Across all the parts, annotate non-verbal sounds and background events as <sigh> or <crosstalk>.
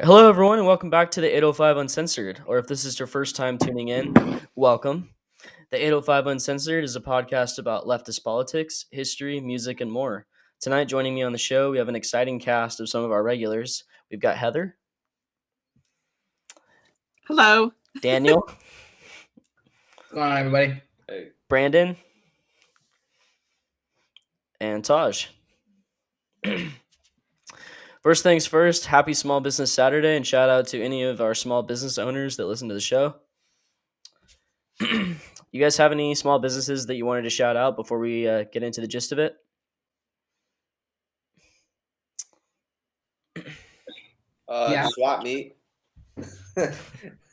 right. Hello, everyone, and welcome back to the 805 Uncensored. Or if this is your first time tuning in, welcome. The 805 Uncensored is a podcast about leftist politics, history, music, and more. Tonight, joining me on the show, we have an exciting cast of some of our regulars. We've got Heather, Hello. Daniel, <laughs> What's going on, everybody? Hey. Brandon, and Taj. <clears throat> first things first, happy Small Business Saturday, and shout out to any of our small business owners that listen to the show. <clears throat> you guys have any small businesses that you wanted to shout out before we uh, get into the gist of it? Uh, Yeah. swap meet. <laughs>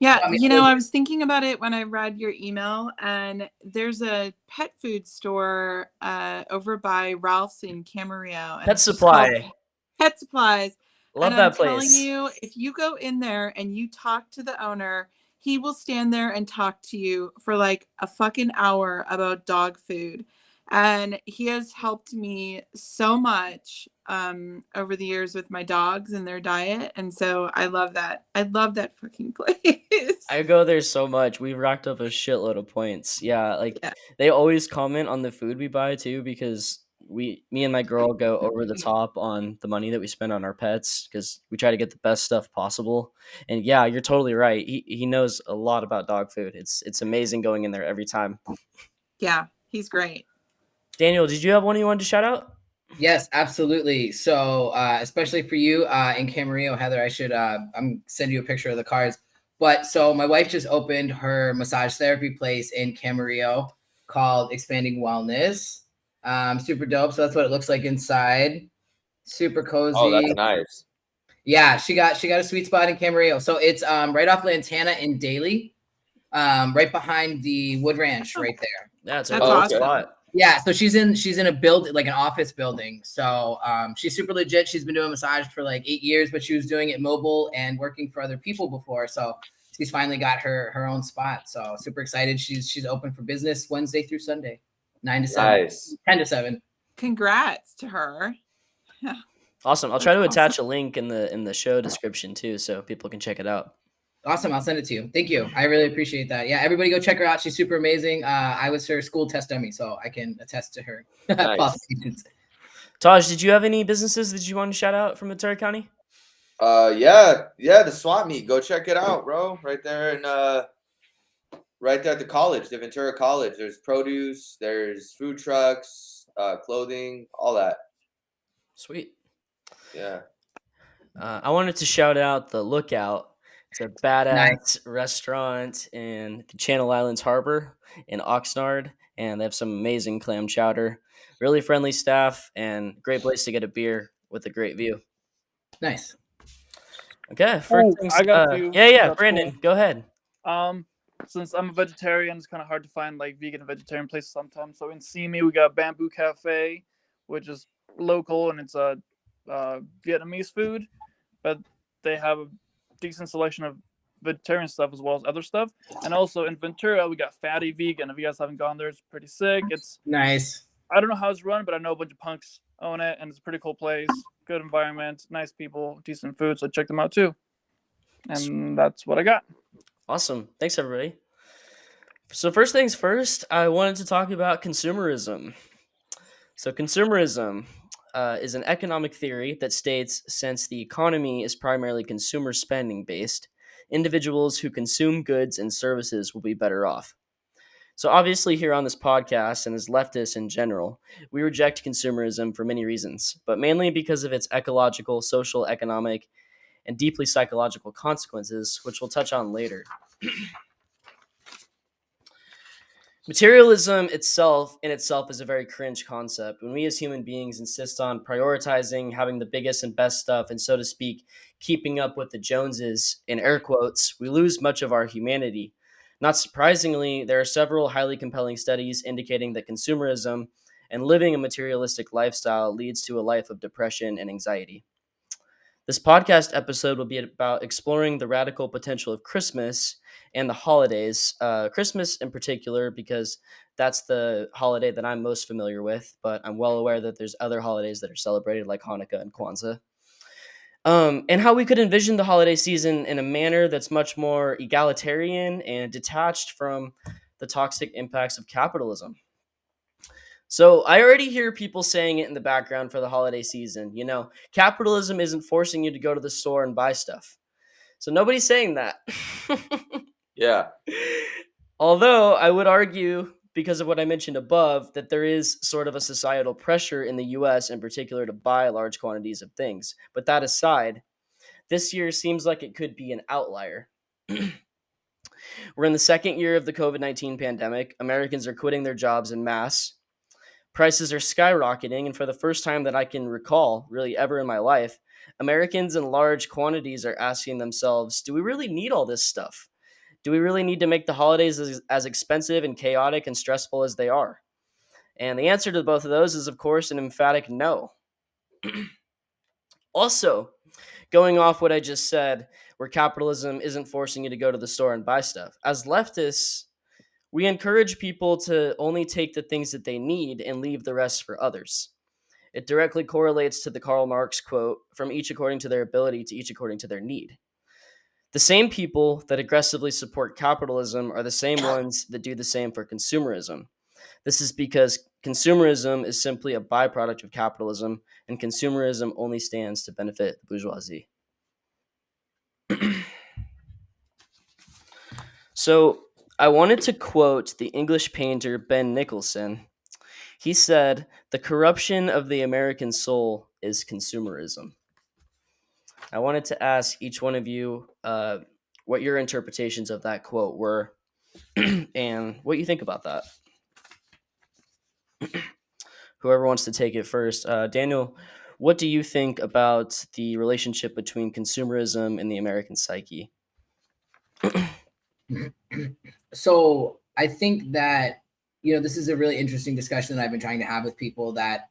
Yeah, I mean, you know, I was thinking about it when I read your email, and there's a pet food store uh, over by Ralph's in Camarillo. and Pet Supply. Pet Supplies. Love and that I'm telling place. you, if you go in there and you talk to the owner, he will stand there and talk to you for like a fucking hour about dog food. And he has helped me so much um, over the years with my dogs and their diet. And so I love that. I love that fucking <laughs> place. I go there so much. We've racked up a shitload of points. Yeah, like Yeah. they always comment on the food we buy too because we me and my girl go over the top on the money that we spend on our pets because we try to get the best stuff possible. And yeah, you're totally right. He he knows a lot about dog food. It's it's amazing going in there every time. yeah, he's great. Daniel, did you have one you wanted to shout out? Yes, absolutely. So, uh, especially for you uh, in Camarillo, Heather, I should uh, I'm send you a picture of the cards. But so my wife just opened her massage therapy place in Camarillo called Expanding Wellness. Um, super dope. So that's what it looks like inside. Super cozy. Oh, that's nice. Yeah, she got she got a sweet spot in Camarillo. So it's um right off Lantana in Daily, um, right behind the Wood Ranch, right there. That's a That's cool awesome. spot. Yeah, so she's in she's in a build like an office building. So um, she's super legit. She's been doing massage for like eight years, but she was doing it mobile and working for other people before. So she's finally got her her own spot. So super excited. She's she's open for business Wednesday through Sunday, nine to seven, Nice. ten to seven. Congrats to her. Awesome. I'll try to attach a link in the in the show description too so people can check it out. Awesome. I'll send it to you. Thank you. I really appreciate that. Yeah, everybody go check her out. She's super amazing. Uh, I was her school test dummy, so I can attest to her <laughs> Nice. qualifications. Taj, did you have any businesses that you want to shout out from Ventura County? Uh, yeah, yeah, the swap meet. Go check it out, bro. Right there in uh, right there at the college, the Ventura College. There's produce, there's food trucks, uh, clothing, all that. Sweet. Yeah. Uh, I wanted to shout out the Lookout. It's a badass restaurant in the Channel Islands Harbor in Oxnard, and they have some amazing clam chowder. Really friendly staff and great place to get a beer with a great view. Nice. Okay, first Oh, things, I got uh, few. yeah, yeah, That's Brandon, cool. go ahead. Um, since I'm a vegetarian, it's kind of hard to find like vegan and vegetarian places sometimes. So in Simi, we got Bamboo Cafe, which is local and it's a uh, Vietnamese food, but they have a decent selection of vegetarian stuff as well as other stuff. And also in Ventura, we got Fatty Vegan. If you guys haven't gone there, it's pretty sick. It's Nice. I don't know how it's run, but I know a bunch of punks own it, and it's a pretty cool place. Good environment, nice people, decent food. So check them out too. And that's what I got. Awesome. Thanks, everybody. So, first things first, I wanted to talk about consumerism. So, consumerism uh, is an economic theory that states since the economy is primarily consumer spending based, individuals who consume goods and services will be better off. So, obviously, here on this podcast and as leftists in general, we reject consumerism for many reasons, but mainly because of its ecological, social, economic, and deeply psychological consequences, which we'll touch on later. <clears throat> Materialism itself in itself is a very cringe concept. When we as human beings insist on prioritizing having the biggest and best stuff and so to speak, keeping up with the Joneses in air quotes, we lose much of our humanity. Not surprisingly, there are several highly compelling studies indicating that consumerism and living a materialistic lifestyle leads to a life of depression and anxiety. This podcast episode will be about exploring the radical potential of Christmas and the holidays. Uh, Christmas, in particular, because that's the holiday that I'm most familiar with, but I'm well aware that there's other holidays that are celebrated, like Hanukkah and Kwanzaa. um, and how we could envision the holiday season in a manner that's much more egalitarian and detached from the toxic impacts of capitalism. So I already hear people saying it in the background for the holiday season. You know, capitalism isn't forcing you to go to the store and buy stuff. So nobody's saying that. <laughs> Yeah. Although I would argue, because of what I mentioned above, that there is sort of a societal pressure in the US in particular to buy large quantities of things. But that aside, this year seems like it could be an outlier. <clears throat> We're in the second year of the COVID 19 pandemic. Americans are quitting their jobs in mass. Prices are skyrocketing. And for the first time that I can recall, really ever in my life, Americans in large quantities are asking themselves, do we really need all this stuff? Do we really need to make the holidays as, as expensive and chaotic and stressful as they are? And the answer to both of those is, of course, an emphatic no. <clears throat> also, going off what I just said, where capitalism isn't forcing you to go to the store and buy stuff, as leftists, we encourage people to only take the things that they need and leave the rest for others. It directly correlates to the Karl Marx quote from each according to their ability to each according to their need. The same people that aggressively support capitalism are the same <coughs> ones that do the same for consumerism. This is because consumerism is simply a byproduct of capitalism, and consumerism only stands to benefit the bourgeoisie. <clears throat> so, I wanted to quote the English painter Ben Nicholson. He said, The corruption of the American soul is consumerism. I wanted to ask each one of you uh, what your interpretations of that quote were <clears throat> and what you think about that. <clears throat> Whoever wants to take it first. Uh, Daniel, what do you think about the relationship between consumerism and the American psyche? <clears throat> so I think that, you know, this is a really interesting discussion that I've been trying to have with people that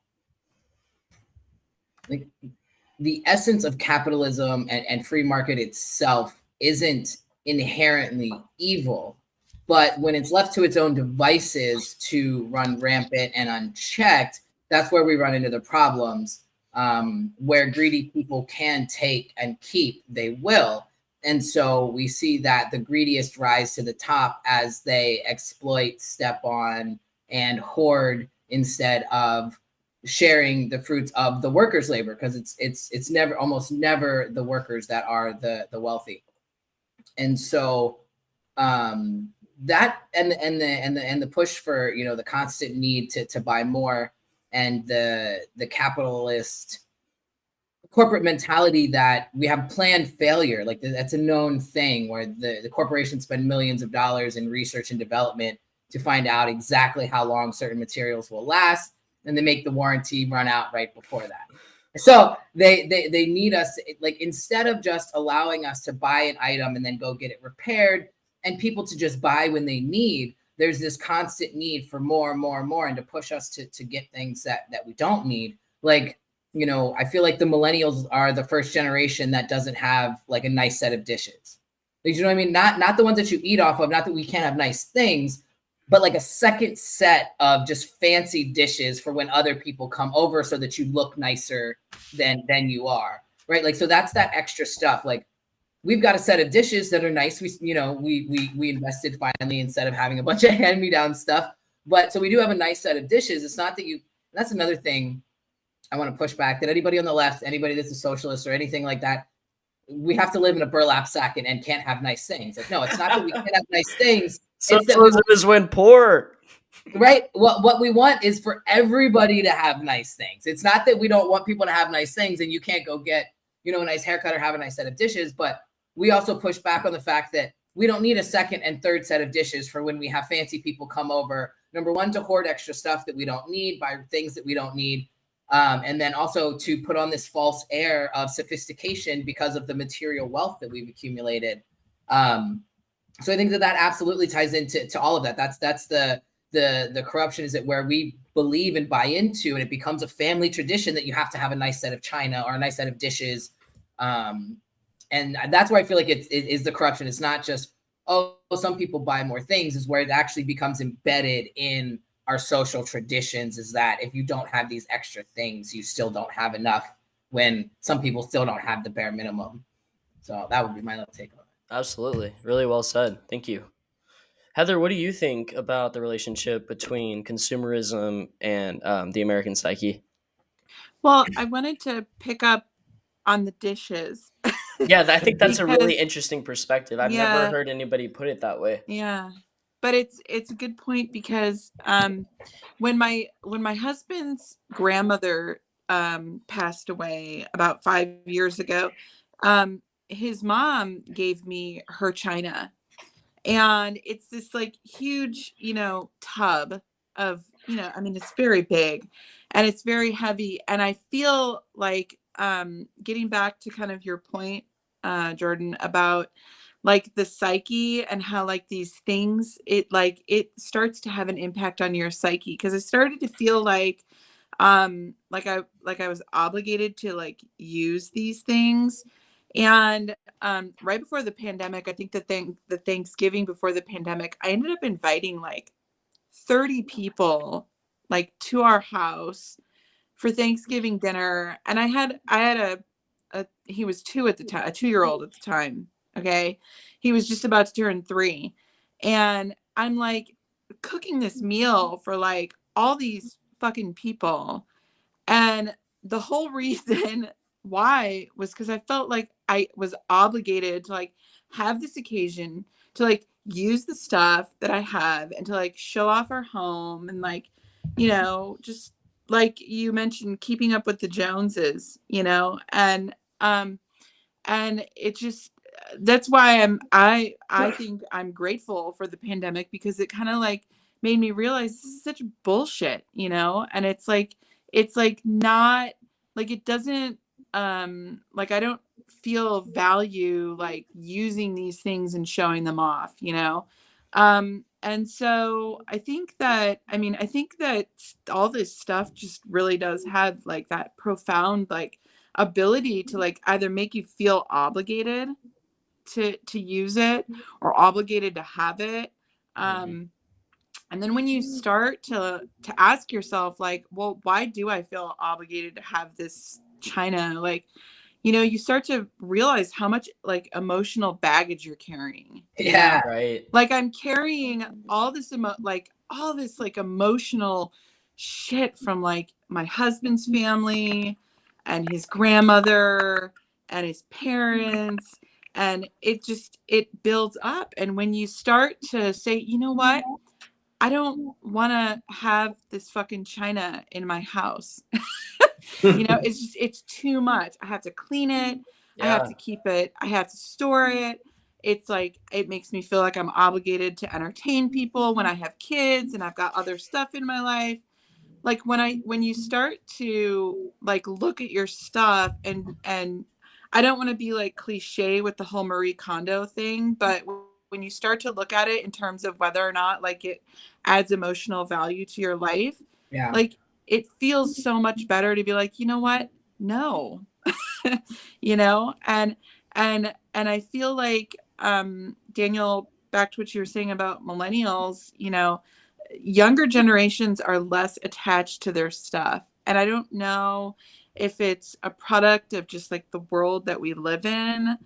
like the essence of capitalism and, and free market itself isn't inherently evil but when it's left to its own devices to run rampant and unchecked that's where we run into the problems um, where greedy people can take and keep they will and so we see that the greediest rise to the top as they exploit step on and hoard instead of sharing the fruits of the workers' labor because it's it's it's never almost never the workers that are the the wealthy, and so um, that and and the and the and the push for you know the constant need to to buy more and the the capitalist corporate mentality that we have planned failure like that's a known thing where the, the corporations spend millions of dollars in research and development to find out exactly how long certain materials will last and they make the warranty run out right before that. So they they they need us like instead of just allowing us to buy an item and then go get it repaired and people to just buy when they need, there's this constant need for more and more and more and to push us to to get things that that we don't need. Like, you know, I feel like the millennials are the first generation that doesn't have like a nice set of dishes. Like, you know what I mean? Not not the ones that you eat off of, not that we can't have nice things, but like a second set of just fancy dishes for when other people come over so that you look nicer than than you are right like so that's that extra stuff like we've got a set of dishes that are nice we you know we we we invested finally instead of having a bunch of hand me down stuff but so we do have a nice set of dishes it's not that you that's another thing i want to push back that anybody on the left anybody that's a socialist or anything like that we have to live in a burlap sack and, and can't have nice things like no it's not that we can't have nice things Socialism is when poor. Right. What what we want is for everybody to have nice things. It's not that we don't want people to have nice things and you can't go get, you know, a nice haircut or have a nice set of dishes, but we also push back on the fact that we don't need a second and third set of dishes for when we have fancy people come over. Number one, to hoard extra stuff that we don't need, buy things that we don't need. Um, and then also to put on this false air of sophistication because of the material wealth that we've accumulated. Um, so I think that that absolutely ties into to all of that. That's that's the the the corruption is that where we believe and buy into, and it becomes a family tradition that you have to have a nice set of china or a nice set of dishes, um, and that's where I feel like it's it is the corruption. It's not just oh some people buy more things, is where it actually becomes embedded in our social traditions. Is that if you don't have these extra things, you still don't have enough when some people still don't have the bare minimum. So that would be my little take on it. Absolutely. Really well said. Thank you. Heather, what do you think about the relationship between consumerism and um, the American psyche? Well, I wanted to pick up on the dishes. Yeah, I think that's a really <laughs> interesting perspective. I've Yeah. never heard anybody put it that way. Yeah. But it's it's a good point because um when my when my husband's grandmother um passed away about 5 years ago, um his mom gave me her china. And it's this like huge, you know, tub of, you know, I mean it's very big and it's very heavy and I feel like um getting back to kind of your point uh Jordan about like the psyche and how like these things it like it starts to have an impact on your psyche because i started to feel like um like i like i was obligated to like use these things. And um right before the pandemic i think the thing the thanksgiving before the pandemic i ended up inviting like 30 people like to our house for thanksgiving dinner. And i had i had a, a he was two at the time a two year old at the time okay? He was just about to turn three. And i'm like cooking this meal for like all these fucking people. And the whole <laughs> reason why was because i felt like i was obligated to like have this occasion to like use the stuff that i have and to like show off our home and like you know just like you mentioned keeping up with the joneses you know? And um and it just that's why i'm i i think i'm grateful for the pandemic because it kind of like made me realize this is such bullshit you know? And it's like it's like not like it doesn't um like i don't feel value like using these things and showing them off you know? Um and so i think that i mean i think that all this stuff just really does have like that profound like ability to like either make you feel obligated to to use it mm-hmm. or obligated to have it mm-hmm. um and then when you mm-hmm. start to to ask yourself like well why do i feel obligated to have this china like you know you start to realize how much like emotional baggage you're carrying you know? Yeah. Right. like i'm carrying all this emo- like all this like emotional shit from like my husband's family and his grandmother and his parents and it just it builds up and when you start to say you know what mm-hmm. i don't want to have this fucking china in my house <laughs> you know <laughs> it's just it's too much i have to clean it I have to keep it. I have to store it. It's like it makes me feel like I'm obligated to entertain people when I have kids and I've got other stuff in my life. Like when I when you start to like look at your stuff and and I don't want to be like cliche with the whole Marie Kondo thing, but when you start to look at it in terms of whether or not like it adds emotional value to your life, Yeah. like it feels so much better to be like you know what? No. <laughs> You know? And and and i feel like um daniel back to what you were saying about millennials you know younger generations are less attached to their stuff and i don't know if it's a product of just like the world that we live in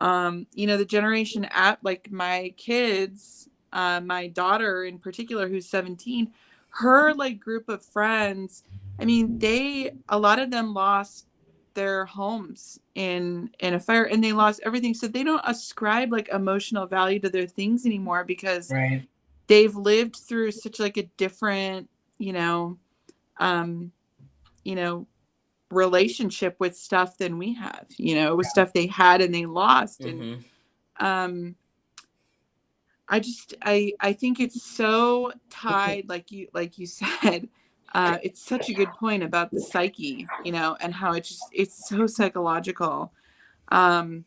um you know the generation at like my kids uh, my daughter in particular who's 17 her like group of friends i mean they a lot of them lost their homes in in a fire and they lost everything so they don't ascribe like emotional value to their things anymore because Right. they've lived through such like a different you know um you know relationship with stuff than we have you know with stuff they had and they lost and Mhm. um i just i i think it's so tied like you like you said uh it's such a good point about the psyche you know and how it just it's so psychological. Um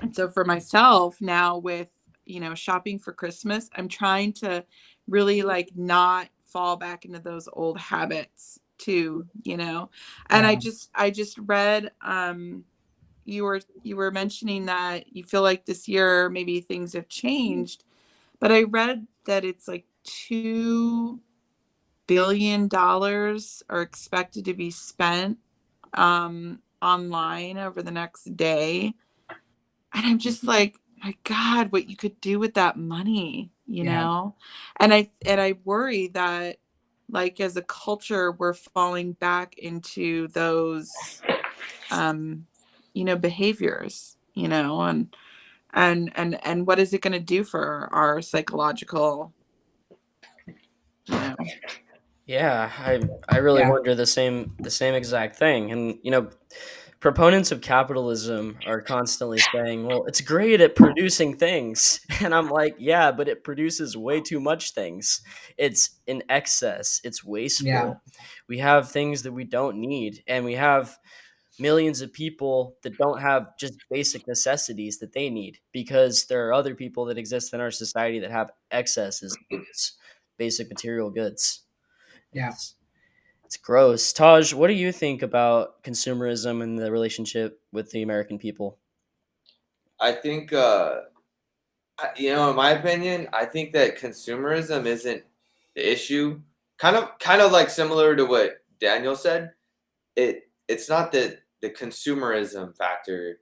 and so for myself now with you know shopping for christmas i'm trying to really like not fall back into those old habits too you know and i just i just read um you were you were mentioning that you feel like this year maybe things have changed but i read that it's like 2 billion dollars are expected to be spent um online over the next day. And I'm just like, my God, what you could do with that money, you Yeah. know? And I and I worry that like as a culture we're falling back into those um you know behaviors you know and and and and what is it going to do for our psychological you know Yeah, I I really Yeah. wonder the same the same exact thing. And you know, proponents of capitalism are constantly saying, "Well, it's great at producing things." <laughs> And I'm like, "Yeah, but it produces way too much things. It's in excess. It's wasteful. Yeah. We have things that we don't need and we have millions of people that don't have just basic necessities that they need because there are other people that exist in our society that have excesses of basic material goods. Yeah. It's, gross. Taj, what do you think about consumerism and the relationship with the American people? I think, uh, you know, in my opinion, I think that consumerism isn't the issue. Kind of, kind of like similar to what Daniel said. It, it's not the the consumerism factor.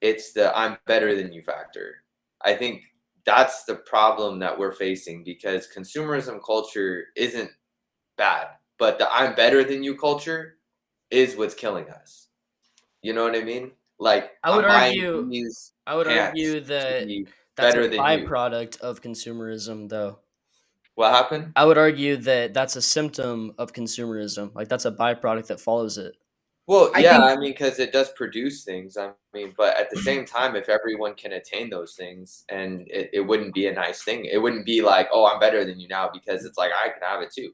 It's the I'm better than you factor. I think that's the problem that we're facing because consumerism culture isn't bad, but the I'm better than you culture is what's killing us. You know what I mean? Like I would argue- I would argue that be that's a than you. byproduct of consumerism, though. What happened? I would argue that that's a symptom of consumerism. Like that's a byproduct that follows it. Well, I yeah, think- I mean, because it does produce things. I mean, but at the same time, if everyone can attain those things, and it, it wouldn't be a nice thing. It wouldn't be like, oh, I'm better than you now because it's like I can have it too.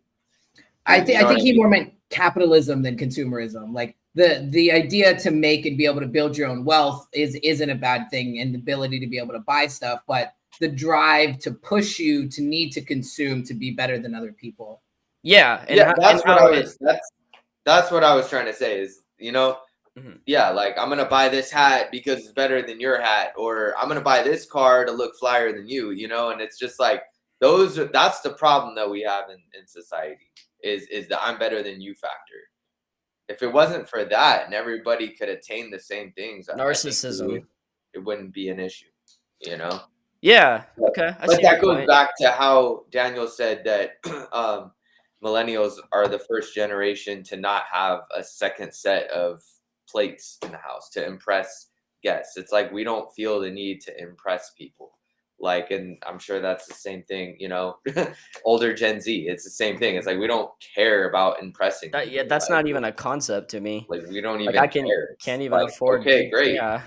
I think I think he more meant capitalism than consumerism. Like the the idea to make and be able to build your own wealth is isn't a bad thing, and the ability to be able to buy stuff, but the drive to push you to need to consume to be better than other people. Yeah, and yeah, ho- that's and what I was. That's that's what I was trying to say. Is you know, Mhm. yeah, like I'm gonna buy this hat because it's better than your hat, or I'm gonna buy this car to look flyer than you. You know, and it's just like those. are- That's the problem that we have in in society. Is is the I'm better than you factor. If it wasn't for that, and everybody could attain the same things, Narcissism. would- it wouldn't be an issue. You know. Yeah. Okay. I but that goes point. back to how Daniel said that <clears throat> um, millennials are the first generation to not have a second set of plates in the house to impress guests. It's like we don't feel the need to impress people. Like, and I'm sure that's the same thing, you know, <laughs> older Gen Z. It's the same thing. It's like we don't care about impressing. That, yeah, that's Like, not even a concept to me. like we don't even. Like even I can care. It's can't even like, afford. Okay, great Yeah.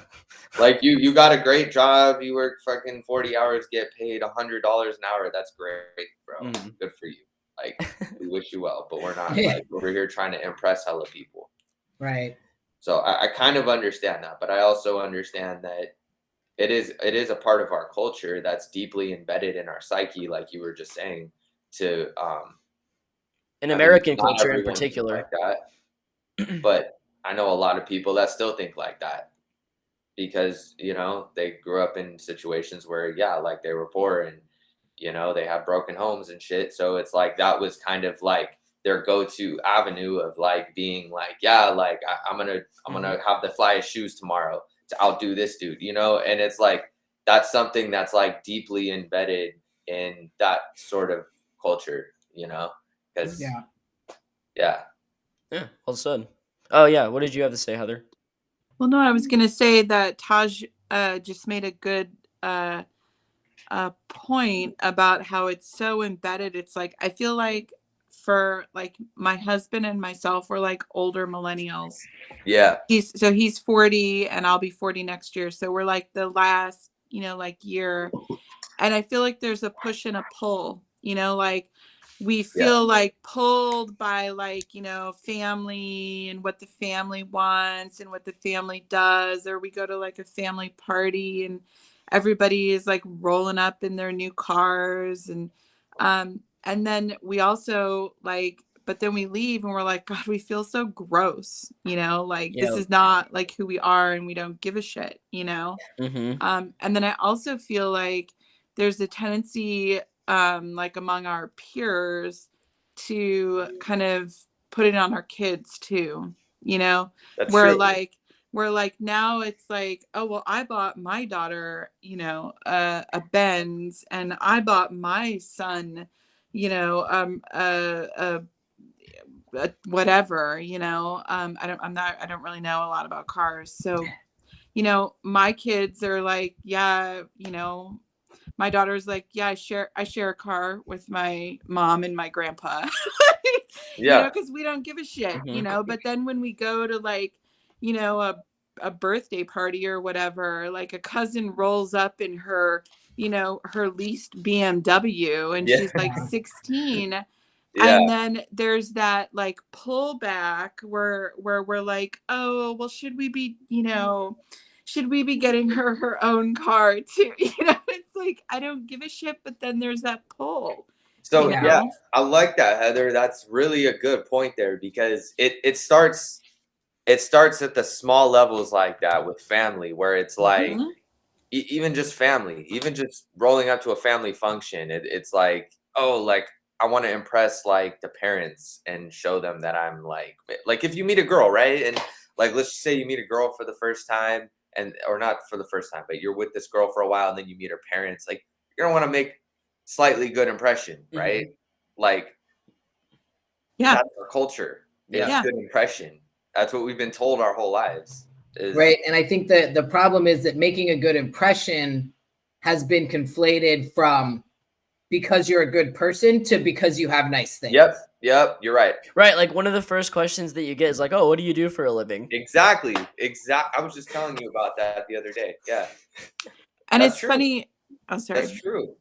like you you got a <laughs> great job you work fucking 40 hours get paid a hundred dollars an hour that's great bro Mhm. good for you like <laughs> we wish you well but we're not like we're here trying to impress hella people Right. so I, I kind of understand that but i also understand that it is it is a part of our culture that's deeply embedded in our psyche like you were just saying to um In I mean, American culture in particular. like that <clears throat> but i know a lot of people that still think like that because you know they grew up in situations where yeah like they were poor and you know they have broken homes and shit. So it's like that was kind of like their go-to avenue of like being like yeah like I, i'm gonna i'm gonna have the flyest shoes tomorrow to outdo this dude you know and it's like that's something that's like deeply embedded in that sort of culture you know because Yeah. yeah Yeah. Well said. Oh yeah. What did you have to say, Heather? Well, no, I was going to say that Taj uh, just made a good uh, uh, point about how it's so embedded. It's like, I feel like for like my husband and myself, we're like older millennials. yeah He's so he's 40 and I'll be 40 next year. So we're like the last, you know, like year. And I feel like there's a push and a pull, you know, like we Yeah. feel like pulled by like, you know, family and what the family wants and what the family does. Or we go to like a family party and everybody is like rolling up in their new cars and um and then we also like but then we leave and we're like god we feel so gross you know like Yeah. this is not like who we are and we don't give a shit you know Mm-hmm. um and then i also feel like there's a tendency um like among our peers to kind of put it on our kids too you know that's where true. like where like now it's like oh well i bought my daughter you know a, a benz and i bought my son you know um a, a, a whatever you know um i don't i'm not i don't really know a lot about cars so <laughs> you know my kids are like yeah you know my daughter's like yeah i share i share a car with my mom and my grandpa <laughs> Yeah. because we don't give a shit you Mhm. know but then when we go to like you know a, a birthday party or whatever like a cousin rolls up in her you know her leased bmw and Yeah. she's like 16 <laughs> yeah. and then there's that like pullback where where we're like oh well should we be you know should we be getting her her own car too <laughs> you know it's like i don't give a shit but then there's that pull So you Yeah. yeah. I like that, Heather. That's really a good point there because it it starts it starts at the small levels like that with family where it's like Mhm. Even just family, even just rolling up to a family function. It, it's like oh like I want to impress like the parents and show them that I'm like like if you meet a girl right and like let's say you meet a girl for the first time and or not for the first time but you're with this girl for a while and then you meet her parents like you're gonna want to make slightly good impression right mm-hmm. like Yeah. that's our culture it's Yeah. good impression that's what we've been told our whole lives is, Right. And I think that the problem is that making a good impression has been conflated from because you're a good person to because you have nice things. yep yep you're right Right, like one of the first questions that you get is like, "Oh, what do you do for a living?" exactly exact i was just telling you about that the other day yeah and That's it's true. funny oh sorry that's true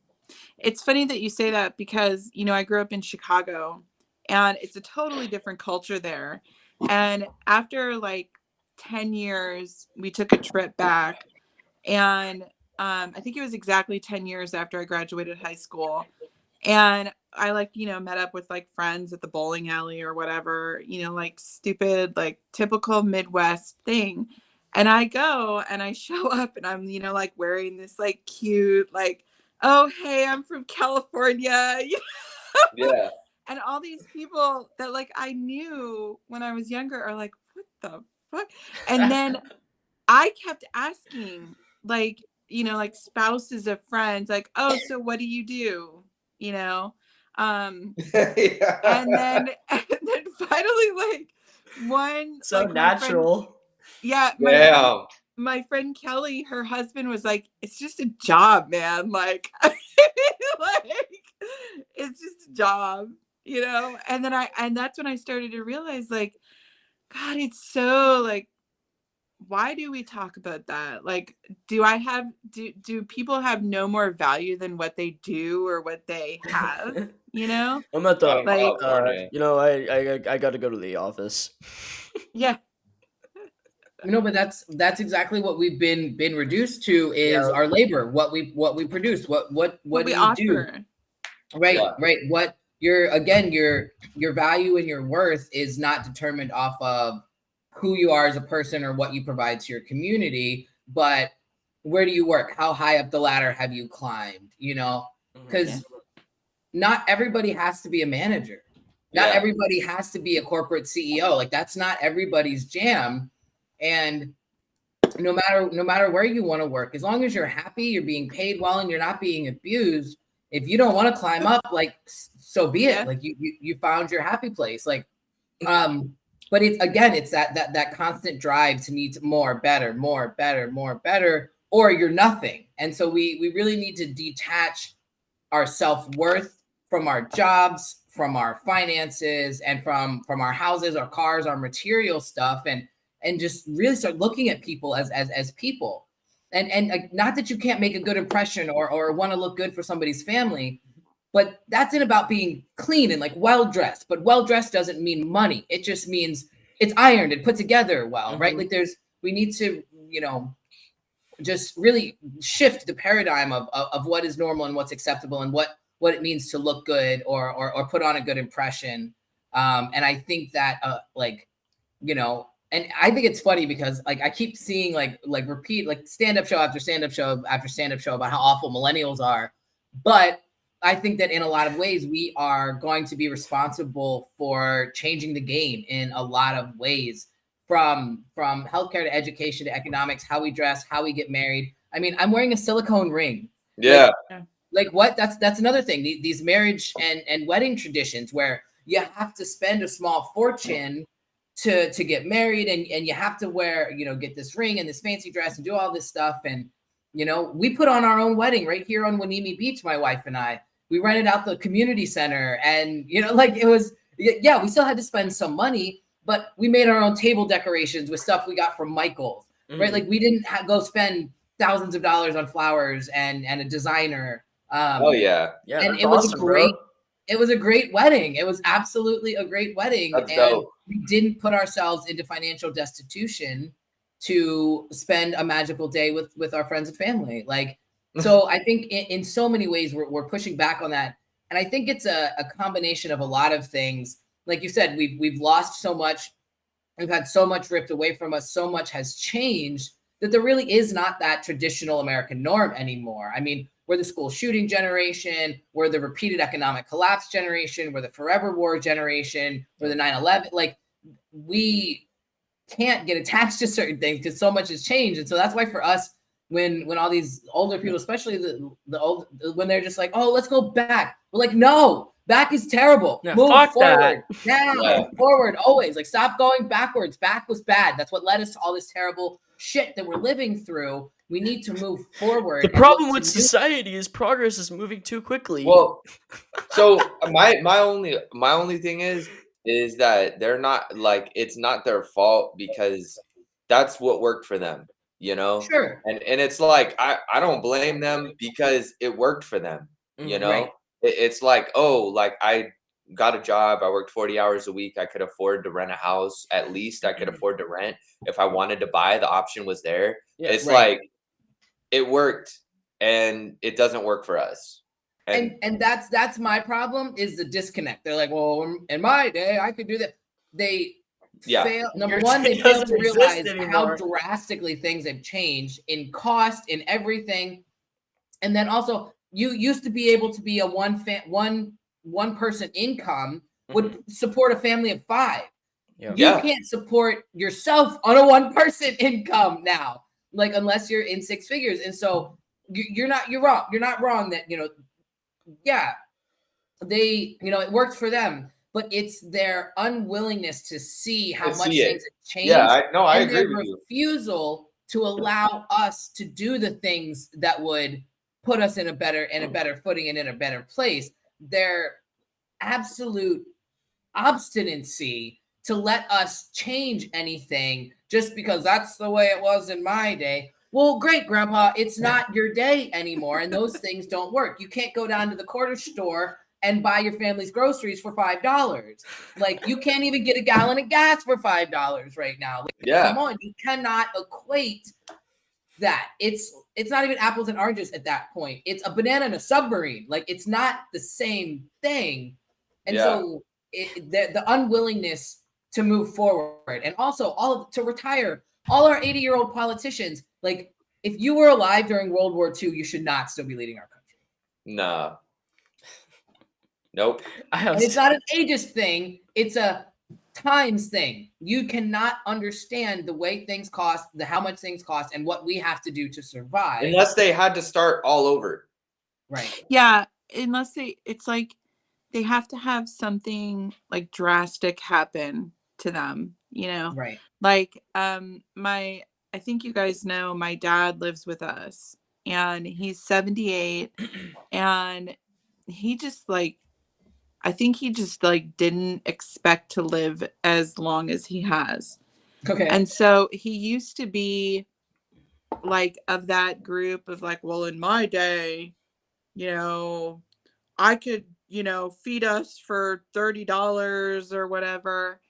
it's funny that you say that because you know I grew up in Chicago and it's a totally different culture there. And after like 10 years, we took a trip back and um, I think it was exactly 10 years after I graduated high school. And I like, you know, met up with like friends at the bowling alley or whatever, you know, like stupid, like typical Midwest thing. And I go and I <laughs> show up and I'm, you know, like wearing this like cute, like, oh, hey, I'm from California. <laughs> yeah and all these people that like I knew when I was younger are like, what the fuck? And then I kept asking, like, you know, like spouses of friends, like, oh, so what do you do? You know? Um, <laughs> yeah. and then <laughs> and then finally, like one So like, my friend- natural. yeah, my, Damn. my friend Kelly, her husband was like, "It's just a job, man. Like, <laughs> like it's just a job, you know." And then I, and that's when I started to realize, like, God, it's so like, why do we talk about that? Like, do I have do do people have no more value than what they do or what they have? <laughs> You know? I'm at the Out in Like- uh, you know, I I I got to go to the office. <laughs> Yeah. No, but that's that's exactly what we've been been reduced to is Yeah. our labor, what we what we produce, what what what, What we do you do? Right, Yeah. right. What your again, your your value and your worth is not determined off of who you are as a person or what you provide to your community, but where do you work? How high up the ladder have you climbed? You know, mm-hmm. because not everybody has to be a manager. Not Yeah. everybody has to be a corporate CEO. Like that's not everybody's jam. And no matter no matter where you want to work, as long as you're happy, you're being paid well, and you're not being abused. If you don't want to climb up, like s- so be it. Like you, you you found your happy place. Like, um, but it's again, it's that that that constant drive to need more, better, more, better, more, better, or you're nothing. And so we we really need to detach our self-worth from our jobs from our finances and from from our houses our cars our material stuff and and just really start looking at people as as as people and and like, not that you can't make a good impression or or want to look good for somebody's family but that's it about being clean and like well dressed but well dressed doesn't mean money. It just means it's ironed and put together well right? Mhm. like there's we need to you know just really shift the paradigm of, of of what is normal and what's acceptable and what what it means to look good or or, or put on a good impression. Um and i think that uh like you know and i think it's funny because like i keep seeing like like repeat like stand up show after stand up show after stand up show about how awful millennials are. But i think that in a lot of ways we are going to be responsible for changing the game in a lot of ways from from healthcare to education to economics, how we dress, how we get married. I mean, I'm wearing a silicone ring. Yeah. Like what? That's that's another thing. These marriage and and wedding traditions where you have to spend a small fortune to to get married and and you have to wear, you know, get this ring and this fancy dress and do all this stuff and you know, we put on our own wedding right here on Hueneme Beach, my wife and I. We rented out the community center and you know, like it was yeah, we still had to spend some money, but we made our own table decorations with stuff we got from Michael's right? Mhm. Like we didn't ha- go spend thousands of dollars on flowers and and a designer. Um, Oh yeah. yeah, and that's it was awesome, a bro. great. It was a great wedding. It was absolutely a great wedding, That's and dope. we didn't put ourselves into financial destitution to spend a magical day with with our friends and family. Like, so <laughs> I think in, in so many ways we're we're pushing back on that, and I think it's a, a combination of a lot of things. Like you said, we've we've lost so much. We've had so much ripped away from us. So much has changed that there really is not that traditional american norm anymore. I mean we're the school shooting generation. We're the repeated economic collapse generation. We're the forever war generation. We're the 9-11 like we can't get attached <laughs> to certain things because so much has changed. And so that's why for us when when all these older people especially the the old when they're just like oh let's go back. We're like no back is terrible. Yeah, move fuck that. forward. Now Yeah. forward always. Like stop going backwards. Back was bad. That's what led us to all this terrible shit that we're living through. We need to move forward The problem with society is progress is moving too quickly. Well, <laughs> so my my only my only thing is is that they're not like it's not their fault because that's what worked for them, you know? sure And and it's like I I don't blame them because it worked for them, you Mhm. know? Right. It, it's like, oh, like I got a job, I worked 40 hours a week, I could afford to rent a house, at least I could afford to rent. If I wanted to buy, the option was there. Yeah, it's right. like it worked and it doesn't work for us. and and that's that's my problem is the disconnect they're like well in- in my day i could do that they Yeah. fail number <laughs> Your one they fail to realize how drastically things have changed in cost in everything and then also you used to be able to be a one fa- one one person income would support a family of five Yeah. you Mm-hmm. Yeah. can't support yourself on a one person income now like unless you're in six figures and so you- you're not you're wrong you're not wrong that you know yeah they you know it works for them but it's their unwillingness to see how much see things have changed Yeah, I no, I and agree their with you. refusal to allow us to do the things that would put us in a better in a Mm. better footing and in a better place. Their absolute obstinacy to let us change anything just because that's the way it was in my day. Well great grandpa it's not your day anymore and those things don't work. You can't go down to the quarter store and buy your family's groceries for five dollars. Like you can't even get a gallon of gas for five dollars right now. Like, Yeah. come on you cannot equate that. It's it's not even apples and oranges at that point. It's a banana and a submarine. Like it's not the same thing. And Yeah. so it, the, the unwillingness to move forward. And also all of, to retire all our 80 year old politicians like if you were alive during world war ii you should not still be leading our country. Nah. Nope. <laughs> I have it's not an ageist thing it's a times thing you cannot understand the way things cost the how much things cost and what we have to do to survive Unless they had to start all over. right Yeah, unless they, it's like they have to have something like drastic happen to them, you know? right Like, um, my, I think you guys know my dad lives with us and he's 78 <clears throat> and he just like, I think he just like didn't expect to live as long as he has. okay And so he used to be like of that group of like, well, in my day, you know, I could, you know, feed us for $30 or whatever.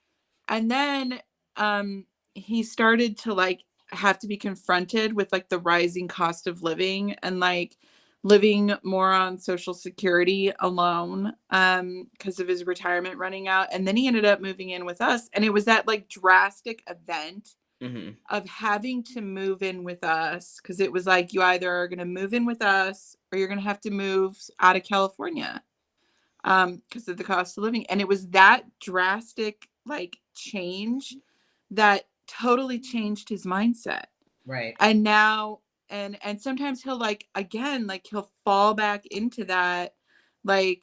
And then um he started to like have to be confronted with like the rising cost of living and like living more on social security alone um because of his retirement running out and then he ended up moving in with us and it was that like drastic event Mhm. of having to move in with us because it was like you either are going to move in with us or you're going to have to move out of California um because of the cost of living and it was that drastic like change that totally changed his mindset Right. and now and and sometimes he'll like again like he'll fall back into that like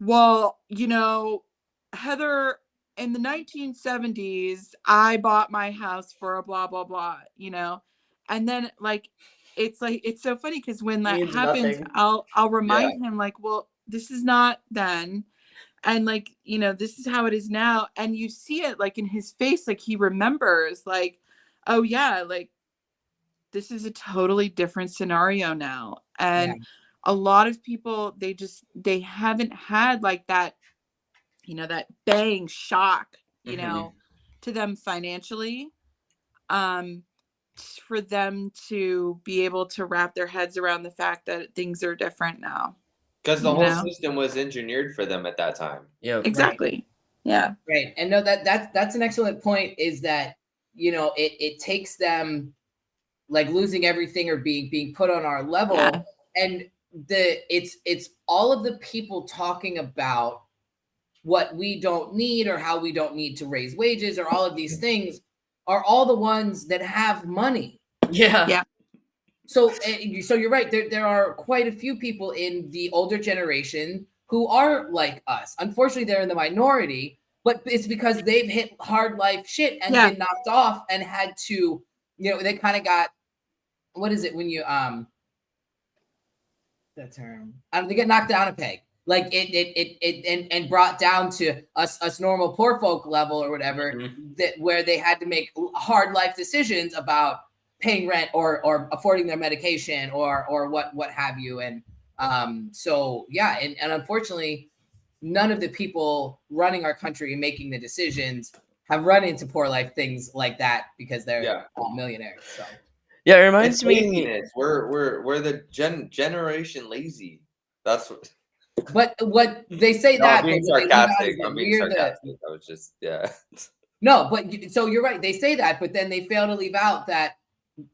well you know heather in the 1970s i bought my house for a blah blah blah you know and then like it's like it's so funny because when that happens nothing. i'll i'll remind him like well this is not then and like you know this is how it is now and you see it like in his face like he remembers like oh yeah like this is a totally different scenario now and Yeah. a lot of people they just they haven't had like that you know that bang shock you Mhm. know to them financially um for them to be able to wrap their heads around the fact that things are different now Because the whole know? system was engineered for them at that time. Yeah. exactly yeah Right. And no, that that's that's an excellent point. Is that you know it it takes them like losing everything or being being put on our level, Yeah. and the it's it's all of the people talking about what we don't need or how we don't need to raise wages or all of these things are all the ones that have money. Yeah. Yeah. So, uh, so you're right. There, there are quite a few people in the older generation who are like us. Unfortunately, they're in the minority, but it's because they've hit hard life shit and Yeah. been knocked off and had to, you know, they kind of got, what is it when you um, that term? I don't, they get knocked down a peg. Like it, it, it, it, and and brought down to us, us normal poor folk level or whatever Mhm. that where they had to make hard life decisions about paying rent or or affording their medication or or what what have you and um so yeah and, and unfortunately none of the people running our country and making the decisions have run into poor life things like that because they're Yeah. all millionaires so Yeah. It reminds It's me. laziness. We're we're we're the gen generation lazy. That's what. <laughs> but what they say No, that I'm being but they sarcastic. I'm being we're the- sarcastic. I was just yeah. <laughs> No, but so you're right. They say that, but then they fail to leave out that,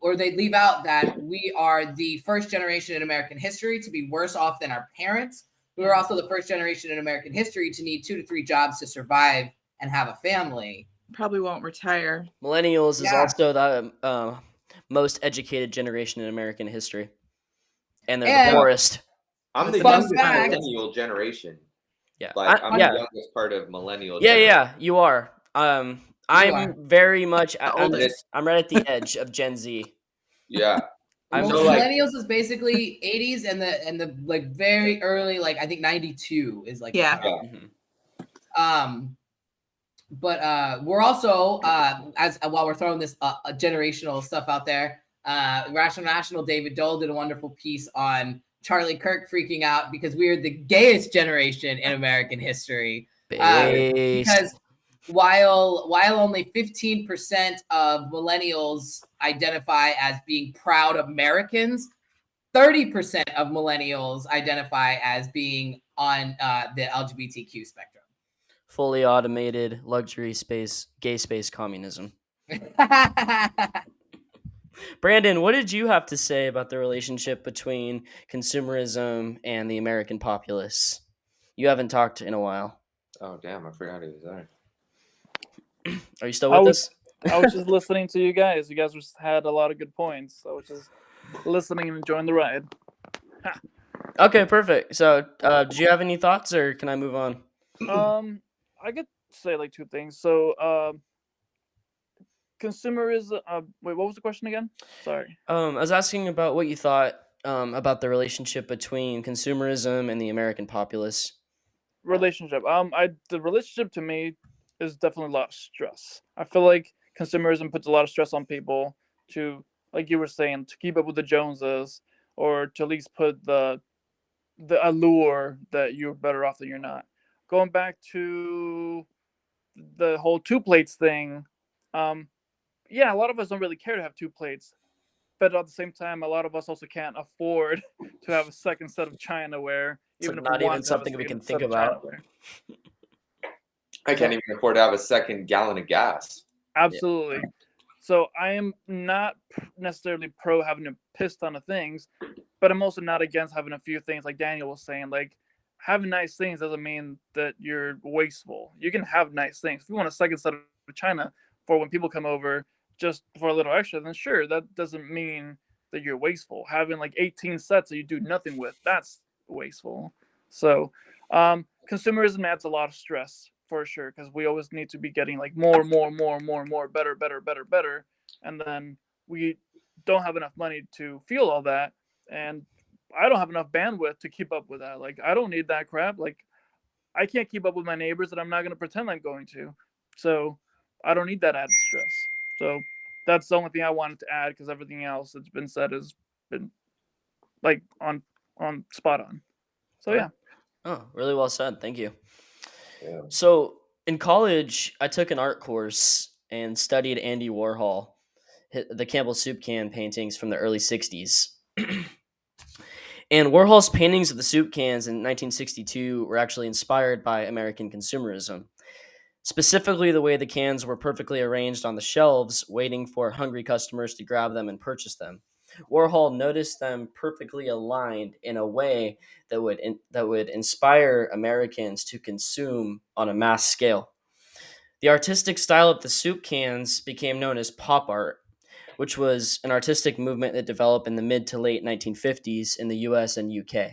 or they leave out that we are the first generation in American history to be worse off than our parents. We were also the first generation in American history to need two to three jobs to survive and have a family. probably won't retire Millennials is also the uh, most educated generation in American history, and they're And- the poorest. I'm the Fun youngest fact- millennial generation. Yeah. Like I- I'm yeah. the youngest part of millennial. Yeah, generation. yeah, you are. Um, I'm are. very much. The I'm, oldest. I'm right at the edge of Gen Z. Yeah. <laughs> I'm Well, so, like- millennials is basically 80s and the and the like very early, like I think 92 is like the Yeah. cutoff. Mhm. um but uh we're also uh as uh, while we're throwing this uh, uh, generational stuff out there uh rational national david doel did a wonderful piece on charlie kirk freaking out because we're the gayest generation in american history. Uh, because while while only 15% of millennials identify as being proud americans 30% of millennials identify as being on uh, the lgbtq spectrum fully automated luxury space, gay space communism. <laughs> Brandon, what did you have to say about the relationship between consumerism and the American populace? You haven't talked in a while. Oh damn! I forgot he was there. <clears throat> Are you still I with was- us? <laughs> I was just listening to you guys. You guys just had a lot of good points. I was just listening and enjoying the ride. Okay, perfect. So, uh, do you have any thoughts, or can I move on? um i could say like two things. So um consumerism uh wait what was the question again? Sorry. Um, I was asking about what you thought um, about the relationship between consumerism and the American populace. relationship. Um i the relationship to me is definitely a lot of stress. I feel like consumerism puts a lot of stress on people to like you were saying to keep up with the joneses or to at least put the the allure that you're better off than you're not going back to the whole two plates thing um yeah a lot of us don't really care to have two plates but at the same time a lot of us also can't afford <laughs> to have a second set of chinaware It's, like, if we not even want to have a something we can think about. I can't even afford to have a second gallon of gas. Absolutely. So I am not necessarily pro having a piss ton of things, but I'm also not against having a few things like Daniel was saying. Like having nice things doesn't mean that you're wasteful. You can have nice things. If you want a second set of China, for when people come over just for a little extra, then sure, that doesn't mean that you're wasteful. Having like 18 sets that you do nothing with, that's wasteful. So, um, consumerism adds a lot of stress for sure because we always need to be getting like more, more, more, more, more, better, better, better, better, and then we don't have enough money to feel all that, and I don't have enough bandwidth to keep up with that. Like, I don't need that crap. Like, I can't keep up with my neighbors, and I'm not going to pretend I'm going to. So, I don't need that added stress. So, that's the only thing I wanted to add because everything else that's been said has been like on on spot on. So yeah. Oh, really well said. Thank you. Yeah. So in college, I took an art course and studied Andy Warhol, the Campbell soup can paintings from the early 60s. <clears throat> and Warhol's paintings of the soup cans in 1962 were actually inspired by American consumerism. Specifically, the way the cans were perfectly arranged on the shelves, waiting for hungry customers to grab them and purchase them. Warhol noticed them perfectly aligned in a way that would in, that would inspire Americans to consume on a mass scale. The artistic style of the soup cans became known as pop art, which was an artistic movement that developed in the mid to late 1950s in the US and UK.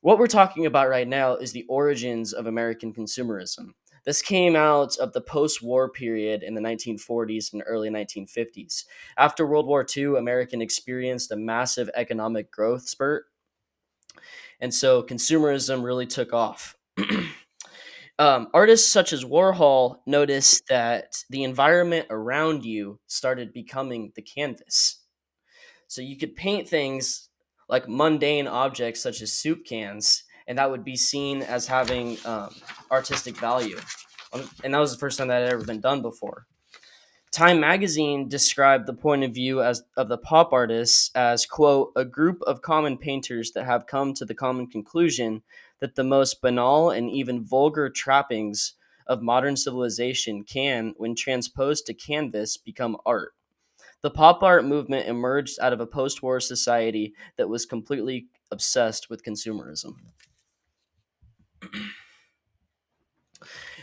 What we're talking about right now is the origins of American consumerism. This came out of the post war period in the 1940s and early 1950s. After World War II, American experienced a massive economic growth spurt. And so consumerism really took off. <clears throat> um, artists such as Warhol noticed that the environment around you started becoming the canvas. So you could paint things like mundane objects such as soup cans, and that would be seen as having um, artistic value. And that was the first time that had ever been done before. Time magazine described the point of view as of the pop artists as quote a group of common painters that have come to the common conclusion that the most banal and even vulgar trappings of modern civilization can when transposed to canvas become art. The pop art movement emerged out of a post-war society that was completely obsessed with consumerism.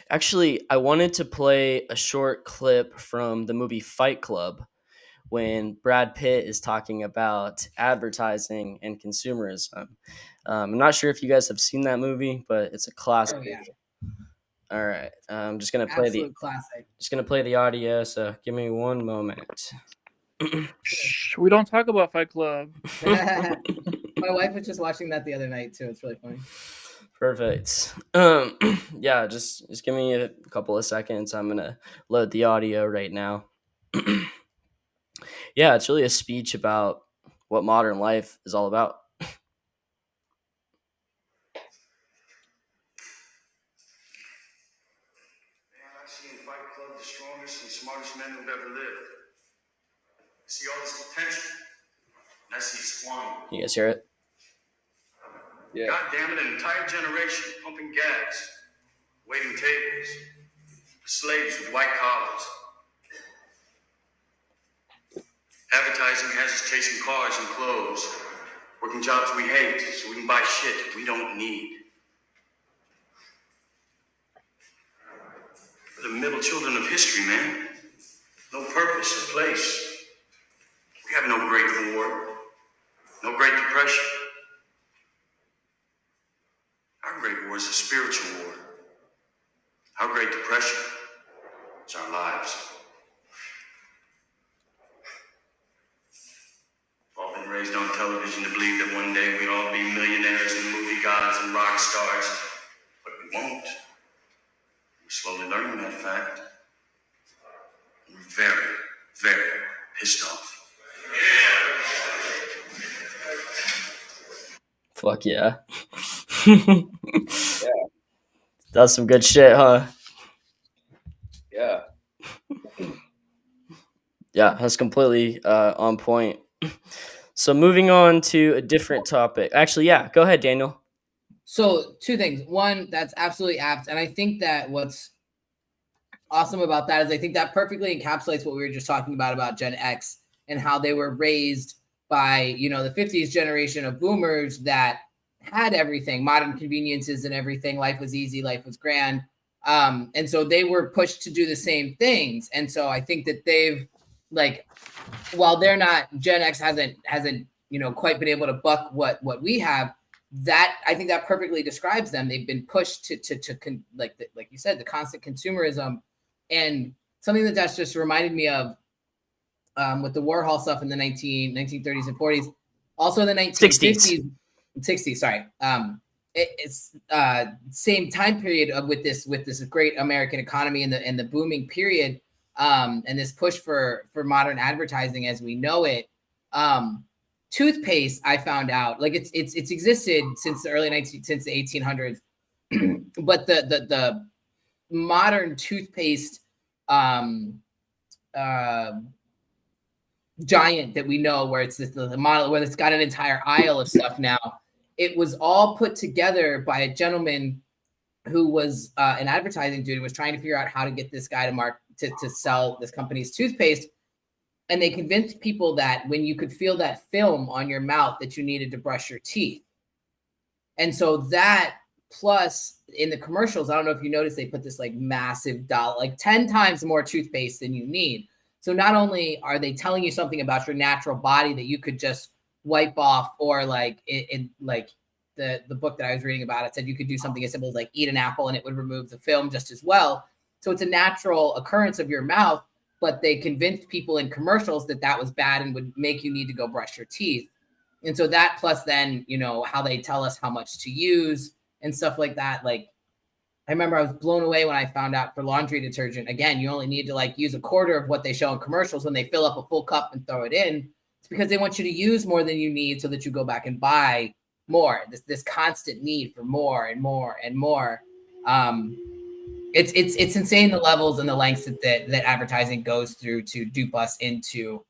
Actually, I wanted to play a short clip from the movie Fight Club when Brad Pitt is talking about advertising and consumerism. Um, I'm not sure if you guys have seen that movie, but it's a classic. Oh, yeah. All right, I'm just gonna play the classic. just gonna play the audio. So give me one moment. Shh, we don't talk about Fight Club. <laughs> <laughs> My wife was just watching that the other night too. It's really funny. Perfect. Um, <clears throat> yeah, just just give me a couple of seconds. I'm gonna load the audio right now. <clears throat> yeah, it's really a speech about what modern life is all about. Man, I've seen Fight Club the strongest and smartest men who've ever lived. I see all this potential. And I see squandered. You guys hear it? Yeah. God damn it, an entire generation pumping gas, waiting tables, slaves with white collars. Advertising has us chasing cars and clothes, working jobs we hate so we can buy shit we don't need. We're the middle children of history, man. No purpose or place. We have no great war, no great depression. Our great war is a spiritual war. Our great depression is our lives. We've all been raised on television to believe that one day we'd all be millionaires and movie gods and rock stars, but we won't. We're slowly learning that fact. We're very, very pissed off. Fuck yeah. <laughs> yeah. That's some good shit, huh? Yeah. Yeah, that's completely uh, on point. So moving on to a different topic. Actually, yeah, go ahead, Daniel. So two things. One, that's absolutely apt, and I think that what's awesome about that is I think that perfectly encapsulates what we were just talking about about Gen X and how they were raised by you know the 50s generation of boomers that had everything, modern conveniences and everything. Life was easy, life was grand. Um, and so they were pushed to do the same things. And so I think that they've like while they're not Gen X hasn't hasn't you know quite been able to buck what what we have that I think that perfectly describes them. They've been pushed to to to con, like the, like you said the constant consumerism and something that that's just reminded me of um, with the Warhol stuff in the 19 1930s and 40s, also in the 1950s 60s, 60s sorry. Um, it, it's uh, same time period of with this with this great American economy and the and the booming period um, and this push for for modern advertising as we know it. Um, toothpaste, I found out, like it's it's it's existed since the early 19 since the 1800s, <clears throat> but the the the modern toothpaste um, uh, giant that we know, where it's the model where it's got an entire aisle of stuff now. It was all put together by a gentleman who was uh, an advertising dude was trying to figure out how to get this guy to mark to, to sell this company's toothpaste. And they convinced people that when you could feel that film on your mouth that you needed to brush your teeth. And so that plus in the commercials i don't know if you noticed they put this like massive dollar like 10 times more toothpaste than you need so not only are they telling you something about your natural body that you could just wipe off or like in, in like the the book that i was reading about it said you could do something as simple as like eat an apple and it would remove the film just as well so it's a natural occurrence of your mouth but they convinced people in commercials that that was bad and would make you need to go brush your teeth. And so that plus then, you know, how they tell us how much to use and stuff like that. Like I remember I was blown away when I found out for laundry detergent, again, you only need to like use a quarter of what they show in commercials when they fill up a full cup and throw it in. It's because they want you to use more than you need so that you go back and buy more. This this constant need for more and more and more. Um, it's it's it's insane the levels and the lengths that, that that advertising goes through to dupe us into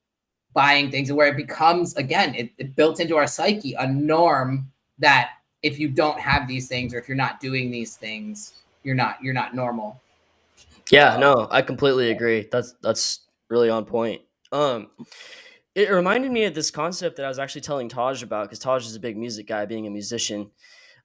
buying things and where it becomes again it, it built into our psyche a norm that if you don't have these things or if you're not doing these things you're not you're not normal yeah no i completely agree that's that's really on point um it reminded me of this concept that i was actually telling taj about because taj is a big music guy being a musician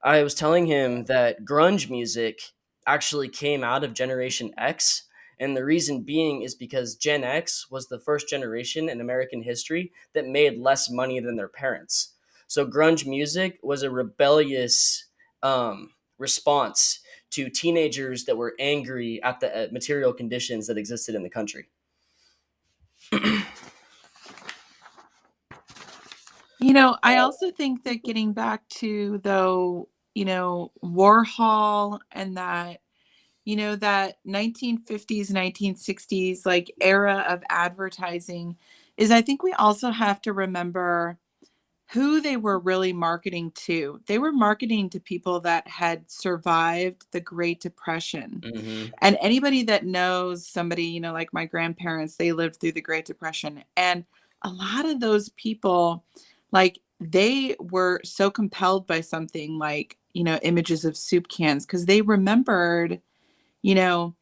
i was telling him that grunge music actually came out of Generation X. And the reason being is because Gen X was the first generation in American history that made less money than their parents. So grunge music was a rebellious um, response to teenagers that were angry at the material conditions that existed in the country. <clears throat> you know, I oh. also think that getting back to though you know, Warhol and that, you know, that 1950s, 1960s like era of advertising is I think we also have to remember who they were really marketing to. They were marketing to people that had survived the Great Depression. Mm-hmm. And anybody that knows somebody, you know, like my grandparents, they lived through the Great Depression. And a lot of those people, like, they were so compelled by something like you know, images of soup cans because they remembered, you know,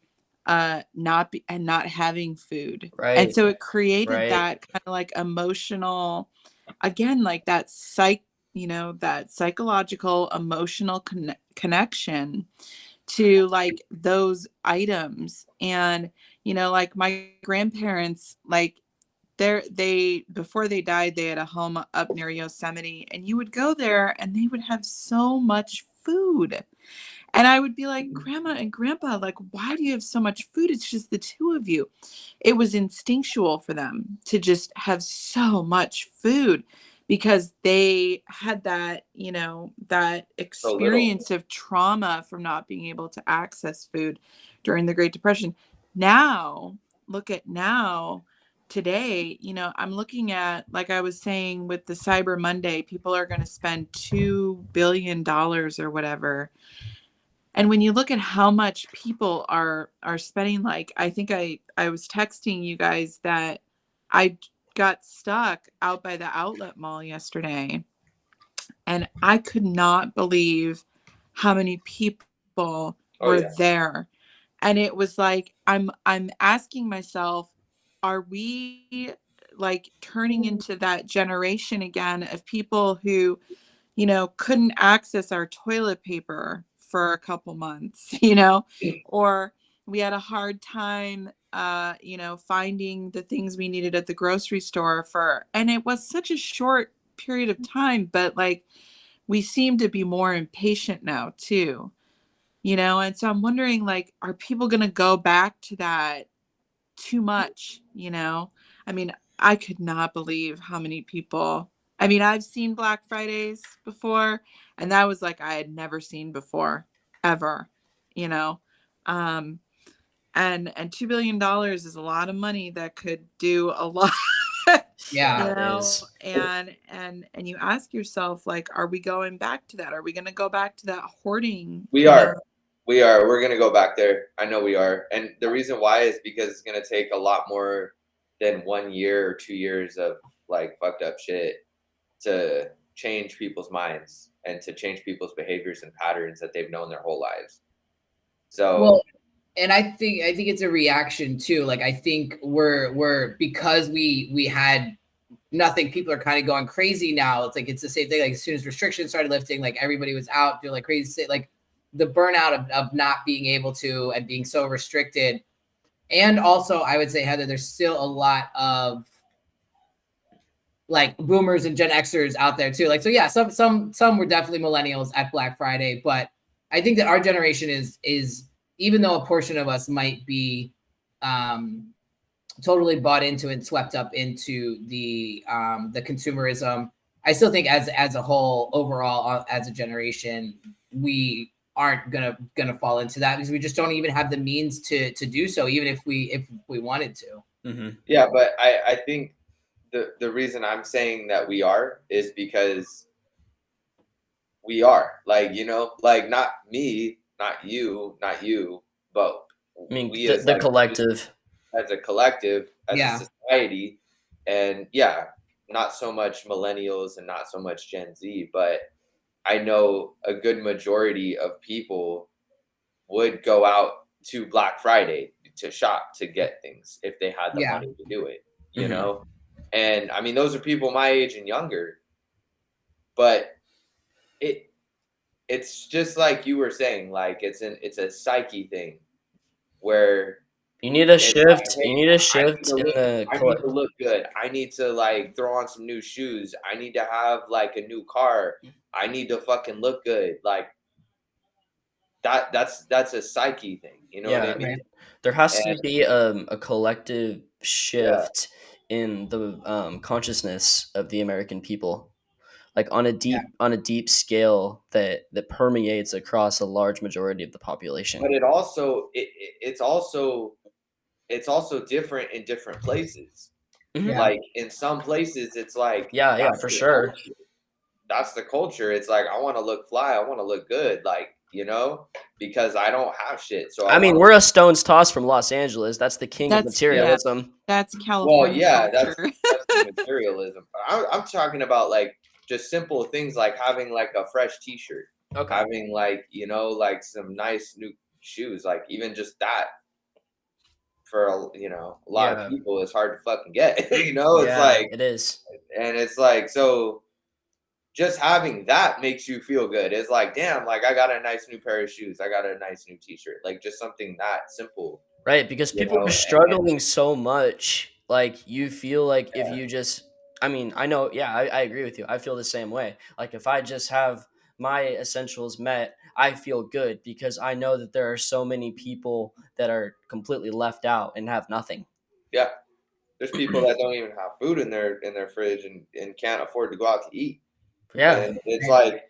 uh not be and not having food. Right. And so it created right. that kind of like emotional again like that psych, you know, that psychological emotional con- connection to like those items. And you know like my grandparents like there they before they died they had a home up near yosemite and you would go there and they would have so much food and i would be like mm. grandma and grandpa like why do you have so much food it's just the two of you it was instinctual for them to just have so much food because they had that you know that experience of trauma from not being able to access food during the great depression now look at now today, you know, I'm looking at, like I was saying with the Cyber Monday, people are going to spend $2 billion or whatever. And when you look at how much people are are spending, like I think I I was texting you guys that I got stuck out by the outlet mall yesterday, and I could not believe how many people oh, were yeah. there, and it was like I'm I'm asking myself, are we like turning into that generation again of people who you know couldn't access our toilet paper for a couple months, <laughs> you know, or we had a hard time uh you know finding the things we needed at the grocery store for and it was such a short period of time but like we seem to be more impatient now too you know? And so i'm wondering like are people going to go back to that too much you know? I mean i could not believe how many people i mean i've seen black fridays before and that was like i had never seen before ever you know um and and two billion dollars is a lot of money that could do a <laughs> lot Yeah. you know and and and you ask yourself like are we going back to that are we going to go back to that hoarding We are. know? We are. We're gonna go back there. I know we are. And the reason why is because it's gonna take a lot more than one year or two years of like fucked up shit to change people's minds and to change people's behaviors and patterns that they've known their whole lives. So Well, and I think I think it's a reaction too. Like I think we're we're because we we had nothing. People are kind of going crazy now. It's like it's the same thing. Like as soon as restrictions started lifting, like everybody was out doing like crazy. Like the burnout of, of not being able to and being so restricted. And also, I would say Heather, there's still a lot of like boomers and Gen Xers out there too. Like so, yeah, some some some were definitely millennials at Black Friday, but I think that our generation is is even though a portion of us might be um, totally bought into and swept up into the um, the consumerism, I still think as as a whole, overall, uh, as a generation, we aren't gonna gonna fall into that because we just don't even have the means to to do so, even if we if we wanted to. hmm Yeah, but I, I think the the reason I'm saying that we are is because we are like you know like not me, not you, not you, but I mean, we the, as, the like, collective. as a collective, as Yeah. a society, and yeah, not so much millennials and not so much Gen Z, but I know a good majority of people would go out to Black Friday to shop to get things if they had the Yeah. money to do it, you Mhm. know? And I mean, those are people my age and younger, but it it's just like you were saying, like it's an it's a psyche thing where You need a it's like, shift. hey, You need a shift to in the. I need to look good. I need to like throw on some new shoes. I need to have like a new car. I need to fucking look good. Like that that's that's a psyche thing. You know what I mean? right. There has to be um, a collective shift in the um, consciousness of the American people, like on a deep on a deep scale that that permeates across a large majority of the population. But it also it, it- it's also it's also different in different places. Mhm. Like in some places it's like Yeah, yeah, for sure. culture. That's the culture. It's like I want to look fly. I want to look good. Like you know, because I don't have shit. So I mean, we're a stone's toss from Los Angeles. That's the king of That's- yeah. materialism. that's california Well, yeah, that's- culture. that's the materialism. I'm, I'm talking about like just simple things like having like a fresh T-shirt, Okay. having like you know like some nice new shoes. Like even just that for a, you know a lot Yeah. of people it's hard to fucking get. <laughs> you know, it's Yeah, like it is. and it's like so. Just having that makes you feel good. It's like, damn, like I got a nice new pair of shoes. I got a nice new T-shirt. Like just something that simple. Right, because people know, are and- struggling so much. Like you feel like Yeah. if you just, I mean, I know, yeah, I, I agree with you. I feel the same way. Like if I just have my essentials met, I feel good because I know that there are so many people that are completely left out and have nothing. Yeah, there's people that don't even have food in their in their fridge and, and can't afford to go out to eat. Yeah, And it's like,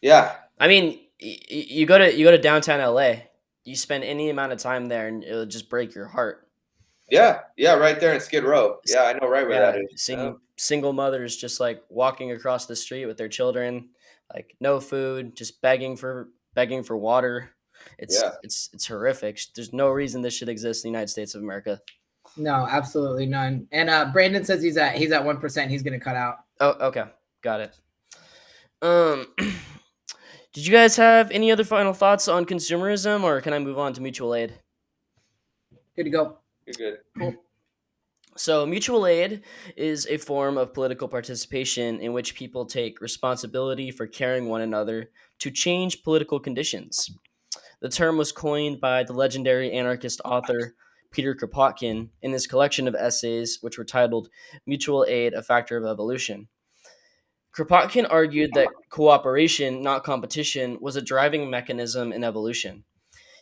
yeah, I mean, y- y- you go to you go to downtown LA, you spend any amount of time there, and it'll just break your heart. yeah, yeah, right there in Skid Row. Yeah, I know right where that Yeah, is. sing, Yeah. single mothers just like walking across the street with their children, like no food, just begging for begging for water. It's Yeah. it's it's horrific. There's no reason this should exist in the United States of America. No, absolutely none. And uh, Brandon says he's at he's at one percent. He's gonna cut out. Oh, okay, got it. Um, <clears throat> did you guys have any other final thoughts on consumerism, or can I move on to mutual aid? Good to go. You're good. Cool. So, mutual aid is a form of political participation in which people take responsibility for carrying one another to change political conditions. The term was coined by the legendary anarchist author Peter Kropotkin in his collection of essays, which were titled Mutual Aid A Factor of Evolution. Kropotkin argued that cooperation, not competition, was a driving mechanism in evolution.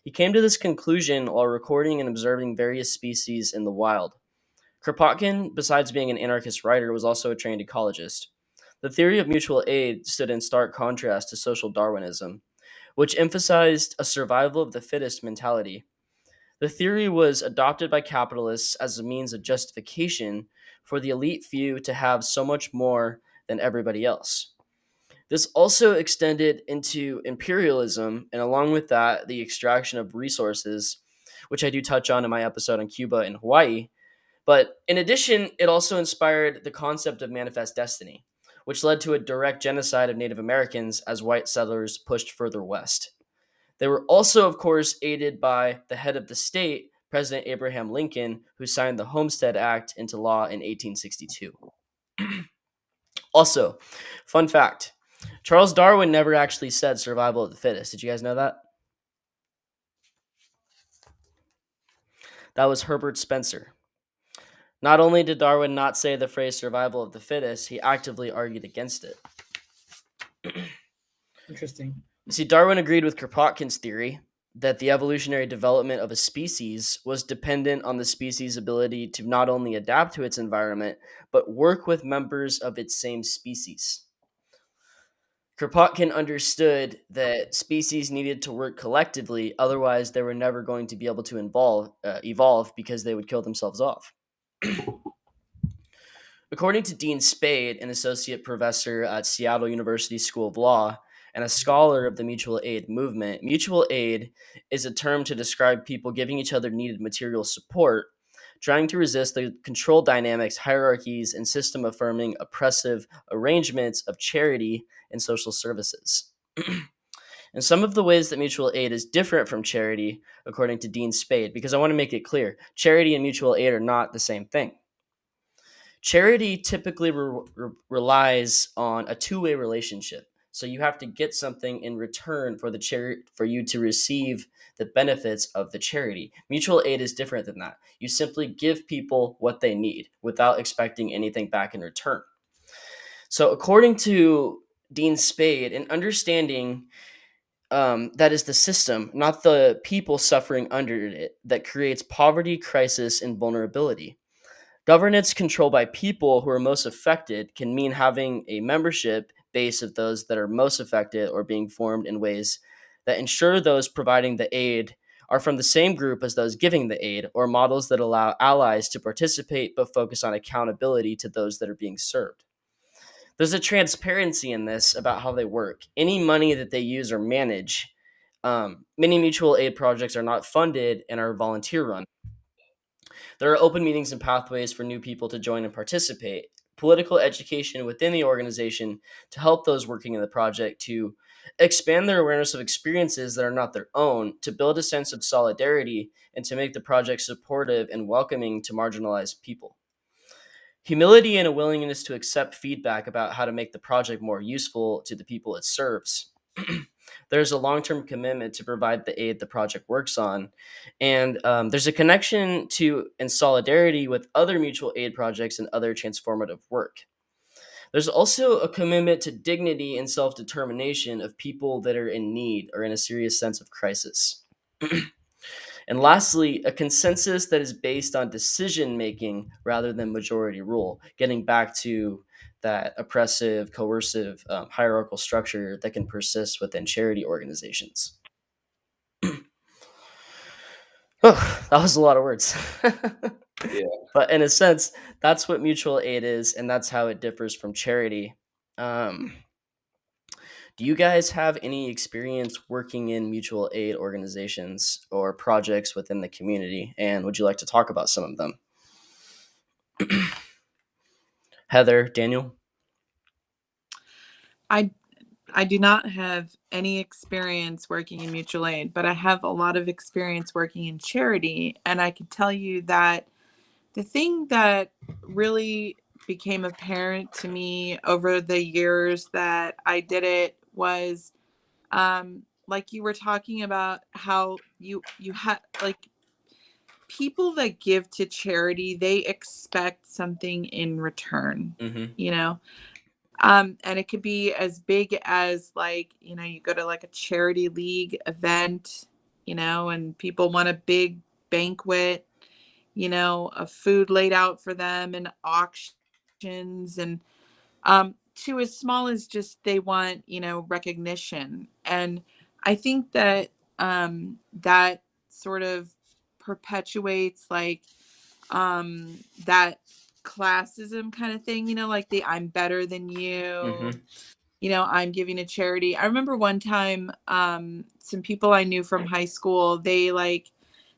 He came to this conclusion while recording and observing various species in the wild. Kropotkin, besides being an anarchist writer, was also a trained ecologist. The theory of mutual aid stood in stark contrast to social Darwinism, which emphasized a survival of the fittest mentality. The theory was adopted by capitalists as a means of justification for the elite few to have so much more than everybody else. This also extended into imperialism, and along with that, the extraction of resources, which I do touch on in my episode on Cuba and Hawaii, but in addition, it also inspired the concept of manifest destiny, which led to a direct genocide of Native Americans as white settlers pushed further west. They were also, of course, aided by the head of the state, President Abraham Lincoln, who signed the Homestead Act into law in 1862. <clears throat> also, fun fact Charles Darwin never actually said survival of the fittest. Did you guys know that? That was Herbert Spencer. Not only did Darwin not say the phrase survival of the fittest, he actively argued against it. Interesting. See, Darwin agreed with Kropotkin's theory that the evolutionary development of a species was dependent on the species' ability to not only adapt to its environment, but work with members of its same species. Kropotkin understood that species needed to work collectively, otherwise, they were never going to be able to involve, uh, evolve because they would kill themselves off. According to Dean Spade, an associate professor at Seattle University School of Law and a scholar of the mutual aid movement, mutual aid is a term to describe people giving each other needed material support, trying to resist the control dynamics, hierarchies, and system affirming oppressive arrangements of charity and social services. <clears throat> And some of the ways that mutual aid is different from charity, according to Dean Spade, because I want to make it clear charity and mutual aid are not the same thing. Charity typically re- re- relies on a two way relationship. So you have to get something in return for the charity for you to receive the benefits of the charity. Mutual aid is different than that. You simply give people what they need without expecting anything back in return. So according to Dean Spade, in understanding um, that is the system, not the people suffering under it, that creates poverty, crisis, and vulnerability. Governance controlled by people who are most affected can mean having a membership base of those that are most affected or being formed in ways that ensure those providing the aid are from the same group as those giving the aid, or models that allow allies to participate but focus on accountability to those that are being served there's a transparency in this about how they work. Any money that they use or manage, um, many mutual aid projects are not funded and are volunteer run. There are open meetings and pathways for new people to join and participate. Political education within the organization to help those working in the project to expand their awareness of experiences that are not their own, to build a sense of solidarity, and to make the project supportive and welcoming to marginalized people. Humility and a willingness to accept feedback about how to make the project more useful to the people it serves. <clears throat> there's a long term commitment to provide the aid the project works on. And um, there's a connection to and solidarity with other mutual aid projects and other transformative work. There's also a commitment to dignity and self determination of people that are in need or in a serious sense of crisis. <clears throat> And lastly, a consensus that is based on decision making rather than majority rule, getting back to that oppressive, coercive, um, hierarchical structure that can persist within charity organizations. <clears throat> oh, that was a lot of words. Yeah. <laughs> But in a sense, that's what mutual aid is, and that's how it differs from charity. Um, do you guys have any experience working in mutual aid organizations or projects within the community? And would you like to talk about some of them? <clears throat> Heather, Daniel? I I do not have any experience working in mutual aid, but I have a lot of experience working in charity and I can tell you that the thing that really became apparent to me over the years that I did it was um like you were talking about how you you had like people that give to charity they expect something in return hmm you know? Um and it could be as big as like you know you go to like a charity league event you know and people want a big banquet you know of food laid out for them and auctions and um to as small as just they want you know recognition. And i think that um that sort of perpetuates like um that classism kind of thing you know like the i'm better than you Mhm. you know i'm giving to charity i remember one time um some people i knew from high school they like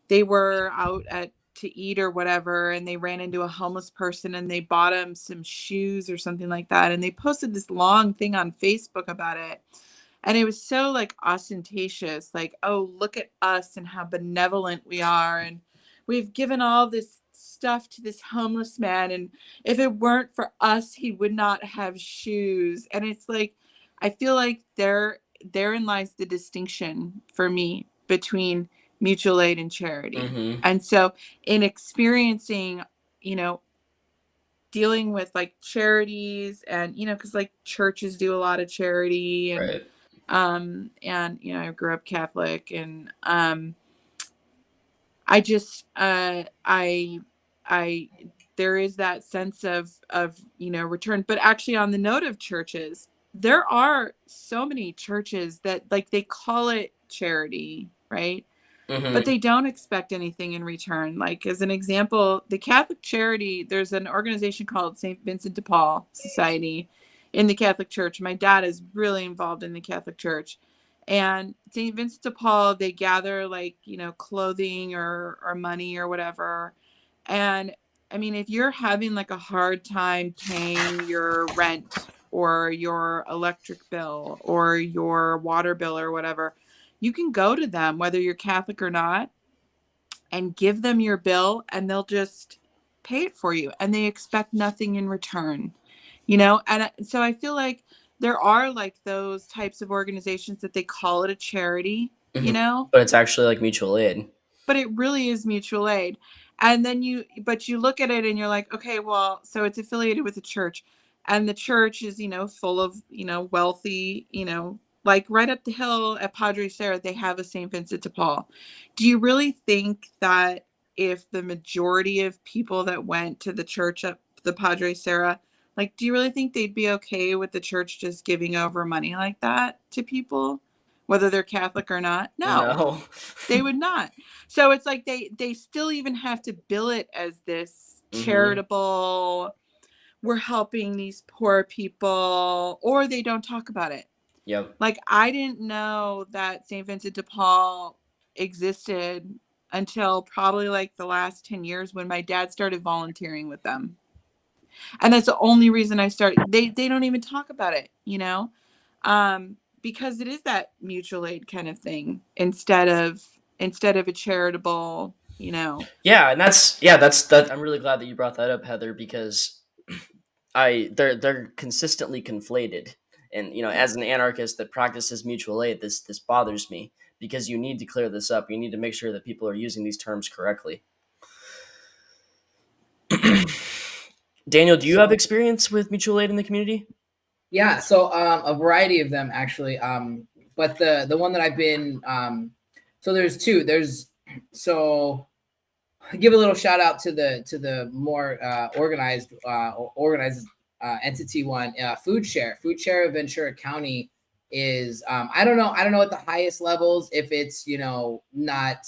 they were out at to eat or whatever and they ran into a homeless person and they bought him some shoes or something like that and they posted this long thing on facebook about it and it was so like ostentatious like oh look at us and how benevolent we are and we've given all this stuff to this homeless man and if it weren't for us he would not have shoes and it's like i feel like there therein lies the distinction for me between mutual aid and charity Mhm. and so in experiencing you know dealing with like charities and you know because like churches do a lot of charity and Right. Um and you know i grew up catholic and um i just uh i i there is that sense of of you know return but actually on the note of churches there are so many churches that like they call it charity right Mhm. but they don't expect anything in return. Like as an example, the Catholic Charity, there's an organization called St. Vincent de Paul Society in the Catholic Church. My dad is really involved in the Catholic Church. And St. Vincent de Paul, they gather like, you know, clothing or or money or whatever. And I mean, if you're having like a hard time paying your rent or your electric bill or your water bill or whatever, you can go to them whether you're Catholic or not and give them your bill and they'll just pay it for you and they expect nothing in return. You know, and so I feel like there are like those types of organizations that they call it a charity, you Mhm. know, But it's actually like mutual aid. but it really is mutual aid and then you but you look at it and you're like okay well so it's affiliated with the church and the church is you know full of you know wealthy you know like right up the hill at padre serra they have a st vincent de paul do you really think that if the majority of people that went to the church at the padre serra like do you really think they'd be okay with the church just giving over money like that to people whether they're catholic or not No. they <laughs> would not so it's like they they still even have to bill it as this Mhm. charitable we're helping these poor people or they don't talk about it Yep. like i didn't know that st vincent de paul existed until probably like the last 10 years when my dad started volunteering with them and that's the only reason i started they they don't even talk about it you know um because it is that mutual aid kind of thing instead of instead of a charitable you know Yeah, and that's yeah, that's that. I'm really glad that you brought that up, Heather, because <clears throat> I they're they're consistently conflated, and you know, as an anarchist that practices mutual aid, this this bothers me because you need to clear this up. You need to make sure that people are using these terms correctly. <clears throat> Daniel, do you have experience with mutual aid in the community? Yeah, so um, a variety of them actually. Um, but the the one that I've been um, so there's two. There's so give a little shout out to the to the more uh, organized uh, organized uh, entity one. Uh, Food Share, Food Share of Ventura County is um, I don't know I don't know at the highest levels if it's you know not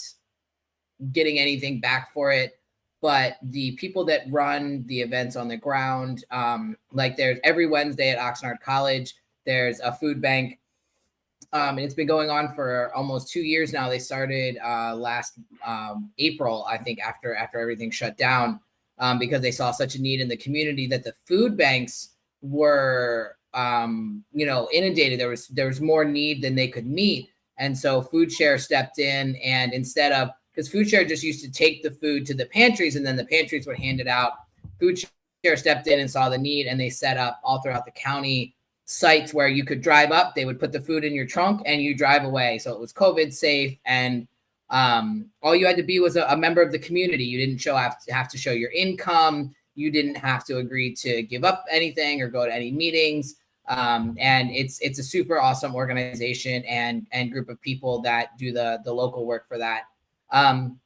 getting anything back for it but the people that run the events on the ground um, like there's every wednesday at oxnard college there's a food bank. Um, and it's been going on for almost two years now. They started uh, last um, april i think after after everything shut down um, because they saw such a need in the community that the food banks were um, you know inundated. There was there was more need than they could meet. And so food share stepped in and instead of because food share just used to take the food to the pantries and then the pantries would hand it out. Food share stepped in and saw the need and they set up all throughout the county sites where you could drive up. They would put the food in your trunk and you drive away. So it was COVID safe and um, all you had to be was a, a member of the community. You didn't show have to, have to show your income. You didn't have to agree to give up anything or go to any meetings. Um, and it's it's a super awesome organization and and group of people that do the the local work for that. Um,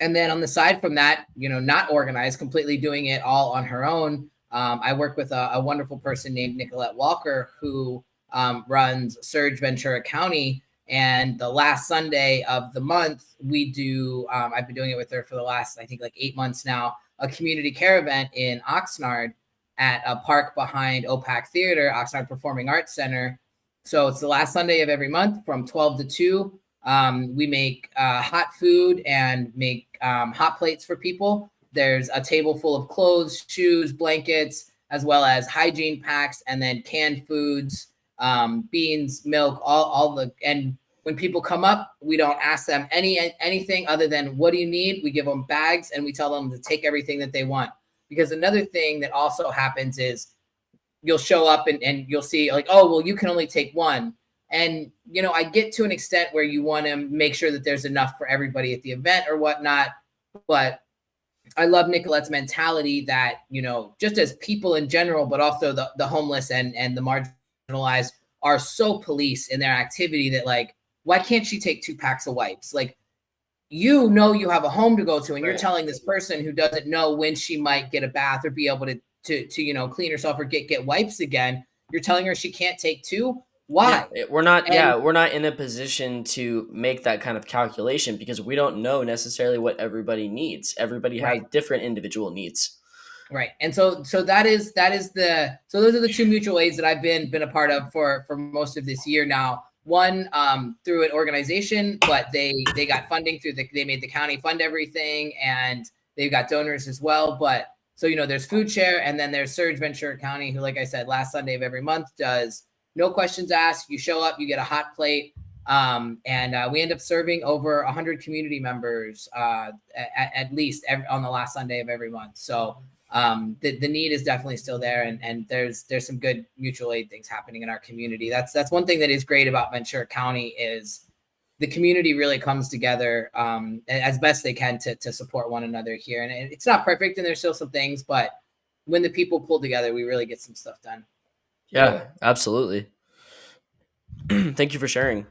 and then on the side from that, you know, not organized, completely doing it all on her own. Um, I work with a, a, wonderful person named Nicolette Walker who um, runs Surge Ventura County. And the last Sunday of the month, we do, um, I've been doing it with her for the last, I think, like eight months now, a community care event in Oxnard at a park behind OPAC Theater, Oxnard Performing Arts Center. So it's the last Sunday of every month from 12 to 2. Um, we make uh, hot food and make um, hot plates for people. There's a table full of clothes, shoes, blankets, as well as hygiene packs, and then canned foods, um, beans, milk, all, all the and when people come up, we don't ask them any anything other than what do you need. We give them bags and we tell them to take everything that they want. Because another thing that also happens is you'll show up and, and you'll see like, oh, well, you can only take one. And you know, I get to an extent where you want to make sure that there's enough for everybody at the event or whatnot. But I love Nicolette's mentality that, you know, just as people in general, but also the, the homeless and, and the marginalized are so police in their activity that like, why can't she take two packs of wipes? Like you know you have a home to go to, and you're telling this person who doesn't know when she might get a bath or be able to to to you know clean herself or get get wipes again. You're telling her she can't take two. Why? Yeah, we're not. And, yeah, we're not in a position to make that kind of calculation because we don't know necessarily what everybody needs. Everybody right. has different individual needs. Right, and so so that is that is the so those are the two mutual aids that I've been been a part of for for most of this year now. One um, through an organization, but they they got funding through the they made the county fund everything, and they've got donors as well. But so you know, there's Food Share, and then there's Surge Ventura County, who, like I said, last Sunday of every month does no questions asked. You show up, you get a hot plate. Um, and uh, we end up serving over 100 community members uh, at, at, least every, on the last Sunday of every month. So um, the, the need is definitely still there, and, and there's there's some good mutual aid things happening in our community. That's that's one thing that is great about Ventura County is the community really comes together um, as best they can to to support one another here. And it's not perfect, and there's still some things, but when the people pull together, we really get some stuff done. Yeah, absolutely. <clears throat> Thank you for sharing.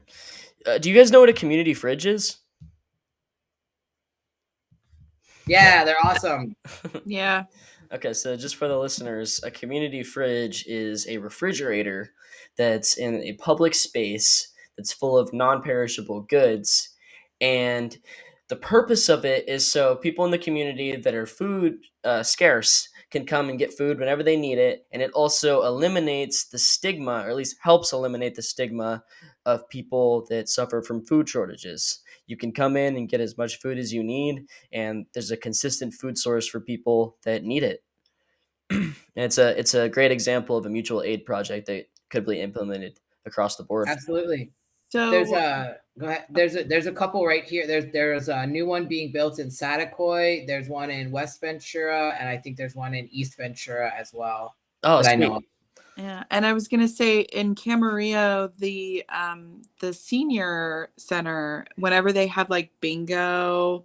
Uh, do you guys know what a community fridge is? Yeah, they're awesome. <laughs> yeah. Okay, so just for the listeners, a community fridge is a refrigerator that's in a public space that's full of non perishable goods. And the purpose of it is so people in the community that are food uh, scarce can come and get food whenever they need it. And it also eliminates the stigma, or at least helps eliminate the stigma of people that suffer from food shortages. You can come in and get as much food as you need, and there's a consistent food source for people that need it. it's a it's a great example of a mutual aid project that could be implemented across the board. Absolutely. So there's a go ahead. There's a there's a couple right here. There's there's a new one being built in Saticoy. There's one in West Ventura, and I think there's one in East Ventura as well. Oh, I know. Yeah, and I was gonna say in Camarillo, the um the senior center, whenever they have like bingo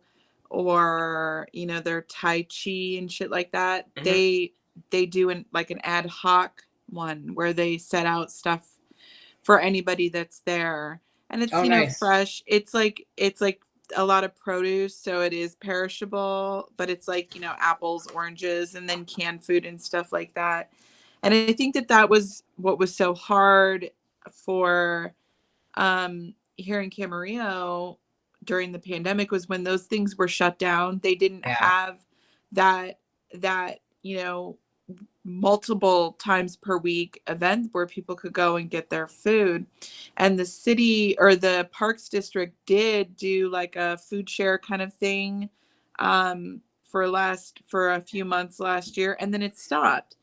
or you know their tai chi and shit like that, mm-hmm. they they do an like an ad hoc one where they set out stuff for anybody that's there. And it's oh, you know nice. fresh. It's like it's like a lot of produce, so it is perishable, but it's like, you know, apples, oranges, and then canned food and stuff like that. And I think that that was what was so hard for um here in Camarillo during the pandemic was when those things were shut down. They didn't yeah. have that that, you know, multiple times per week event where people could go and get their food and the city or the parks district did do like a food share kind of thing um, for last for a few months last year and then it stopped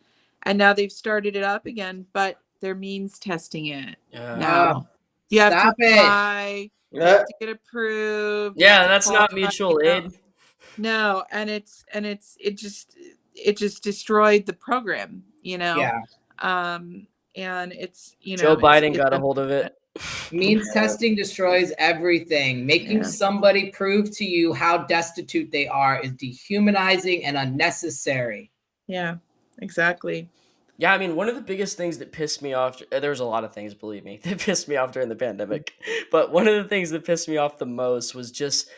and now they've started it up again but they're means testing it yeah. now You have Stop to it. apply Yeah. to get approved. Yeah, that's not mutual aid. No, and it's and it's it just it just destroyed the program, you know. Yeah. Um and it's you know Joe Biden it's got a a- hold of it. <laughs> Means Yeah. testing destroys everything. Making Yeah. somebody prove to you how destitute they are is dehumanizing and unnecessary. Yeah, exactly. Yeah, I mean, one of the biggest things that pissed me off, there was a lot of things, believe me, <laughs> that pissed me off during the pandemic. But one of the things that pissed me off the most was just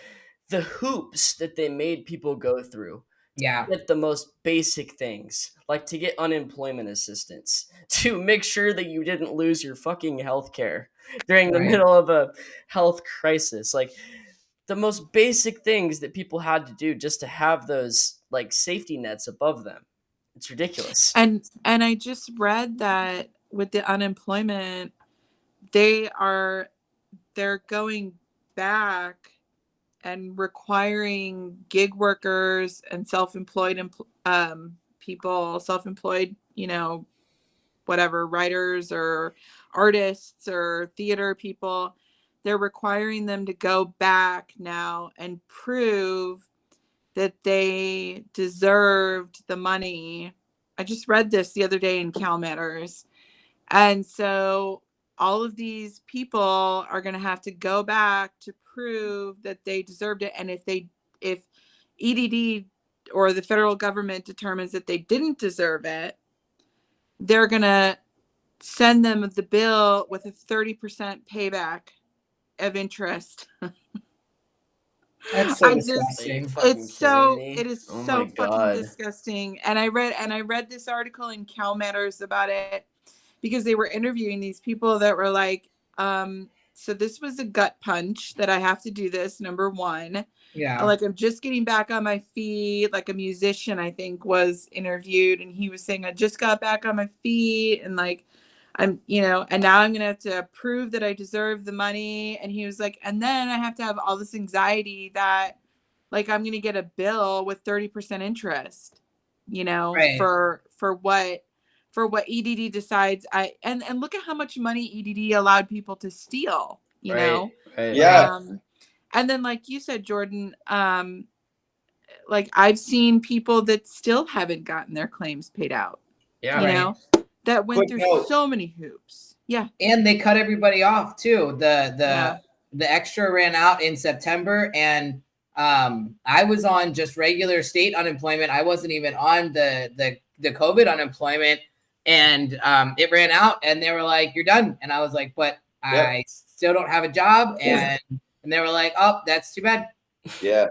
the hoops that they made people go through. Yeah. Get the most basic things, like to get unemployment assistance, <laughs> to make sure that you didn't lose your fucking health care during the Right. middle of a health crisis. Like the most basic things that people had to do just to have those like safety nets above them. It's ridiculous. And and I just read that with the unemployment, they are they're going back and requiring gig workers and self-employed empl- um, people, self-employed, you know, whatever writers or artists or theater people, they're requiring them to go back now and prove that they deserved the money. I just read this the other day in Cal Matters. And so all of these people are going to have to go back to prove that they deserved it and if they if EDD or the federal government determines that they didn't deserve it, they're going to send them the bill with a 30% payback of interest. That's so I just- disgusting. Fucking it's so it is Oh so fucking God. disgusting and i read and i read this article in cal matters about it because they were interviewing these people that were like um so this was a gut punch that i have to do this number one Yeah. like i'm just getting back on my feet like a musician i think was interviewed and he was saying i just got back on my feet and like i'm you know and now i'm gonna have to prove that i deserve the money and he was like and then i have to have all this anxiety that like i'm gonna get a bill with 30% interest you know Right. for for what for what edd decides i and and look at how much money edd allowed people to steal you Right, know right. Yeah. um, and then like you said jordan um like i've seen people that still haven't gotten their claims paid out Yeah, you Right. know that went Quick through note. so many hoops yeah and they cut everybody off too. The the Yeah. the extra ran out in September and um I was on just regular state unemployment. I wasn't even on the the the COVID unemployment and um it ran out and they were like you're done and I was like but Yeah. I still don't have a job and and they were like oh that's too bad. Yeah.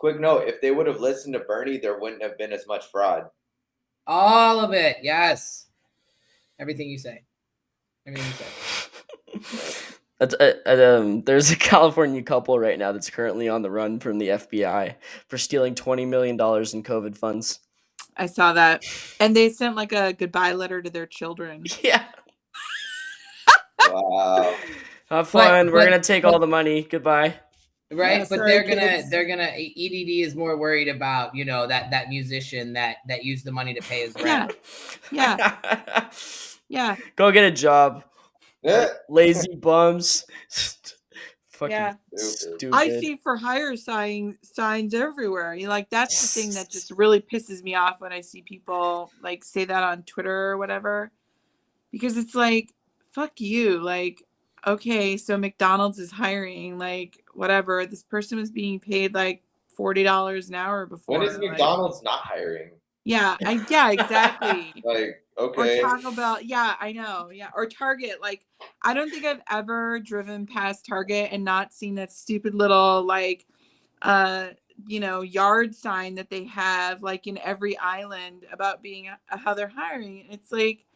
Quick note: If they would have listened to Bernie, there wouldn't have been as much fraud. All of it. Yes. Everything you say. Everything you say. <laughs> That's, uh, uh, um, there's a <laughs> California couple right now that's currently on the run from the FBI for stealing twenty million dollars in COVID funds. I saw that and they sent like a goodbye letter to their children <laughs> Yeah, Wow. have fun. We're but- gonna take but- all the money. Goodbye. right Yeah, but sorry, they're gonna kids. they're gonna edd is more worried about you know that that musician that that used the money to pay his rent Yeah. yeah <laughs> yeah Go get a job. Yeah. Lazy bums. <laughs> Fucking Yeah. stupid. I see for hire sign signs everywhere. You like that's the thing that just really pisses me off when I see people like say that on Twitter or whatever. Because it's like, fuck you. Like, okay, so McDonald's is hiring, like whatever. This person was being paid like forty dollars an hour before. When is like- McDonald's not hiring? yeah, I, yeah, <laughs> exactly. Like, or okay. Taco Bell. Yeah, I know. Yeah, or Target. Like, I don't think I've ever driven past Target and not seen that stupid little like, uh, you know, yard sign that they have like in every island about being uh, how they're hiring. It's like,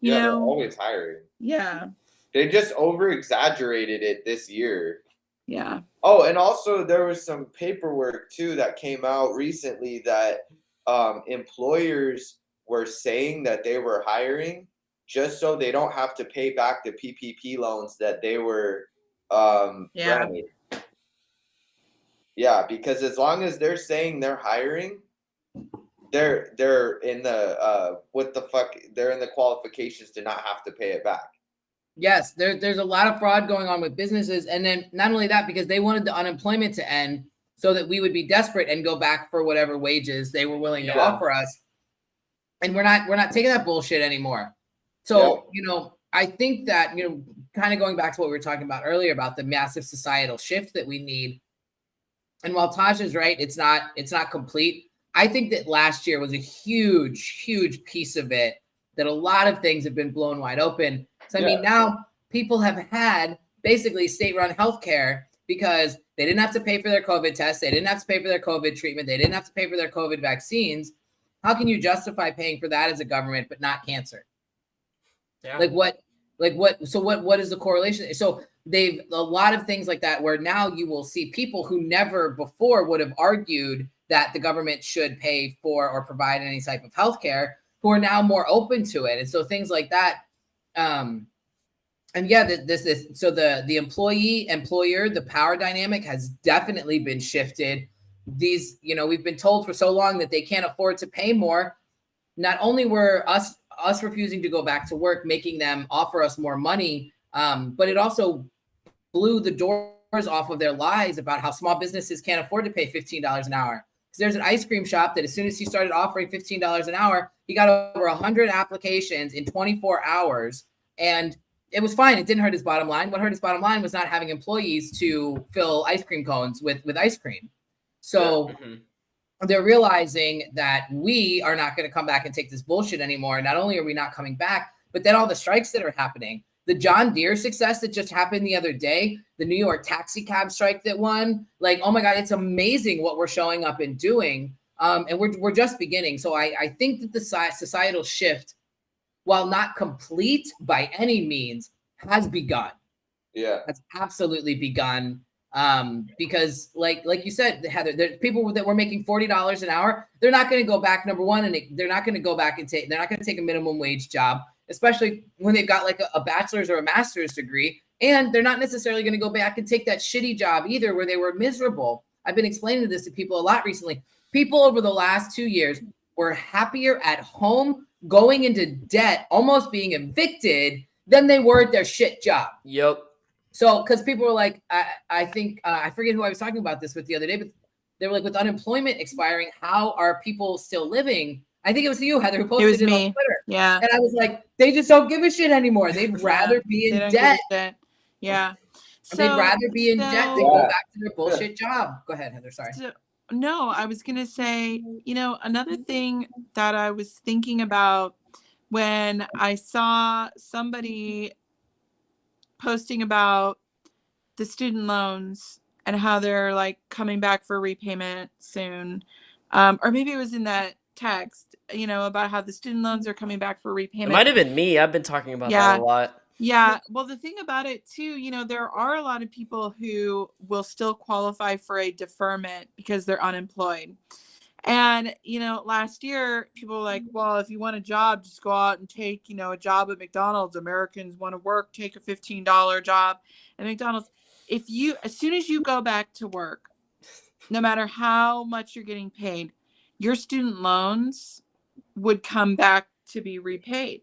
you yeah, they're know, always hiring. yeah, They just over exaggerated it this year. yeah, Oh, and also there was some paperwork too that came out recently that um, employers were saying that they were hiring just so they don't have to pay back the PPP loans that they were um, Yeah. granted. Yeah, because as long as they're saying they're hiring, they're they're in the uh what the fuck they're in the qualifications to not have to pay it back. Yes, there, there's a lot of fraud going on with businesses. And then not only that, because they wanted the unemployment to end so that we would be desperate and go back for whatever wages they were willing to Yeah. offer us. And we're not we're not taking that bullshit anymore. So, you know, I think that, you know, kind of going back to what we were talking about earlier about the massive societal shift that we need. And while Taj is right, it's not it's not complete. I think that last year was a huge, huge piece of it that a lot of things have been blown wide open. So I mean, now people have had basically state-run healthcare because they didn't have to pay for their COVID tests, they didn't have to pay for their COVID treatment, they didn't have to pay for their COVID vaccines. How can you justify paying for that as a government but not cancer? Yeah. Like what? Like what? So what? What is the correlation? So they've a lot of things like that where now you will see people who never before would have argued that the government should pay for or provide any type of health care who are now more open to it and so things like that um and yeah th- this is so the the employee employer the power dynamic has definitely been shifted these you know we've been told for so long that they can't afford to pay more. Not only were us us refusing to go back to work making them offer us more money um, but it also blew the doors off of their lies about how small businesses can't afford to pay $15 an hour. Because there's an ice cream shop that as soon as he started offering $15 an hour he got over 100 applications in 24 hours. And it was fine. It didn't hurt his bottom line. What hurt his bottom line was not having employees to fill ice cream cones with with ice cream so Mhm. they're realizing that we are not going to come back and take this bullshit anymore. Not only are we not coming back, but then all the strikes that are happening. The John Deere success that just happened the other day, the New York taxi cab strike that won, like, oh my God, it's amazing what we're showing up and doing. Um, and we're, we're just beginning. So I, I think that the societal shift, while not complete by any means, has begun Yeah. has absolutely begun um because like like you said heather there's people that were making $40 an hour they're not going to go back number one and they- they're not going to go back and take they're not going to take a minimum wage job especially when they've got like a, a bachelor's or a master's degree and they're not necessarily going to go back and take that shitty job either where they were miserable. I've been explaining this to people a lot recently. People over the last two years were happier at home going into debt almost being evicted than they were at their shit job. Yep. So, because people were like, I, I think uh, I forget who I was talking about this with the other day, but they were like, with unemployment expiring, how are people still living? I think it was you, Heather, who posted was it, me. on Twitter, Yeah. and I was like, they just don't give a shit anymore. <laughs> They'd rather be in don't give a debt. shit. Yeah. They'd rather be in debt than go back to their bullshit job. Go ahead, Heather. Sorry. So, no, I was going to say, you know, another thing that I was thinking about when I saw somebody posting about the student loans and how they're like coming back for repayment soon. Um, or maybe it was in that text, you know, about how the student loans are coming back for repayment. It might have been me. I've been talking about Yeah. that a lot. Yeah. Well, the thing about it too, you know, there are a lot of people who will still qualify for a deferment because they're unemployed. And, you know, last year people were like, mm-hmm. well, if you want a job, just go out and take, you know, a job at McDonald's. Americans want to work, take a $15 job at McDonald's. If you, as soon as you go back to work, no matter how much you're getting paid, your student loans would come back to be repaid.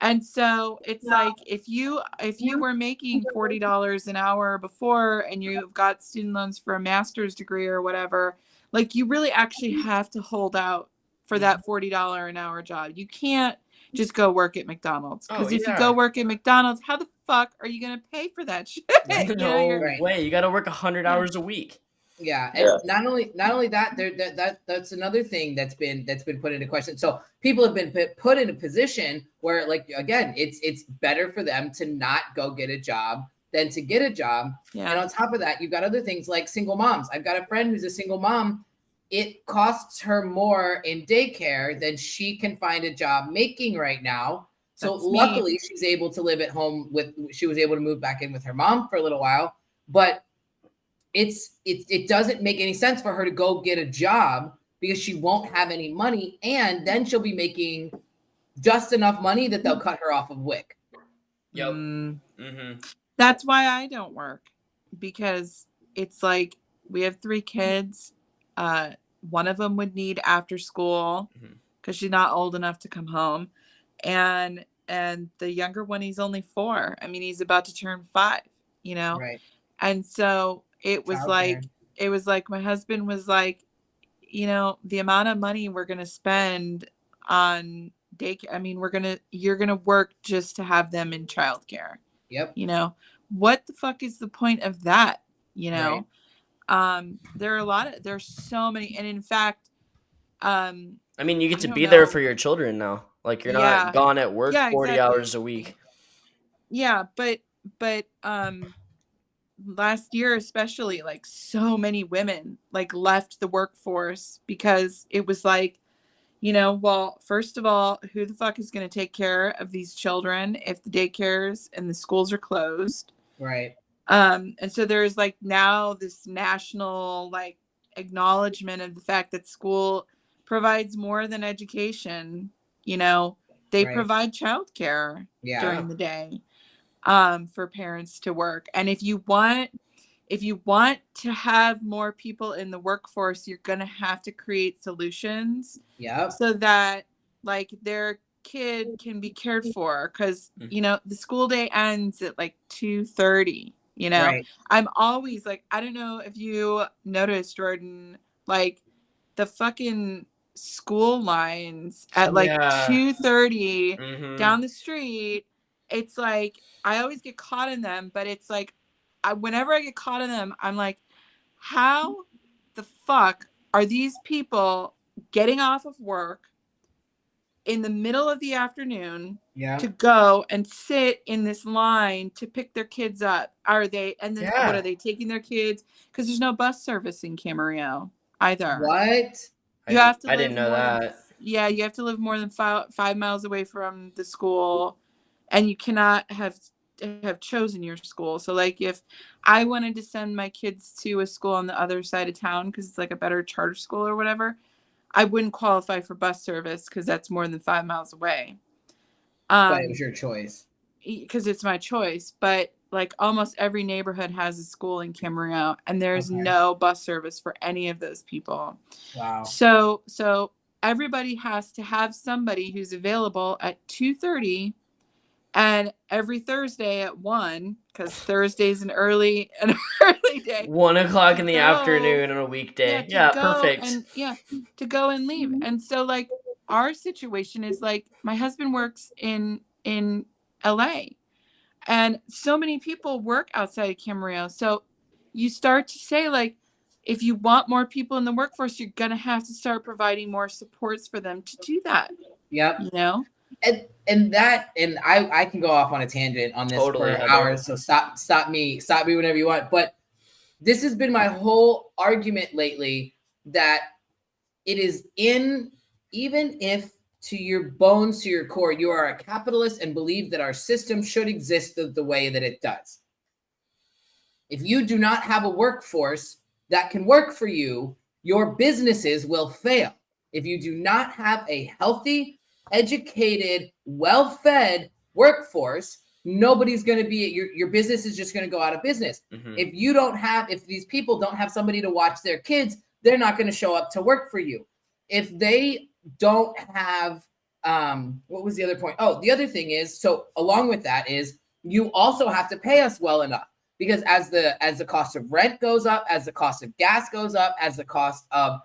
And so it's like if you if you mm-hmm. were making forty dollars an hour before and you've got student loans for a master's degree or whatever, like you really actually mm-hmm. have to hold out for that forty dollar an hour job. You can't just go work at McDonald's because Oh, if you go work at McDonald's, how the fuck are you gonna pay for that <laughs> shit? <laughs> You no you're- Right. way. You got to work 100 Yeah. hours a week. Yeah, and Yeah. not only not only that, there that, that that's another thing that's been that's been put into question. So people have been put, put in a position where, like, again, it's it's better for them to not go get a job than to get a job. And on top of that, you've got other things like single moms. I've got a friend who's a single mom. It costs her more in daycare than she can find a job making right now. So That's me. luckily, she's able to live at home with. She was able to move back in with her mom for a little while, but it's it it doesn't make any sense for her to go get a job because she won't have any money, and then she'll be making just enough money that they'll cut her off of WIC. Yep. Mm. Mm-hmm. That's why I don't work because it's like we have three kids. Uh, one of them would need after school because she's not old enough to come home, and and the younger one he's only four. I mean, he's about to turn five. You know, Right. and so it was Childcare. like it was like my husband was like, you know, the amount of money we're gonna spend on daycare. I mean, we're gonna you're gonna work just to have them in childcare Yep. you know what the fuck is the point of that you know um there are a lot of there's so many and in fact um I mean, you get to don't be there for your children now. Like you're Yeah. not gone at work Yeah, 40 exactly. hours a week. yeah but but um last year especially like so many women like left the workforce because it was like you know well first of all who the fuck is going to take care of these children if the daycares and the schools are closed Right. um and so there's like now this national like acknowledgement of the fact that school provides more than education you know they Right. provide childcare Yeah. during the day um for parents to work and if you want if you want to have more people in the workforce you're going to have to create solutions Yep. so that like their kid can be cared for because Mhm. you know the school day ends at like 2.30 you know Right. i'm always like i don't know if you noticed jordan like the fucking school lines at like Yeah. 2.30 Mhm. down the street it's like i always get caught in them but it's like I, whenever i get caught in them i'm like how mm-hmm. the fuck are these people getting off of work in the middle of the afternoon Yeah. to go and sit in this line to pick their kids up are they and then what are they taking their kids because there's no bus service in camarillo either What? I, you have to I didn't live know more than- that. yeah you have to live more than five five miles away from the school and you cannot have have chosen your school so like if i wanted to send my kids to a school on the other side of town because it's like a better charter school or whatever i wouldn't qualify for bus service because that's more than five miles away um but it was your choice. because it's my choice but like almost every neighborhood has a school in Camarillo and there's Okay. no bus service for any of those people Wow. so so everybody has to have somebody who's available at 2:30 and every Thursday at 1 cuz Thursday's an early <laughs> an early day. One o'clock in the go- afternoon on a weekday. to Yeah, perfect. And yeah, to go and leave. Mm-hmm. And so like our situation is like my husband works in in LA and so many people work outside of Camarillo. So you start to say like if you want more people in the workforce, you're gonna have to start providing more supports for them to do that. Yep. You know? And and that and I I can go off on a tangent on this Totally, for hours. So stop stop me stop me whenever you want. But this has been my whole argument lately that it is in even if to your bones to your core you are a capitalist and believe that our system should exist the, the way that it does. If you do not have a workforce that can work for you, your businesses will fail. If you do not have a healthy educated, well-fed workforce, nobody's going to be your your business is just going to go out of business. Mhm. If you don't have if these people don't have somebody to watch their kids, they're not going to show up to work for you. If they don't have um what was the other point? Oh, the other thing is so along with that is you also have to pay us well enough because as the as the cost of rent goes up, as the cost of gas goes up, as the cost of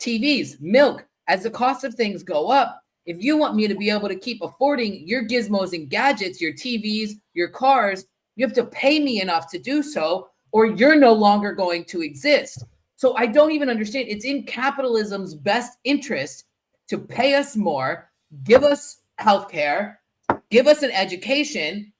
TVs, milk, as the cost of things go up, if you want me to be able to keep affording your gizmos and gadgets, your TVs, your cars, you have to pay me enough to do so, or you're no longer going to exist. So I don't even understand. It's in capitalism's best interest to pay us more, give us health care, give us an education,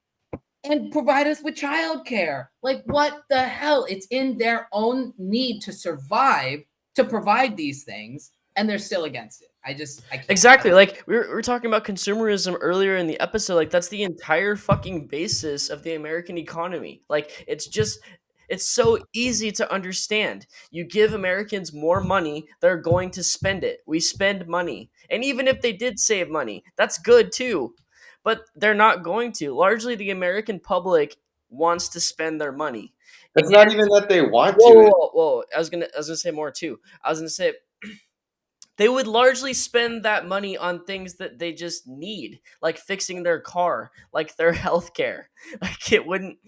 and provide us with childcare. Like, what the hell? It's in their own need to survive to provide these things, and they're still against it. I just, I can't. Exactly. Like we were, we were talking about consumerism earlier in the episode. Like that's the entire fucking basis of the American economy. Like it's just it's so easy to understand. You give Americans more money, they're going to spend it. We spend money. And even if they did save money, that's good too. But they're not going to. Largely the American public wants to spend their money. It's not even that they want Whoa, to. whoa, whoa, whoa. I was gonna I was gonna say more too. I was gonna say <clears throat> they would largely spend that money on things that they just need, like fixing their car, like their <laughs> health care. Like it wouldn't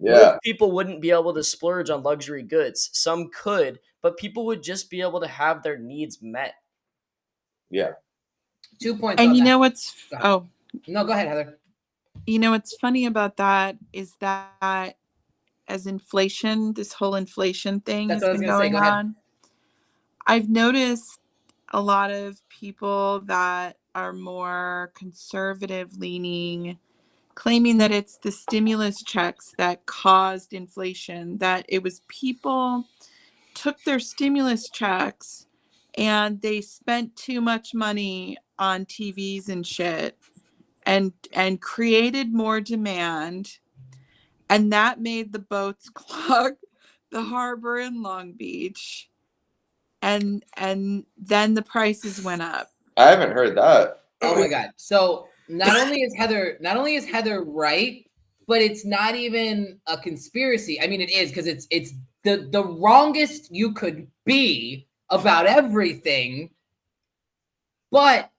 Yeah. people wouldn't be able to splurge on luxury goods. Some could, but people would just be able to have their needs met. Yeah. Two points. And on you that. know what's Go oh, No, go ahead, Heather. you know what's funny about that is that as inflation, this whole inflation thing That's has what I was been gonna say, going go ahead. on. I've noticed a lot of people that are more conservative leaning claiming that it's the stimulus checks that caused inflation that it was people took their stimulus checks and they spent too much money on TVs and shit and and created more demand. And that made the boats <laughs> clog the harbor in Long Beach and and then the prices went up I haven't heard that. Oh my god. So not only is Heather not only is Heather right, but it's not even a conspiracy. I mean it is because it's it's the the wrongest you could be about everything. But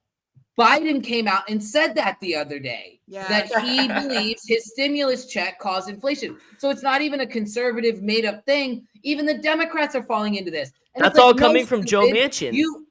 Biden came out and said that the other day yeah that he believes his stimulus check caused inflation. So it's not even a conservative made up thing. Even the Democrats are falling into this. And That's all like, no, coming from Joe Manchin. You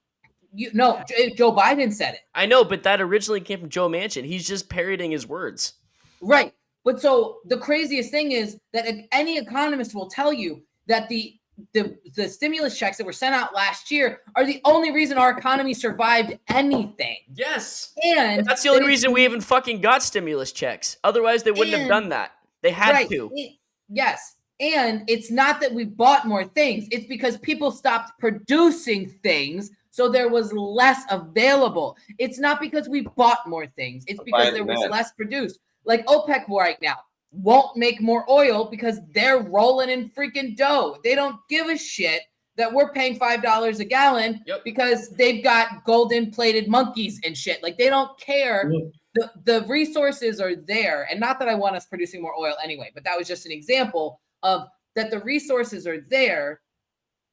you no, Joe Biden said it. I know, but that originally came from Joe Manchin. He's just parroting his words. Right. But so the craziest thing is that any economist will tell you that the the the stimulus checks that were sent out last year are the only reason our economy survived anything. Yes. And That's the only that reason we even fucking got stimulus checks. Otherwise, they wouldn't have done that. They had right, to. it- yes. And it's not that we bought more things, it's because people stopped producing things. So there was less available. It's not because we bought more things. It's because there was less produced. Like OPEC right now won't make more oil because they're rolling in freaking dough. They don't give a shit that we're paying $5 a gallon Yep. because they've got golden plated monkeys and shit. Like they don't care the the resources are there and not that i want us producing more oil anyway but that was just an example of that the resources are there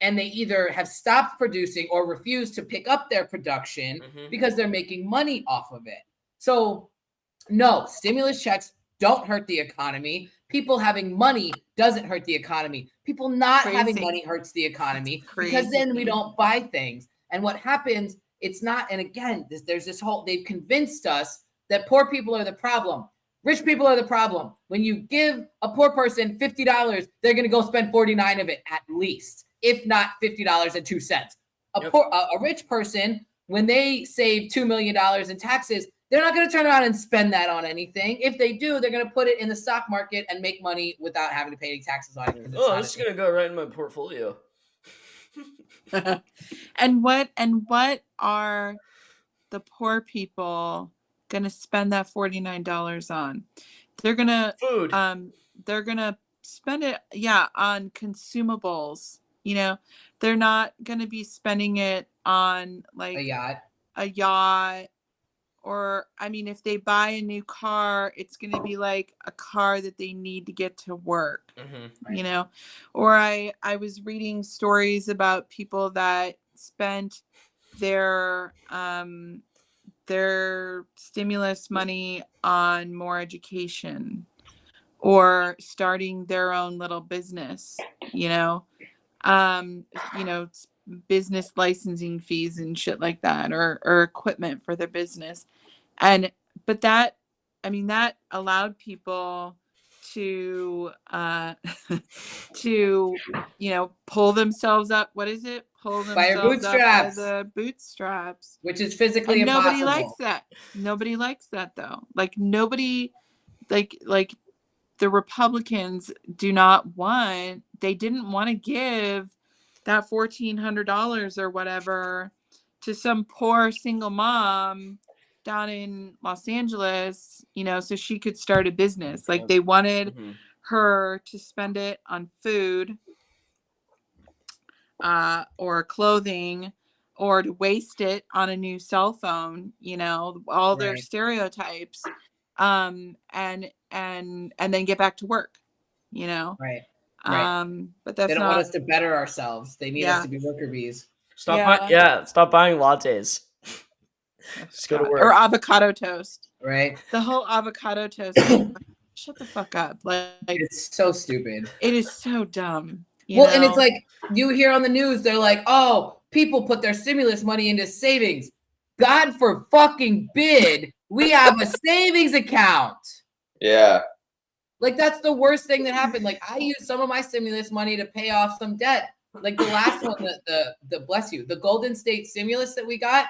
and they either have stopped producing or refuse to pick up their production Mhm. because they're making money off of it. So no stimulus checks don't hurt the economy. People having money doesn't hurt the economy. People not having money hurts the economy because then we don't buy things. And what happens it's not and again this, there's this whole they've convinced us that poor people are the problem rich people are the problem when you give a poor person $50 they're going to go spend 49 of it at least if not $50 and 2 cents a Yep. poor a, a rich person when they save $2 million in taxes they're not going to turn around and spend that on anything if they do they're going to put it in the stock market and make money without having to pay any taxes on it. Oh, not this is gonna go right in my portfolio. <laughs> and what and what are the poor people gonna spend that $49 on they're gonna Food. um they're gonna spend it yeah on consumables you know they're not gonna be spending it on like a yacht a yacht or i mean if they buy a new car it's going to be like a car that they need to get to work Mhm. Right. you know or i i was reading stories about people that spent their um their stimulus money on more education or starting their own little business you know? Um you know business licensing fees and shit like that or or equipment for their business. And but that i mean that allowed people to uh <laughs> to you know pull themselves up what is it pull By your themselves up by bootstraps. the bootstraps. Which is physically and nobody impossible. likes that. Nobody likes that though. Like nobody like like the republicans do not want they didn't want to give that $1400 or whatever to some poor single mom down in los angeles you know so she could start a business. Like they wanted Mhm. her to spend it on food uh, or clothing or to waste it on a new cell phone you know all their Right. stereotypes um and and and then get back to work you know right Right. um but that's they don't not want us to better ourselves they need Yeah. us to be worker bees Stop Yeah. buying yeah, stop buying lattes. Just go to work. Or avocado toast. right? The whole avocado toast. <coughs> Shut the fuck up. Like, like, It's so stupid. it is so dumb. You well, and it's like you hear on the news, they're like, "Oh, people put their stimulus money into savings." God for fucking bid, we have a savings account. Yeah. Like that's the worst thing that happened. Like I used some of my stimulus money to pay off some debt. Like the last one, the the, the bless you, the Golden State stimulus that we got.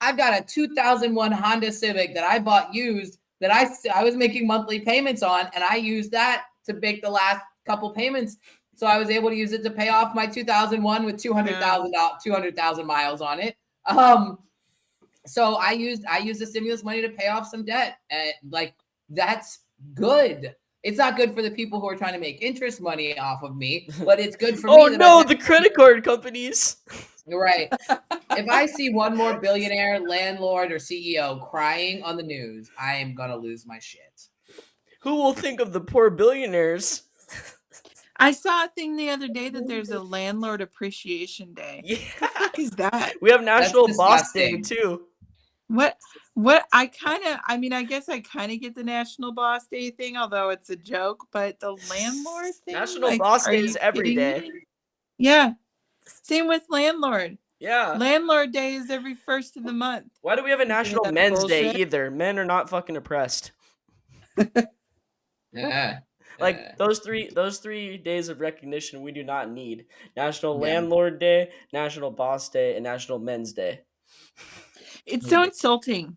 I've got a 2001 Honda Civic that I bought used that I I was making monthly payments on, and I used that to make the last couple payments. So I was able to use it to pay off my 2001 with 200,000 200,000 miles on it. Um, so I used I used the stimulus money to pay off some debt, and like that's good. It's not good for the people who are trying to make interest money off of me, but it's good for <laughs> oh me. that no, the credit card companies. right. <laughs> if I see one more billionaire, landlord, or CEO crying on the news, I am gonna lose my shit. Who will think of the poor billionaires? I saw a thing the other day that there's a landlord appreciation day. Yeah. <laughs> What is that? We have National Boss Day too. What what I kind of I mean I guess I kind of get the National Boss Day thing although it's a joke but the landlord thing National like, Boss are Day is every kidding day. me? Yeah. Same with landlord. Yeah. Landlord day is every first of the month. Why do we have a National that Men's Day either? Men are not fucking oppressed. <laughs> Yeah. Like Yeah. those three those three days of recognition we do not need. National Yeah. Landlord Day, National Boss Day, and National Men's Day. It's so insulting.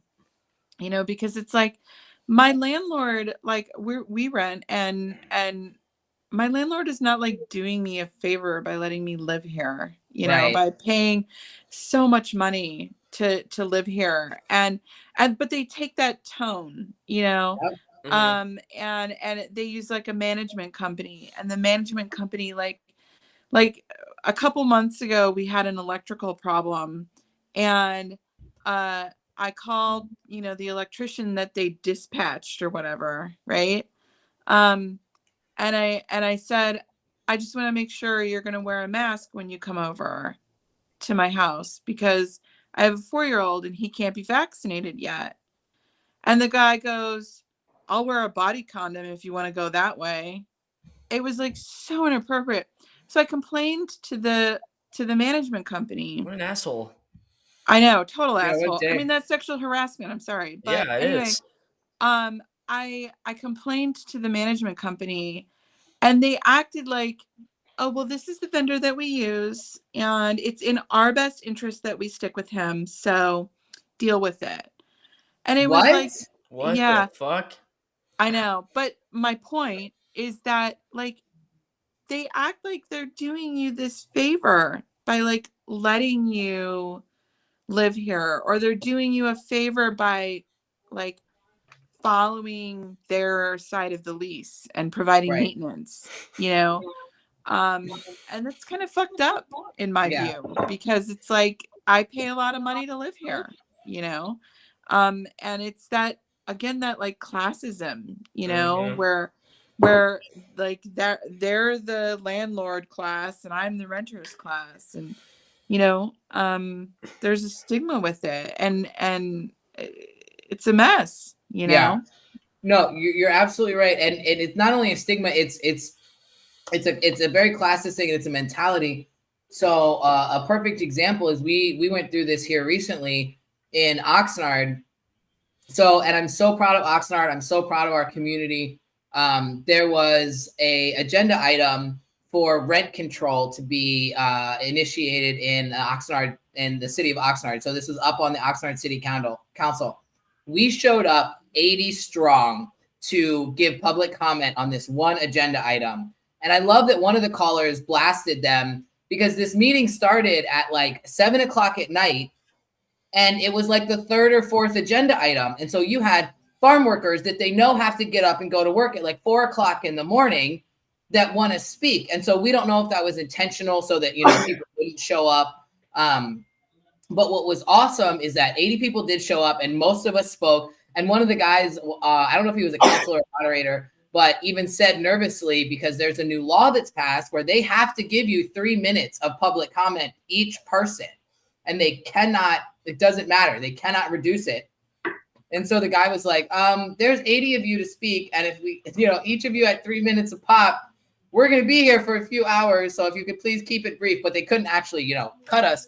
You know because it's like my landlord like we we rent and and my landlord is not like doing me a favor by letting me live here you know Right. by paying so much money to to live here and and but they take that tone you know Mhm. um and and they use like a management company and the management company like like a couple months ago we had an electrical problem and uh i called you know the electrician that they dispatched or whatever right um and i and i said i just want to make sure you're going to wear a mask when you come over to my house because i have a four year old and he can't be vaccinated yet and the guy goes i'll wear a body condom if you want to go that way it was like so inappropriate so i complained to the to the management company What an asshole. I know, total Yeah, asshole. I mean, that's sexual harassment. I'm sorry, but yeah, it is. anyway, um, I I complained to the management company, and they acted like, oh well, this is the vendor that we use, and it's in our best interest that we stick with him. So, deal with it. And it what? was like, What Yeah. the fuck? I know, but my point is that like they act like they're doing you this favor by like letting you live here or they're doing you a favor by like following their side of the lease and providing Right. maintenance, you know. Um and that's kind of fucked up in my Yeah. view because it's like I pay a lot of money to live here, you know. Um and it's that again that like classism you know Mhm. where where like they're they're the landlord class and i'm the renters class and you know um there's a stigma with it and and it's a mess you know Yeah. No, you- you're absolutely right, and, and it's not only a stigma; it's it's it's a it's a very classist thing. It's a mentality. So uh, a perfect example is we we went through this here recently in Oxnard. So and I'm so proud of Oxnard. I'm so proud of our community. Um, there was a agenda item for rent control to be uh, initiated in Oxnard in the city of Oxnard. So this was up on the Oxnard City Council. Council. We showed up 80 strong to give public comment on this one agenda item. And I love that one of the callers blasted them because this meeting started at like seven o'clock at night and it was like the third or fourth agenda item. And so you had farm workers that they know have to get up and go to work at like four o'clock in the morning that want to speak. And so we don't know if that was intentional so that, you know, people <coughs> wouldn't show up. Um, but what was awesome is that 80 people did show up and most of us spoke. And one of the guys, uh, I don't know if he was a councilor or moderator, but even said nervously because there's a new law that's passed where they have to give you three minutes of public comment each person, and they cannot. It doesn't matter. They cannot reduce it. And so the guy was like, um, "There's 80 of you to speak, and if we, you know, each of you at three minutes of pop." We're going to be here for a few hours, so if you could please keep it brief. But they couldn't actually, you know, cut us.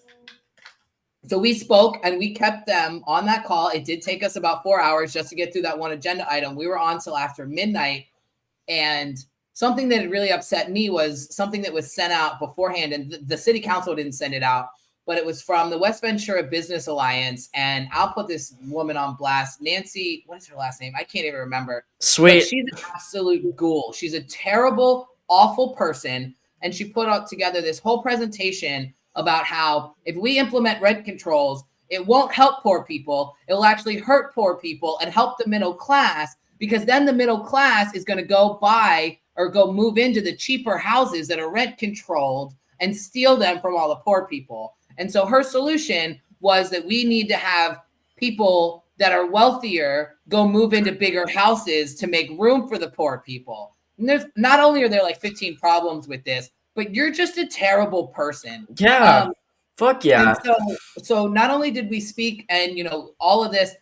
So we spoke and we kept them on that call. It did take us about four hours just to get through that one agenda item. We were on till after midnight. And something that really upset me was something that was sent out beforehand. And the city council didn't send it out, but it was from the West Ventura Business Alliance. And I'll put this woman on blast. Nancy, what is her last name? I can't even remember. But Sweet. she's an absolute ghoul. She's a terrible, awful person. And she put out together this whole presentation about how if we implement rent controls, it won't help poor people. It will actually hurt poor people and help the middle class because then the middle class is going to go buy or go move into the cheaper houses that are rent controlled and steal them from all the poor people. And so her solution was that we need to have people that are wealthier go move into bigger houses to make room for the poor people. And there's not only are there like 15 problems with this, but you're just a terrible person. Yeah. Um, Fuck yeah. so, so not only did we speak and you know all of this,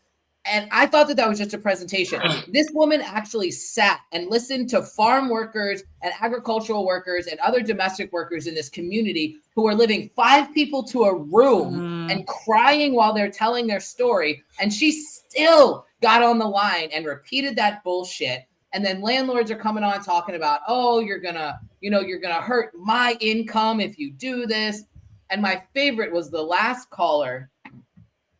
and I thought that that was just a presentation. <clears throat> This woman actually sat and listened to farm workers and agricultural workers and other domestic workers in this community who are living five people to a room Mm. and crying while they're telling their story. And she still got on the line and repeated that bullshit. And then landlords are coming on talking about, oh, you're gonna, you know, you're gonna hurt my income if you do this. And my favorite was the last caller.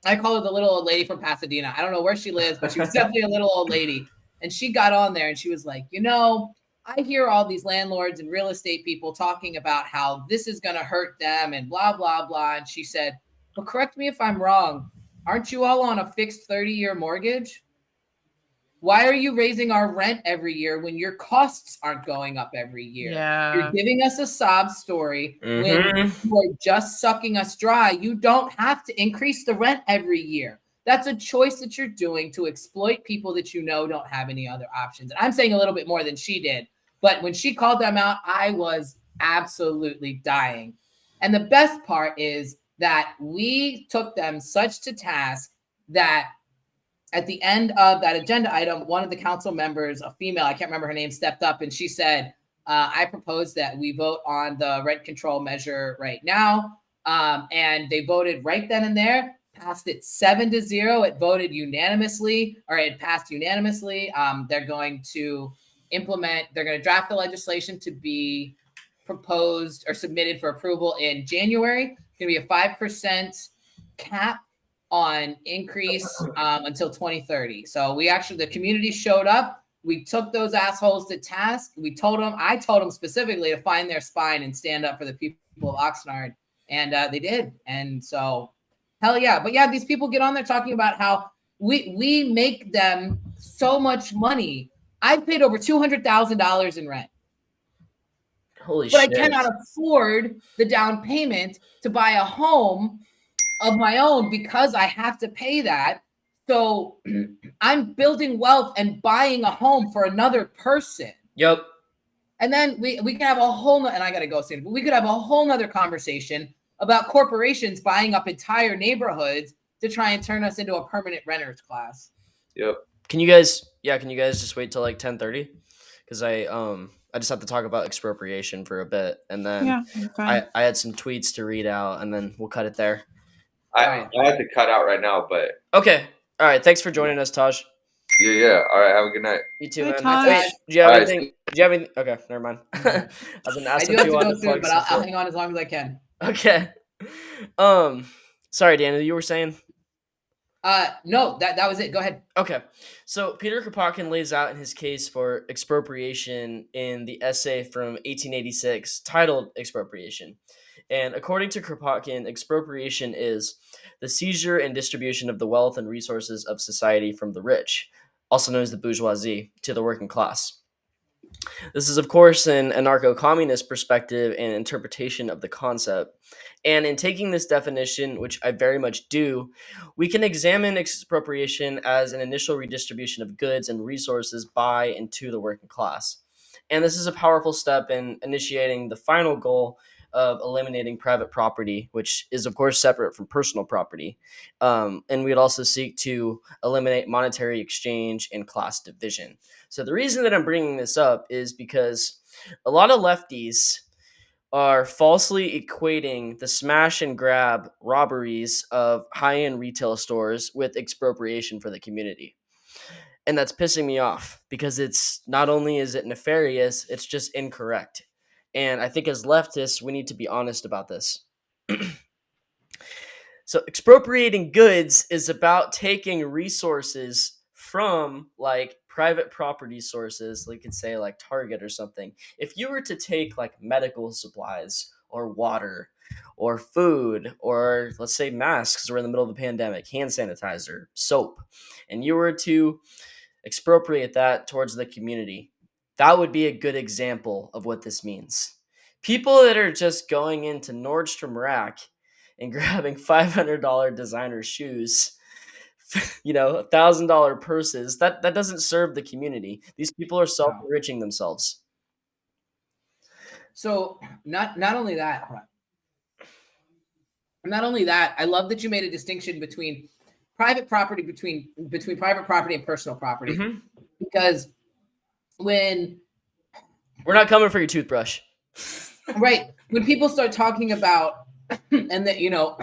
I call her the little old lady from Pasadena. I don't know where she lives, but she was definitely a little old lady. And she got on there and she was like, you know, I hear all these landlords and real estate people talking about how this is going to hurt them and blah, blah, blah. And she said, but correct me if I'm wrong. Aren't you all on a fixed 30 year mortgage? Why are you raising our rent every year when your costs aren't going up every year? Yeah. You're giving us a sob story when Mhm. you are just sucking us dry. You don't have to increase the rent every year. That's a choice that you're doing to exploit people that you know don't have any other options. And I'm saying a little bit more than she did. But when she called them out, I was absolutely dying. And the best part is that we took them such to task that at the end of that agenda item, one of the council members, a female, I can't remember her name, stepped up and she said, uh, I propose that we vote on the rent control measure right now. Um, and they voted right then and there, passed it seven to zero. It voted unanimously, or it passed unanimously. Um, they're going to implement, they're going to draft the legislation to be proposed or submitted for approval in January. It's going to be a 5% cap on increase um, until 2030. So we actually, the community showed up. We took those assholes to task. We told them, I told them specifically to find their spine and stand up for the people of Oxnard. And uh, they did. And so, hell yeah. But yeah, these people get on there talking about how we we make them so much money. I've paid over $200,000 in rent Holy but shit. I cannot afford the down payment to buy a home of my own because I have to pay that. So <clears throat> I'm building wealth and buying a home for another person. Yep. And then we, we can have a whole no- and I gotta go soon, but we could have a whole nother conversation about corporations buying up entire neighborhoods to try and turn us into a permanent renters class. Yep. Can you guys? Yeah. Can you guys just wait till like ten thirty? Because I um I just have to talk about expropriation for a bit, and then Yeah. I I had some tweets to read out, and then we'll cut it there. I, I had to cut out right now, but Okay. All right. Thanks for joining us, Taj. yeah, yeah. All right. Have a good night. You too, Bye, man. Taj. Wait, do you have Alright. anything? Do you have any? Okay, never mind. <laughs> I was gonna I ask do if have you to wanted go to soon, plug but I'll, I'll hang on as long as I can. Okay. Um, sorry, Daniel, you were saying. Uh, no, that, that was it. Go ahead. Okay, so Peter Kropotkin lays out in his case for expropriation in the essay from 1886 titled Expropriation. And according to Kropotkin, expropriation is the seizure and distribution of the wealth and resources of society from the rich, also known as the bourgeoisie, to the working class. This is, of course, an anarcho communist perspective and interpretation of the concept. And in taking this definition, which I very much do, we can examine expropriation as an initial redistribution of goods and resources by and to the working class. And this is a powerful step in initiating the final goal of eliminating private property, which is, of course, separate from personal property. Um, and we'd also seek to eliminate monetary exchange and class division. So, the reason that I'm bringing this up is because a lot of lefties are falsely equating the smash and grab robberies of high end retail stores with expropriation for the community. And that's pissing me off because it's not only is it nefarious, it's just incorrect. And I think as leftists, we need to be honest about this. <clears throat> so, expropriating goods is about taking resources from like private property sources, like you could say like Target or something. If you were to take like medical supplies or water or food or let's say masks, we're in the middle of a pandemic, hand sanitizer, soap, and you were to expropriate that towards the community, that would be a good example of what this means. People that are just going into Nordstrom Rack and <laughs> grabbing $500 designer shoes, <laughs> you know, $1,000 purses, that, that doesn't serve the community. These people are self enriching themselves. So, not not only that, not only that, I love that you made a distinction between private property between between private property and personal property mm-hmm. because when we're not coming for your toothbrush. Right. When people start talking about and that you know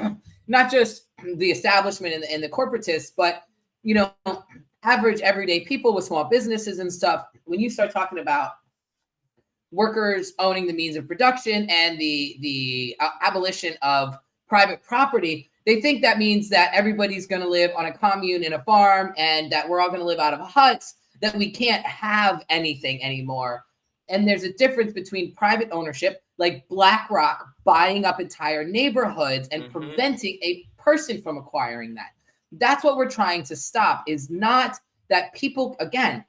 not just the establishment and the, and the corporatists but you know average everyday people with small businesses and stuff when you start talking about workers owning the means of production and the the uh, abolition of private property they think that means that everybody's going to live on a commune in a farm and that we're all going to live out of huts, that we can't have anything anymore. And there's a difference between private ownership, like BlackRock buying up entire neighborhoods and mm-hmm. preventing a person from acquiring that. That's what we're trying to stop is not that people, again,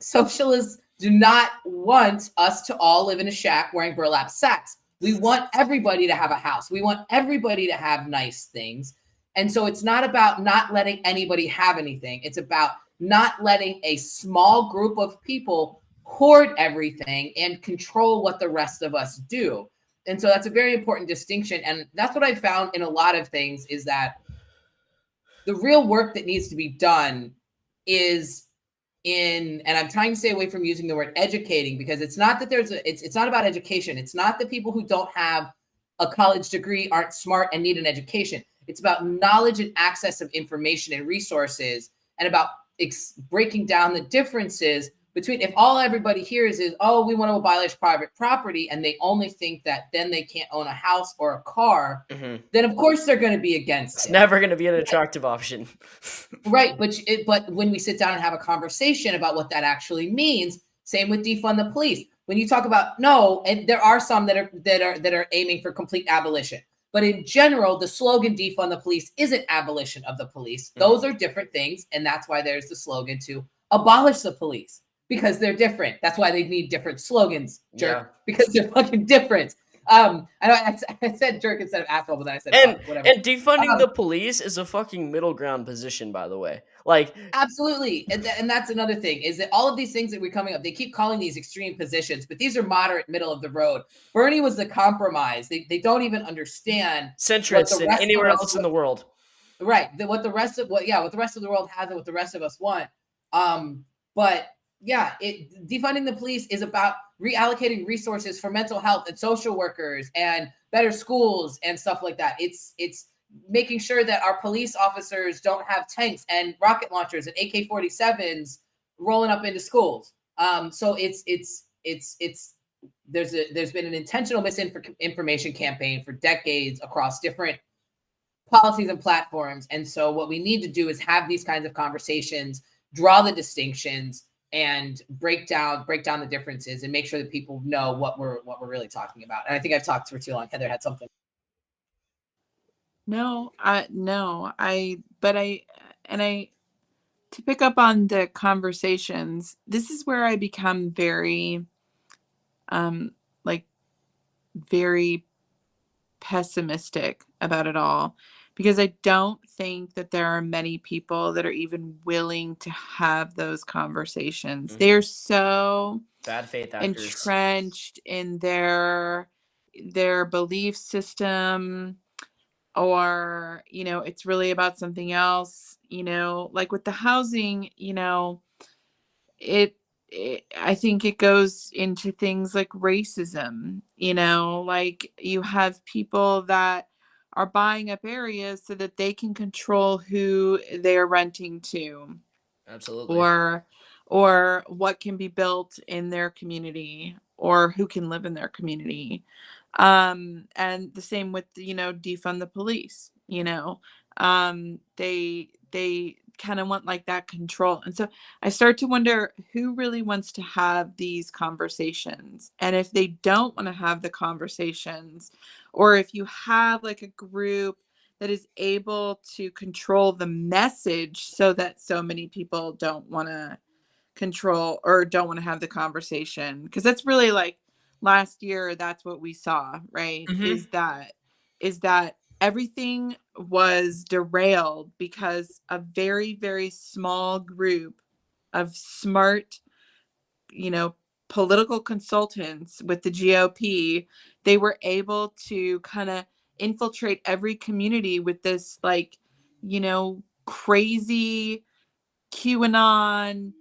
socialists do not want us to all live in a shack wearing burlap sacks. We want everybody to have a house. We want everybody to have nice things. And so it's not about not letting anybody have anything. It's about not letting a small group of people hoard everything and control what the rest of us do. And so that's a very important distinction. And that's what I found in a lot of things is that the real work that needs to be done is in and i'm trying to stay away from using the word educating because it's not that there's a it's, it's not about education it's not that people who don't have a college degree aren't smart and need an education it's about knowledge and access of information and resources and about ex- breaking down the differences between if all everybody hears is oh we want to abolish private property and they only think that then they can't own a house or a car mm-hmm. then of course they're going to be against it's it. never going to be an attractive option <laughs> right but it, but when we sit down and have a conversation about what that actually means same with defund the police when you talk about no and there are some that are that are that are aiming for complete abolition but in general the slogan defund the police isn't abolition of the police mm-hmm. those are different things and that's why there's the slogan to abolish the police because they're different. That's why they need different slogans, jerk, yeah. because they're fucking different. Um, I know I, <laughs> I, said jerk instead of asshole, but then I said and whatever. And defunding um, the police is a fucking middle ground position, by the way. Like absolutely, and, th- and that's another thing is that all of these things that we're coming up, they keep calling these extreme positions, but these are moderate, middle of the road. Bernie was the compromise. They they don't even understand centrist and anywhere else in the world. Right. The, what the rest of what yeah, what the rest of the world has and what the rest of us want. Um, but yeah, it defunding the police is about reallocating resources for mental health and social workers and better schools and stuff like that. It's it's making sure that our police officers don't have tanks and rocket launchers and AK-47s rolling up into schools. Um, so it's it's it's it's there's a there's been an intentional misinformation campaign for decades across different policies and platforms. And so what we need to do is have these kinds of conversations, draw the distinctions, and break down break down the differences and make sure that people know what we're what we're really talking about. And I think I've talked for too long. Heather had something. No, I no, I but I and I to pick up on the conversations, this is where I become very um like very pessimistic about it all because I don't think that there are many people that are even willing to have those conversations. Mhm. They're so Bad faith actors. entrenched in their their belief system or you know it's really about something else you know like with the housing you know it, it i think it goes into things like racism you know like you have people that are buying up areas so that they can control who they're renting to Absolutely. or or what can be built in their community or who can live in their community um and the same with you know defund the police you know? Um they they kind of want like that control. And so i start to wonder who really wants to have these conversations? And if they don't want to have the conversations or if you have like a group that is able to control the message so that so many people don't want to control or don't want to have the conversation because that's really like last year that's what we saw right Mhm. is that is that everything was derailed because a very very small group of smart you know political consultants with the GOP they were able to kind of infiltrate every community with this like you know crazy QAnon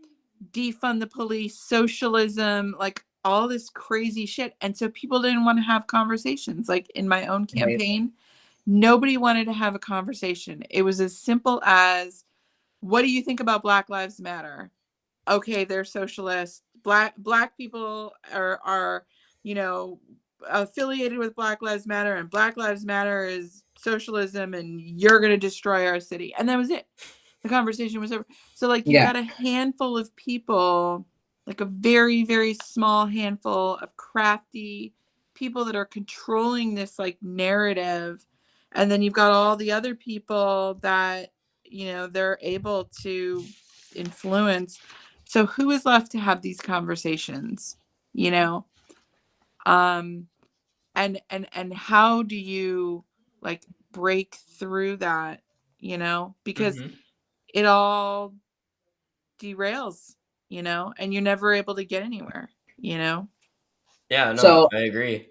defund the police socialism like all this crazy shit and so people didn't want to have conversations like in my own Right. campaign nobody wanted to have a conversation. It was as simple as what do you think about black lives matter? Okay they're socialist. Black black people are are you know affiliated with black lives matter and black lives matter is socialism and you're going to destroy our city. And that was it. The conversation was over. So like you Yeah. got a handful of people like a very very small handful of crafty people that are controlling this like narrative. And then you've got all the other people that you know they're able to influence. So who is left to have these conversations you know? Um and and and how do you like break through that you know? Because Mhm. it all derails you know and you're never able to get anywhere you know Yeah, no, So- I agree.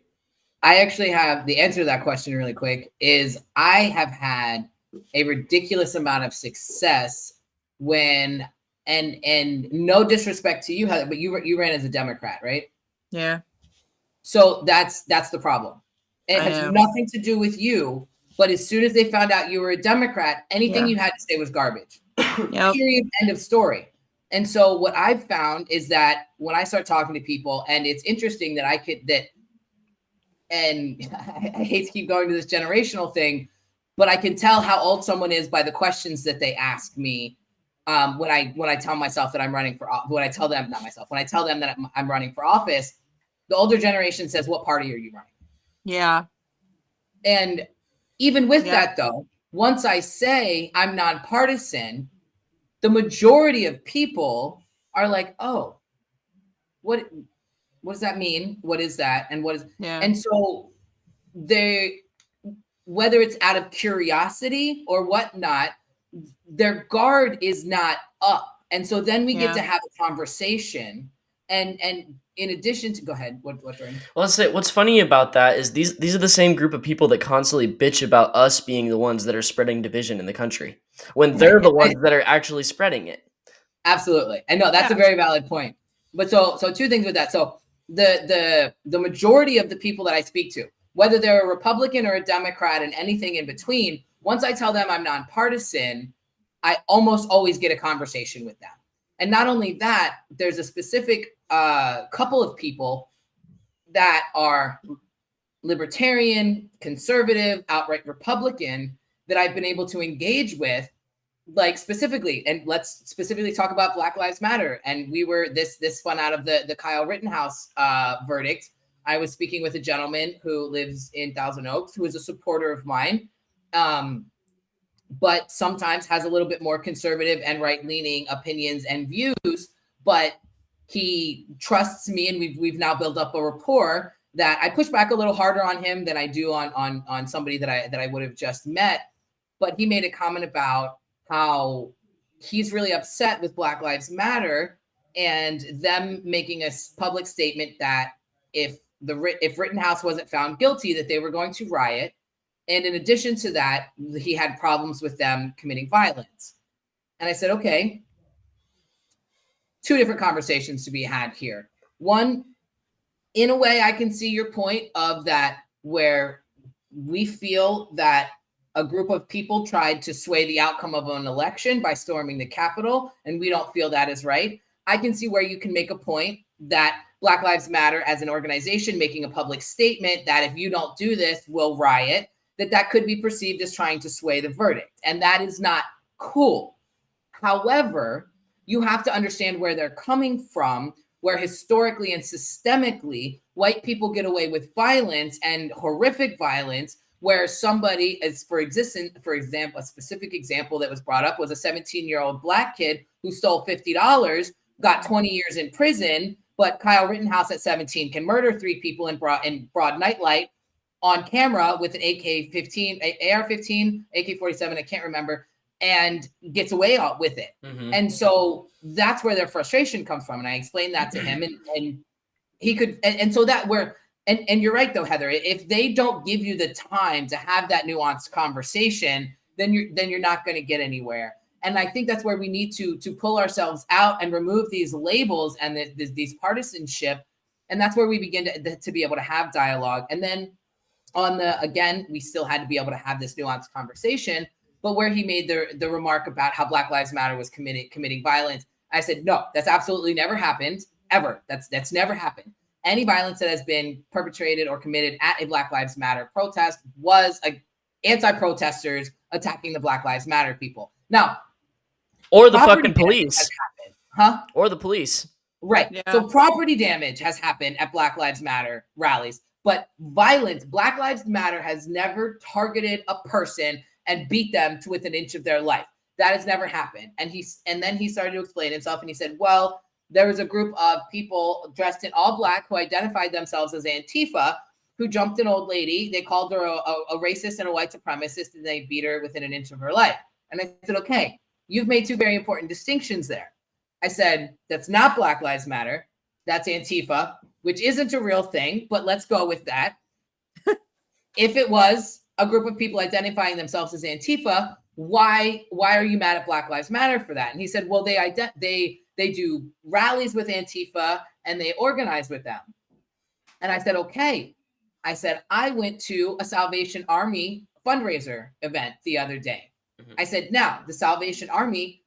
I actually have the answer to that question really quick is I have had a ridiculous amount of success when and and no disrespect to you Heather, but you you ran as a Democrat, right? yeah So that's that's the problem. It I has know. nothing to do with you, but as soon as they found out you were a Democrat, anything Yeah. you had to say was garbage. yep Period. End of story. And so what I've found is that when I start talking to people, and it's interesting that I could that, and <laughs> I hate to keep going to this generational thing, but I can tell how old someone is by the questions that they ask me um, when I when I tell myself that I'm running for when I tell them not myself when I tell them that I'm, I'm running for office. The older generation says, "What party are you running?" yeah And even with Yeah. that, though, once I say I'm nonpartisan, the majority of people are like, "Oh, what? What does that mean? What is that? And what is?" yeah And so they, whether it's out of curiosity or whatnot, their guard is not up. And so then we get to have a conversation. And and in addition to, go ahead. What what? Jordan? Well, let's say what's funny about that is these these are the same group of people that constantly bitch about us being the ones that are spreading division in the country when they're the ones that are actually spreading it. Absolutely. I know that's a very valid point. But so so two things with that. So the the the majority of the people that I speak to, whether they're a Republican or a Democrat and anything in between, once I tell them I'm nonpartisan, I almost always get a conversation with them. And not only that, there's a specific uh, couple of people that are libertarian, conservative, outright Republican that I've been able to engage with like specifically and let's specifically talk about black lives matter. And we were this this spun out of the the kyle rittenhouse uh verdict. I was speaking with a gentleman who lives in thousand oaks who is a supporter of mine um but sometimes has a little bit more conservative and right leaning opinions and views but he trusts me and we've we've now built up a rapport that I push back a little harder on him than I do on on on somebody that I that I would have just met. But he made a comment about how he's really upset with Black Lives Matter and them making a public statement that if the if Rittenhouse wasn't found guilty, that they were going to riot. And in addition to that, he had problems with them committing violence. And I said, okay, two different conversations to be had here. One, in a way, I can see your point of that where we feel that a group of people tried to sway the outcome of an election by storming the Capitol, and we don't feel that is right. I can see where you can make a point that Black Lives Matter as an organization making a public statement that if you don't do this, we'll riot, that that could be perceived as trying to sway the verdict. And that is not cool. However, you have to understand where they're coming from, where historically and systemically white people get away with violence and horrific violence where somebody is for existence for example a specific example that was brought up was a 17 year old black kid who stole $50 got 20 years in prison but kyle rittenhouse at 17 can murder three people in broad in broad nightlight on camera with an ak-15 ar-15 ak-47 i can't remember and gets away with it Mhm. and so that's where their frustration comes from. And I explained that to him, and, and he could, and, and so that where, and, and you're right though, Heather. If they don't give you the time to have that nuanced conversation, then you're then you're not going to get anywhere. And I think that's where we need to to pull ourselves out and remove these labels and the, the, these partisanship, and that's where we begin to to be able to have dialogue. And then on the again, we still had to be able to have this nuanced conversation but where he made the the remark about how Black Lives Matter was committing committing violence, I said no, that's absolutely never happened ever. That's that's never happened. Any violence that has been perpetrated or committed at a Black Lives Matter protest was a, anti-protesters attacking the Black Lives Matter people. Now, or the fucking police, huh? or the police. Right. Yeah. So property damage has happened at Black Lives Matter rallies, but violence, Black Lives Matter has never targeted a person and beat them to within an inch of their life. That has never happened. And he's and then he started to explain himself and he said, Well, there was a group of people dressed in all black who identified themselves as Antifa who jumped an old lady. They called her a, a, a racist and a white supremacist, and they beat her within an inch of her life. And I said, Okay, you've made two very important distinctions there. I said, That's not Black Lives Matter. That's Antifa, which isn't a real thing, but let's go with that. <laughs> if it was a group of people identifying themselves as Antifa, why why are you mad at Black Lives Matter for that? And he said, well, they ident- they they do rallies with Antifa and they organize with them. And I said, okay. I said, I went to a Salvation Army fundraiser event the other day. Mhm. I said, now the Salvation Army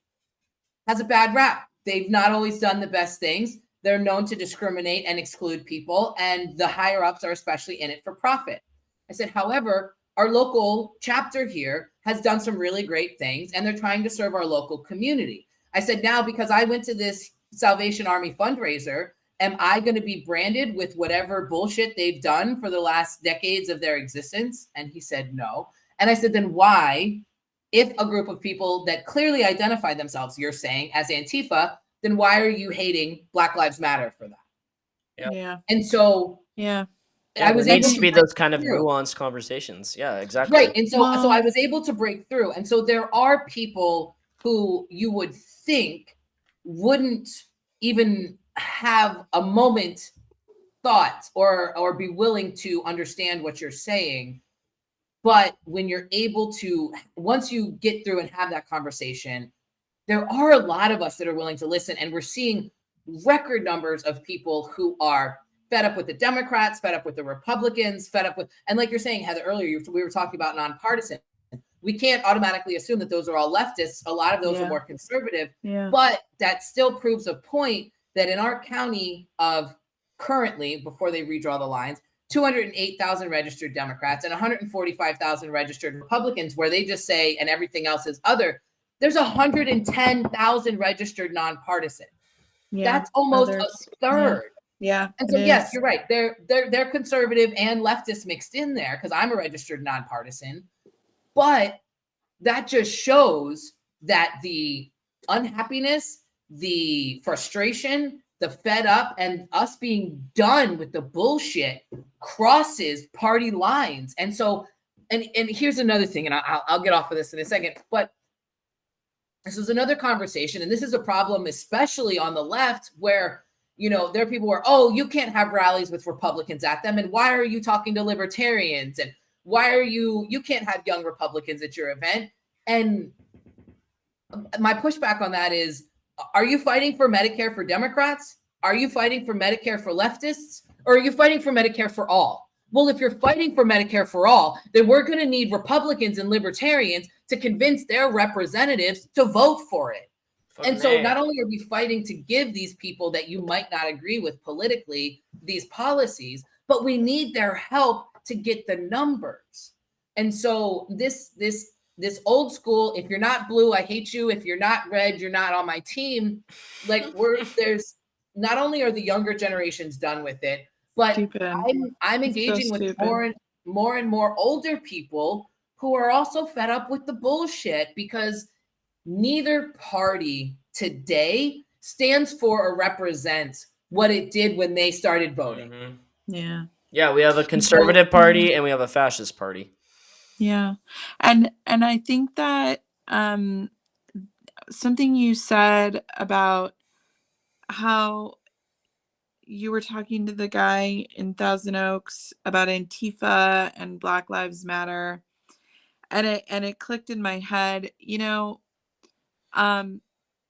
has a bad rap. They've not always done the best things. They're known to discriminate and exclude people, and the higher ups are especially in it for profit. I said, however, our local chapter here has done some really great things, and they're trying to serve our local community. I said, now because I went to this Salvation Army fundraiser, am I going to be branded with whatever bullshit they've done for the last decades of their existence? And he said, no. And I said, then why, if a group of people that clearly identify themselves, you're saying, as Antifa, then why are you hating Black Lives Matter for that? Yeah. Yeah. And so Yeah. I was there able needs to be those kind of through. nuanced conversations. Yeah, exactly. Right. And so so I was able to break through. And so there are people who you would think wouldn't even have a moment thought or or be willing to understand what you're saying. But when you're able to once you get through and have that conversation, there are a lot of us that are willing to listen and we're seeing record numbers of people who are fed up with the Democrats, fed up with the Republicans, fed up with, and like you're saying, Heather, earlier, we were talking about nonpartisan. We can't automatically assume that those are all leftists. A lot of those Yeah. are more conservative, Yeah. but that still proves a point that in our county of currently, before they redraw the lines, 208,000 registered Democrats and 145,000 registered Republicans, where they just say, and everything else is other. There's 110,000 registered nonpartisan. Yeah. That's almost others. a third. Yeah. And so yes, is. you're right. They're they're they're conservative and leftist mixed in there because I'm a registered nonpartisan. But that just shows that the unhappiness, the frustration, the fed up and us being done with the bullshit crosses party lines. And so, and and here's another thing, and I'll I'll get off of this in a second, but this is another conversation, and this is a problem, especially on the left, where you know there are people where oh you can't have rallies with Republicans at them, and why are you talking to libertarians, and why are you you can't have young Republicans at your event, and my pushback on that is are you fighting for Medicare for Democrats? Are you fighting for Medicare for leftists? Or are you fighting for Medicare for all? Well, if you're fighting for Medicare for all, then we're going to need Republicans and libertarians to convince their representatives to vote for it. Fucking And so not only are we fighting to give these people that you might not agree with politically these policies, but we need their help to get the numbers. And so this this this old school, if you're not blue, I hate you. If you're not red, you're not on my team. Like we're <laughs> there's not only are the younger generations done with it, but Stupid. I'm I'm It's so engaging with stupid. more and more and more older people who are also fed up with the bullshit because neither party today stands for or represents what it did when they started voting. Mhm. Yeah. Yeah, we have a conservative party and we have a fascist party. Yeah. And and I think that um something you said about how you were talking to the guy in Thousand Oaks about Antifa and Black Lives Matter and it and it clicked in my head, you know, um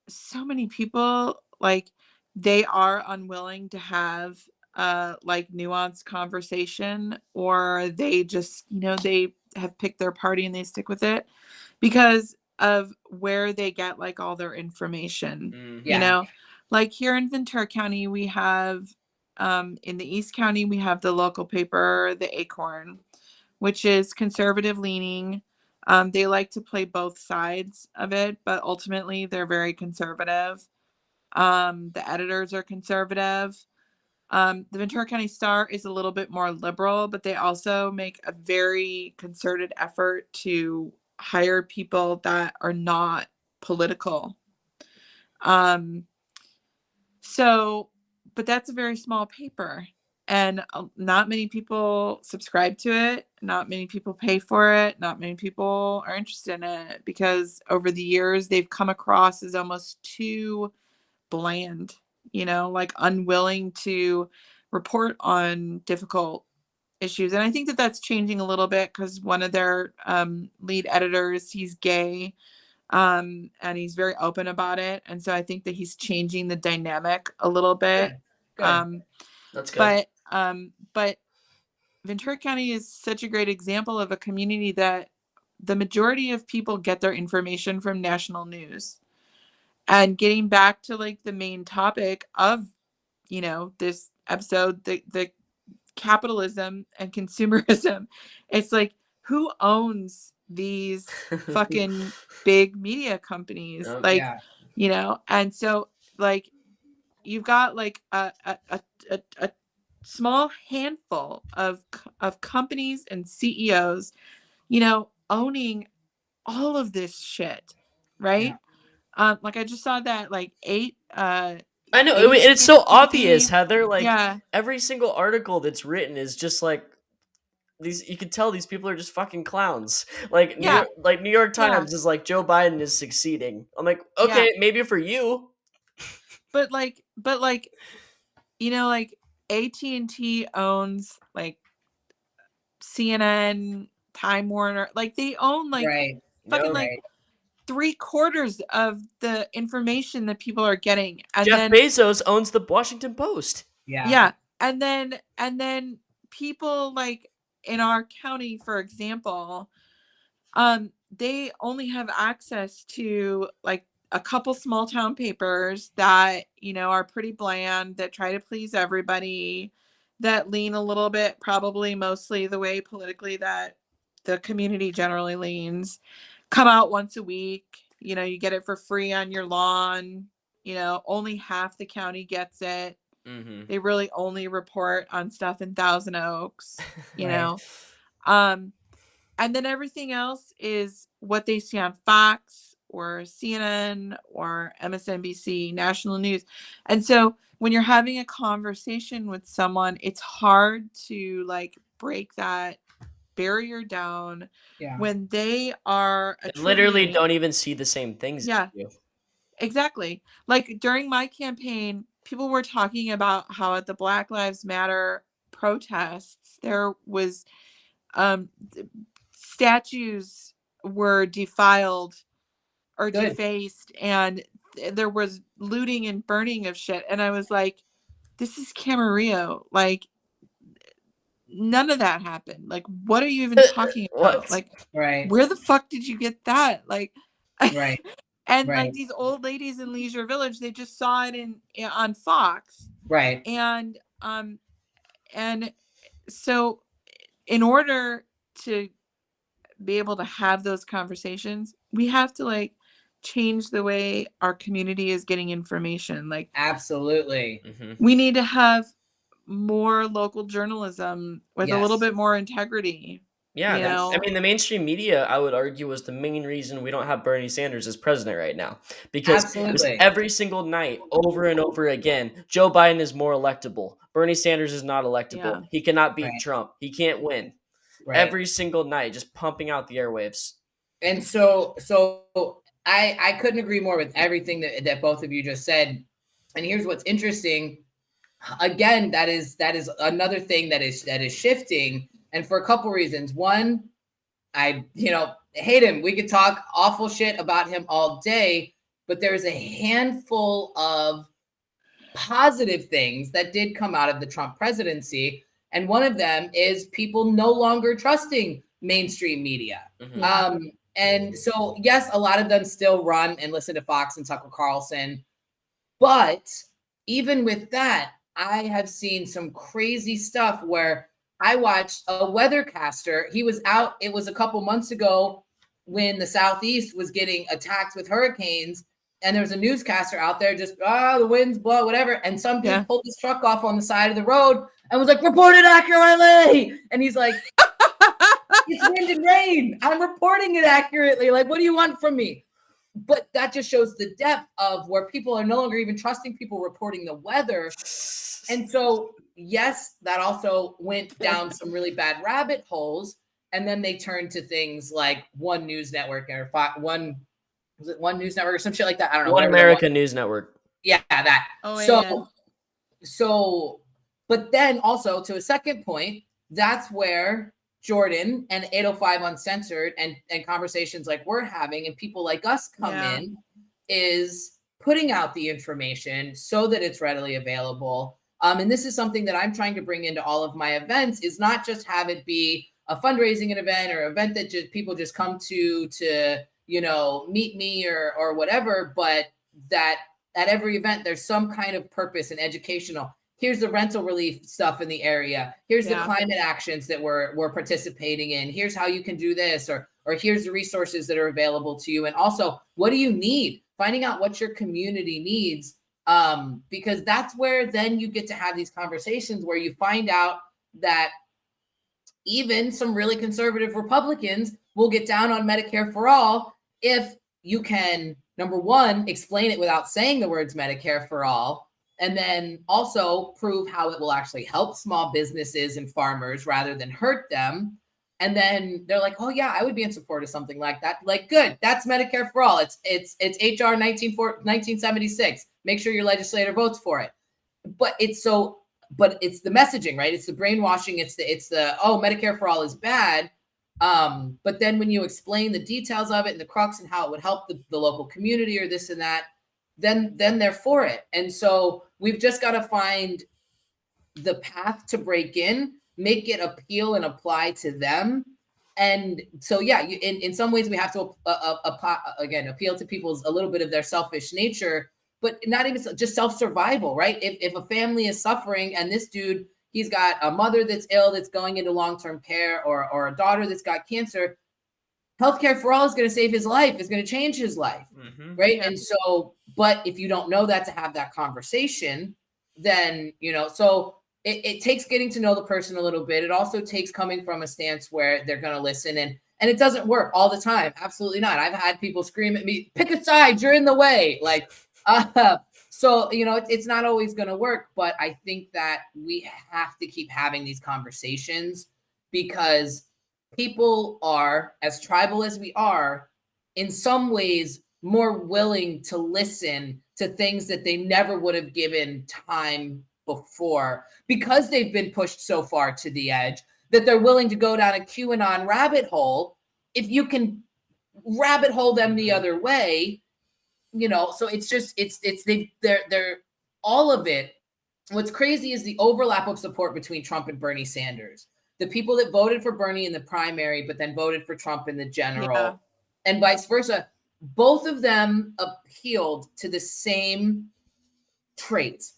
so many people like they are unwilling to have uh like nuanced conversation or they just you know they have picked their party and they stick with it because of where they get like all their information Mhm. Yeah. you know like here in ventura county we have um in the east county we have the local paper the acorn which is conservative leaning um, they like to play both sides of it but ultimately they're very conservative. Um, the editors are conservative. Um, the ventura county star is a little bit more liberal but they also make a very concerted effort to hire people that are not political. Um, so, but that's a very small paper, and uh, not many people subscribe to it. Not many people pay for it. Not many people are interested in it because over the years they've come across as almost too bland, you know, like unwilling to report on difficult issues. And I think that that's changing a little bit because one of their um, lead editors, he's gay um and he's very open about it and so i think that he's changing the dynamic a little bit Good. um That's good. but um but ventura county is such a great example of a community that the majority of people get their information from national news and getting back to like the main topic of you know this episode the the capitalism and <laughs> consumerism it's like who owns these <laughs> fucking big media companies Yep. like yeah. you know and so like you've got like a, a, a, a small handful of of companies and ceos you know owning all of this shit right um like i just saw that like eight uh I know, and it's so obvious, Heather. Like yeah every single article that's written is just like these. You can tell these people are just fucking clowns. <laughs> Like, Yeah. York, like New York Yeah. Times is like Joe Biden is succeeding. I'm like, okay, maybe for you. but like but like you know like AT&T owns like CNN Time Warner like they own like right. fucking Yep. like right. three quarters of the information that people are getting and Jeff then Bezos owns the Washington Post. Yeah. yeah and then and then people like in our county for example um they only have access to like a couple small town papers that you know are pretty bland that try to please everybody that lean a little bit probably mostly the way politically that the community generally leans come out once a week you know you get it for free on your lawn you know only half the county gets it Mm-hmm. they really only report on stuff in Thousand Oaks, <laughs> you Right. know. Um, and then everything else is what they see on Fox, or CNN or MSNBC, national news. And so when you're having a conversation with someone, it's hard to like break that barrier down Yeah. when they are They literally don't even see the same things. as Yeah. you. Exactly. Like during my campaign, people were talking about how at the Black Lives Matter protests there was um statues were defiled or Good. defaced and th- there was looting and burning of shit and I was like this is Camarillo like none of that happened like what are you even talking about like Right. where the fuck did you get that like Right. <laughs> and Right. like these old ladies in Leisure Village, they just saw it in i- on Fox, Right. and um, and so in order to be able to have those conversations, we have to like change the way our community is getting information. Like Absolutely. Mhm. we need to have more local journalism with a little bit more integrity. Yeah, You the- I mean, the mainstream media, I would argue, was the main reason we don't have Bernie Sanders as president right now. Because it was Absolutely. every single night, over and over again, Joe Biden is more electable. Bernie Sanders is not electable. Yeah. He cannot beat Right. Trump. He can't win. Right. Every single night, just pumping out the airwaves. and so so I I couldn't agree more with everything that, that both of you just said. And here's what's interesting. Again, that is that is another thing that is that is shifting, and for a couple reasons. One, I you know hate him. We could talk awful shit about him all day, but there's a handful of positive things that did come out of the Trump presidency, and one of them is people no longer trusting mainstream media. Mhm. Um, and so, yes, a lot of them still run and listen to Fox and Tucker Carlson. But even with that, I have seen some crazy stuff where I watched a weathercaster. He was out, it was a couple months ago when the Southeast was getting attacked with hurricanes. And there was a newscaster out there just, ah, the winds blow, whatever. And some dude Yeah. pulled his truck off on the side of the road and was like, report it accurately. And he's like, it's wind and rain. I'm reporting it accurately. Like, what do you want from me? But that just shows the depth of where people are no longer even trusting people reporting the weather. And so, yes, that also went down some really bad rabbit holes. And then they turned to things like One News Network or fi- One was it One News Network or some shit like that. I don't know. One whatever the America News Network. yeah, that. Oh, so, yeah. so, but then also to a second point, that's where Jordan and 805 Uncensored and, and conversations like we're having and people like us come Yeah. in is putting out the information so that it's readily available. Um, and this is something that I'm trying to bring into all of my events is not just have it be a fundraising event or event that just people just come to to you know meet me or or whatever, but that at every event there's some kind of purpose and educational. Here's the rental relief stuff in the area. Here's Yeah. the climate actions that we're we're participating in. Here's how you can do this, or or here's the resources that are available to you. And also, what do you need? Finding out what your community needs, um, because that's where then you get to have these conversations where you find out that even some really conservative Republicans will get down on Medicare for all if you can number one explain it without saying the words Medicare for all and then also prove how it will actually help small businesses and farmers rather than hurt them. And then they're like oh yeah i would be in support of something like that. Like good that's medicare for all. It's it's it's hr 19, 1976 make sure your legislator votes for it. But it's so but it's the messaging right? It's the brainwashing. It's the it's the oh medicare for all is bad. Um but then when you explain the details of it and the crux and how it would help the, the local community or this and that then then they're for it. And so we've just got to find the path to break in make it appeal and apply to them. And so yeah you, in, in some ways we have to uh, uh, again appeal to people's a little bit of their selfish nature but not even just self-survival right? If, if a family is suffering and this dude he's got a mother that's ill that's going into long-term care or or a daughter that's got cancer healthcare for all is going to save his life is going to change his life Mhm. right Yeah. and so but if you don't know that to have that conversation then you know so it, it takes getting to know the person a little bit it also takes coming from a stance where they're going to listen and And it doesn't work all the time. Absolutely not. I've had people scream at me, pick a side, you're in the way. Like, <laughs> uh, so, you know, it, it's not always going to work. But I think that we have to keep having these conversations because people are, as tribal as we are, in some ways more willing to listen to things that they never would have given time before because they've been pushed so far to the edge that they're willing to go down a QAnon rabbit hole. If you can rabbit hole them the other way, you know, so it's just it's it's they they're they're all of it. What's crazy is the overlap of support between Trump and Bernie Sanders. The people that voted for Bernie in the primary, but then voted for Trump in the general, Yeah. and vice versa. Both of them appealed to the same traits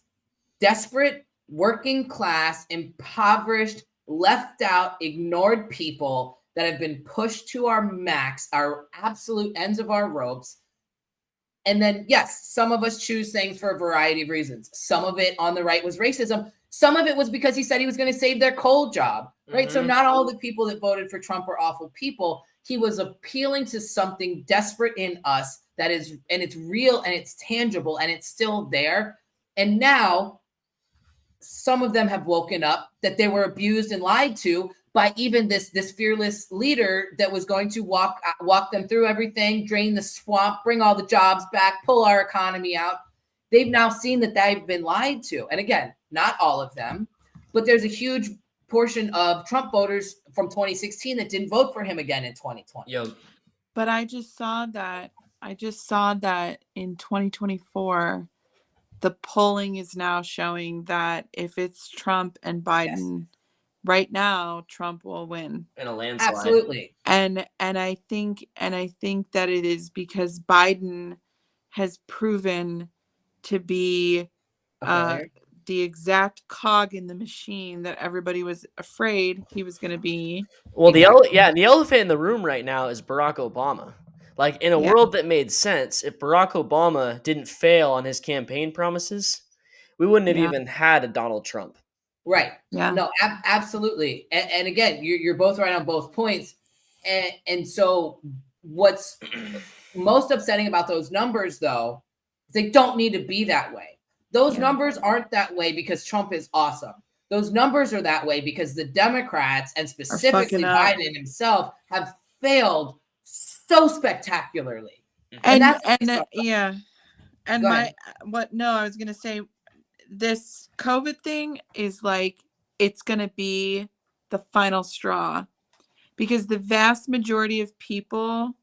desperate, working class, impoverished, left out, ignored people that have been pushed to our max, our absolute ends of our ropes. And then, yes, some of us choose things for a variety of reasons. Some of it on the right was racism. Some of it was because he said he was going to save their coal job, right? So, Mhm. not all the people that voted for Trump were awful people. He was appealing to something desperate in us that is, and it's real and it's tangible and it's still there. And now, some of them have woken up that they were abused and lied to by even this this fearless leader that was going to walk walk them through everything, drain the swamp, bring all the jobs back, pull our economy out. They've now seen that they've been lied to. And again, not all of them, but there's a huge portion of Trump voters from 2016 that didn't vote for him again in 2020. Yo, But I just saw that I just saw that in 2024 the polling is now showing that if it's Trump and Biden right now Trump will win. in a landslide. Absolutely. And and I think and I think that it is because Biden has proven to be uh, Okay. The exact cog in the machine that everybody was afraid he was going to be. Well, the ele- yeah, the elephant in the room right now is Barack Obama. Like in a Yeah. world that made sense, if Barack Obama didn't fail on his campaign promises, we wouldn't have Yeah. even had a Donald Trump. Right. Yeah. No, ab- absolutely. And, and again, you're, you're both right on both points. And, and so, what's most upsetting about those numbers, though, is they don't need to be that way. Those Yeah. numbers aren't that way because Trump is awesome. Those numbers are that way because the Democrats and specifically. Biden himself have failed so spectacularly. and And and, that's uh, yeah and Go my ahead. what no i was gonna say this covid thing is like it's gonna be the final straw because the vast majority of people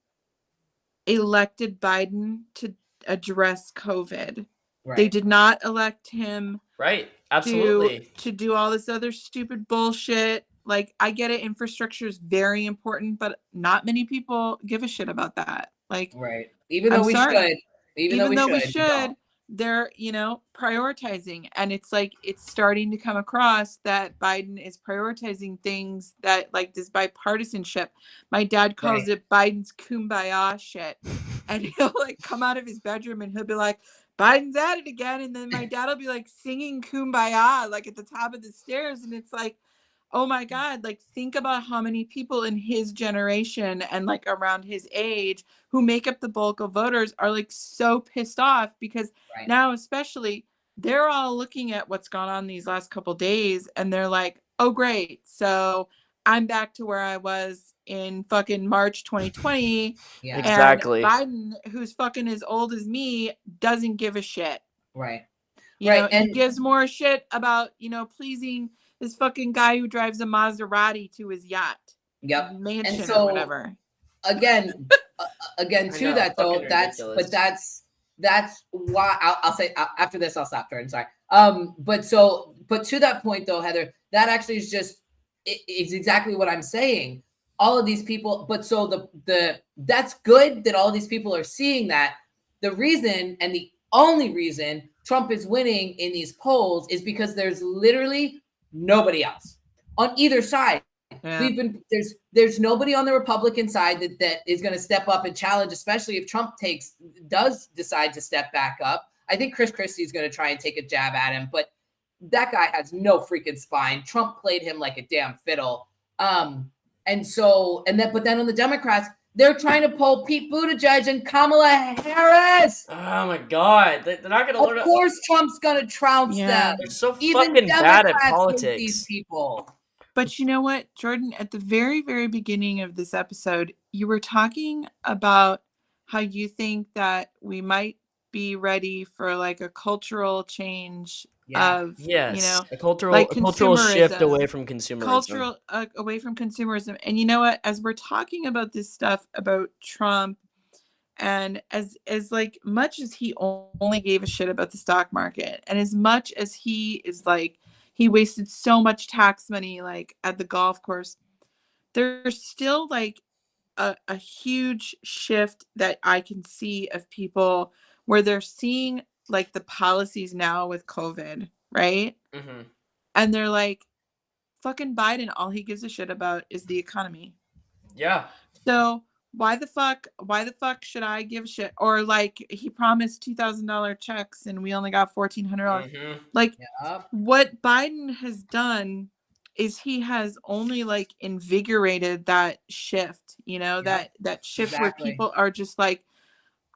elected biden to address covid Right. they did not elect him Right? Absolutely. to do all this other stupid bullshit like i get it infrastructure is very important but not many people give a shit about that like right. Even I'm though we sorry. should. Even, even, though though we we should. should, they're you know prioritizing and it's like it's starting to come across that biden is prioritizing things that like this bipartisanship my dad calls Right. it biden's kumbaya shit and <laughs> he'll like come out of his bedroom and he'll be like biden's at it again and then my <laughs> dad will be like singing kumbaya like at the top of the stairs and it's like oh my god like think about how many people in his generation and like around his age who make up the bulk of voters are like so pissed off because Right. now especially they're all looking at what's gone on these last couple days and they're like oh great so i'm back to where i was in fucking march 2020 Yeah. Exactly. and biden who's fucking as old as me doesn't give a shit Right. you Right, know, he and- gives more shit about, you know, pleasing this fucking guy who drives a Maserati to his yacht, Yep. mansion so- or whatever. again <laughs> uh, again to know, that though fucking that's ridiculous. but that's that's why I'll, I'll say uh, after this i'll stop Jordan, sorry um but so but to that point though heather that actually is just it, it's exactly what i'm saying all of these people but so the the that's good that all these people are seeing that the reason and the only reason trump is winning in these polls is because there's literally nobody else on either side Yeah. We've been there's there's nobody on the Republican side that, that is going to step up and challenge, especially if Trump takes does decide to step back up. I think Chris Christie is going to try and take a jab at him, but that guy has no freaking spine. Trump played him like a damn fiddle. Um, And so, and then, but then on the Democrats, they're trying to pull Pete Buttigieg and Kamala Harris. Oh my god, They- they're not gonna learn. Of course, Trump's gonna trounce Yeah. them. They're so Even fucking bad at politics. These people. But you know what, Jordan, at the very, very beginning of this episode, you were talking about how you think that we might be ready for like a cultural change Yeah. of, Yes, you know, a cultural like a cultural shift away from consumerism. cultural uh, away from consumerism. And you know what? As we're talking about this stuff about Trump, and as as like much as he only gave a shit about the stock market, and as much as he is like he wasted so much tax money like at the golf course, there's still like a, a huge shift that I can see of people where they're seeing like the policies now with COVID, right? Mhm. and they're like fucking biden all he gives a shit about is the economy Yeah, so why the fuck why the fuck should i give shit or like he promised $2000 checks and we only got $1400 Mhm. like Yup. what biden has done is he has only like invigorated that shift you know Yep. that that shift Exactly. where people are just like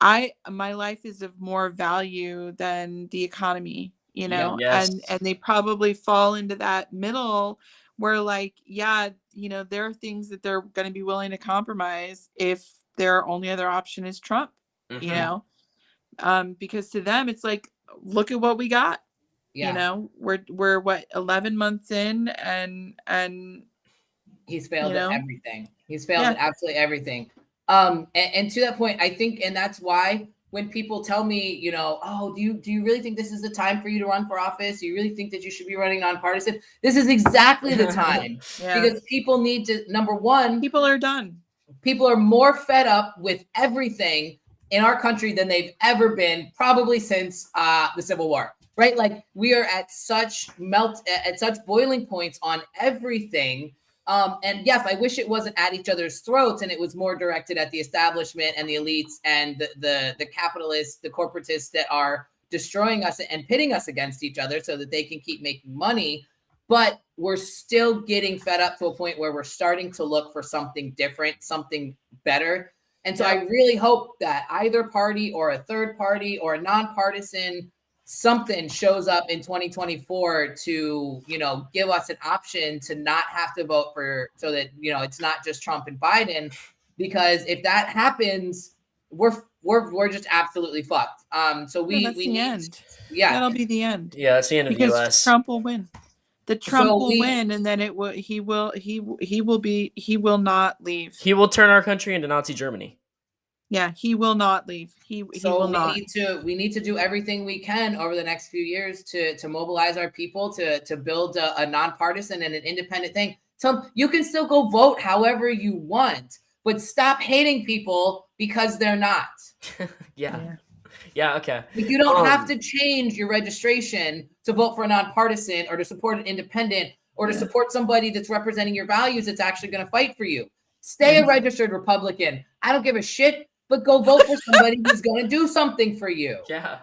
i my life is of more value than the economy you know Yes. and and they probably fall into that middle where like yeah you know there are things that they're going to be willing to compromise if their only other option is trump you Mhm. know um because to them it's like look at what we got Yeah. you know we're we're what 11 months in and and He's failed You at everything. He's failed Yeah. at absolutely everything. Um, and, and to that point, I think, and that's why when people tell me, you know, oh, do you do you really think this is the time for you to run for office? Do you really think that you should be running nonpartisan? This is exactly the <laughs> time yeah because people need to number one, people are done people are more fed up with everything in our country than they've ever been probably since uh, the civil war right like we are at such melt at such boiling points on everything um, and yes i wish it wasn't at each other's throats and it was more directed at the establishment and the elites and the the, the capitalists the corporatists that are destroying us and pitting us against each other so that they can keep making money but we're still getting fed up to a point where we're starting to look for something different, something better. And so I really hope that either party or a third party or a nonpartisan something shows up in 2024 to, you know, give us an option to not have to vote for so that, you know, it's not just Trump and Biden because if that happens, we're we're we're just absolutely fucked. Um so we Yeah, that's we the need end yeah. that'll be the end Yeah, that's the end of the because U.S. trump will win the trump So will we- win and then it will he will he w- he will be he will not leave He will turn our country into Nazi Germany. Yeah he will not leave he he so will we not need to we need to do everything we can over the next few years to to mobilize our people to to build a, a nonpartisan and an independent thing so you can still go vote however you want but stop hating people because they're not <laughs> yeah. Yeah. yeah, okay. like you don't have Um, to change your registration to vote for a nonpartisan or to support an independent or to Yeah. support somebody that's representing your values that's actually going to fight for you stay Mm-hmm. a registered republican i don't give a shit but go vote for somebody who's going to do something for you <laughs> Yeah.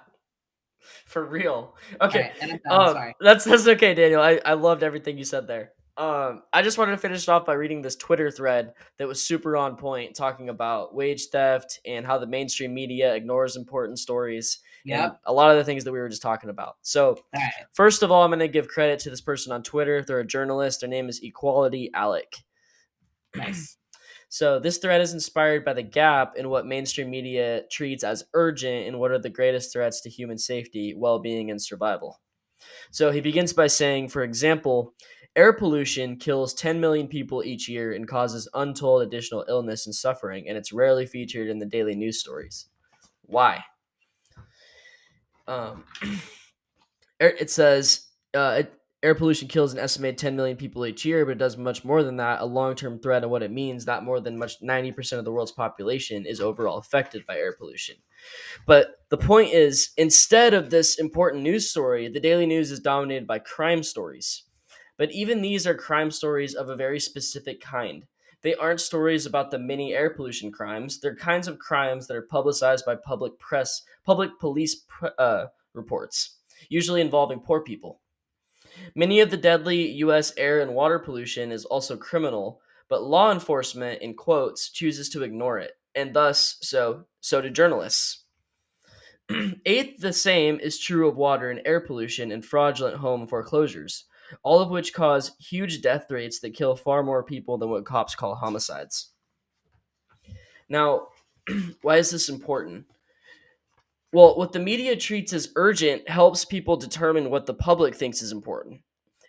For real. Okay. right, and I'm done. Um, sorry that's that's okay, Daniel. I, I loved everything you said there. Um, I just wanted to finish it off by reading this Twitter thread that was super on point, talking about wage theft and how the mainstream media ignores important stories. Yep. a lot of the things that we were just talking about. So, right. first of all, I'm going to give credit to this person on Twitter. They're a journalist. Their name is Equality Alec. Nice. So this thread is inspired by the gap in what mainstream media treats as urgent and what are the greatest threats to human safety, well-being, and survival. So he begins by saying, for example, air pollution kills 10 million people each year and causes untold additional illness and suffering, and it's rarely featured in the daily news stories. Why? Um, <clears throat> it says uh, it, air pollution kills an estimated 10 million people each year, but it does much more than that. A long term threat and what it means that more than much 90% of the world's population is overall affected by air pollution. But the point is, instead of this important news story, the daily news is dominated by crime stories. But even these are crime stories of a very specific kind. They aren't stories about the many air pollution crimes. They're kinds of crimes that are publicized by public press, public police uh, reports, usually involving poor people. Many of the deadly U.S. air and water pollution is also criminal, but law enforcement, in quotes, chooses to ignore it, and thus, so so do journalists. <clears throat> Eighth, the same is true of water and air pollution and fraudulent home foreclosures, all of which cause huge death rates that kill far more people than what cops call homicides. Now, <clears throat> why is this important? Well, what the media treats as urgent helps people determine what the public thinks is important.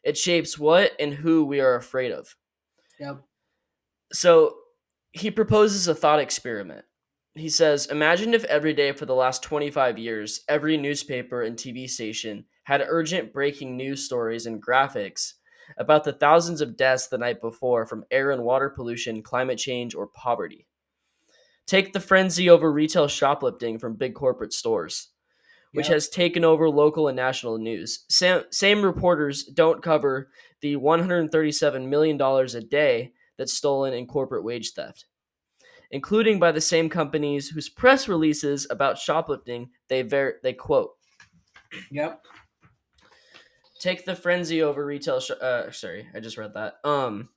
It shapes what and who we are afraid of. Yep. So he proposes a thought experiment. He says, Imagine if every day for the last 25 years, every newspaper and TV station had urgent breaking news stories and graphics about the thousands of deaths the night before from air and water pollution, climate change, or poverty. Take the frenzy over retail shoplifting from big corporate stores, which Yep. has taken over local and national news. Same, same reporters don't cover the $137 million a day that's stolen in corporate wage theft, including by the same companies whose press releases about shoplifting they ver- they quote. Yep. Take the frenzy over retail. Sh- uh, sorry, I just read that. Um,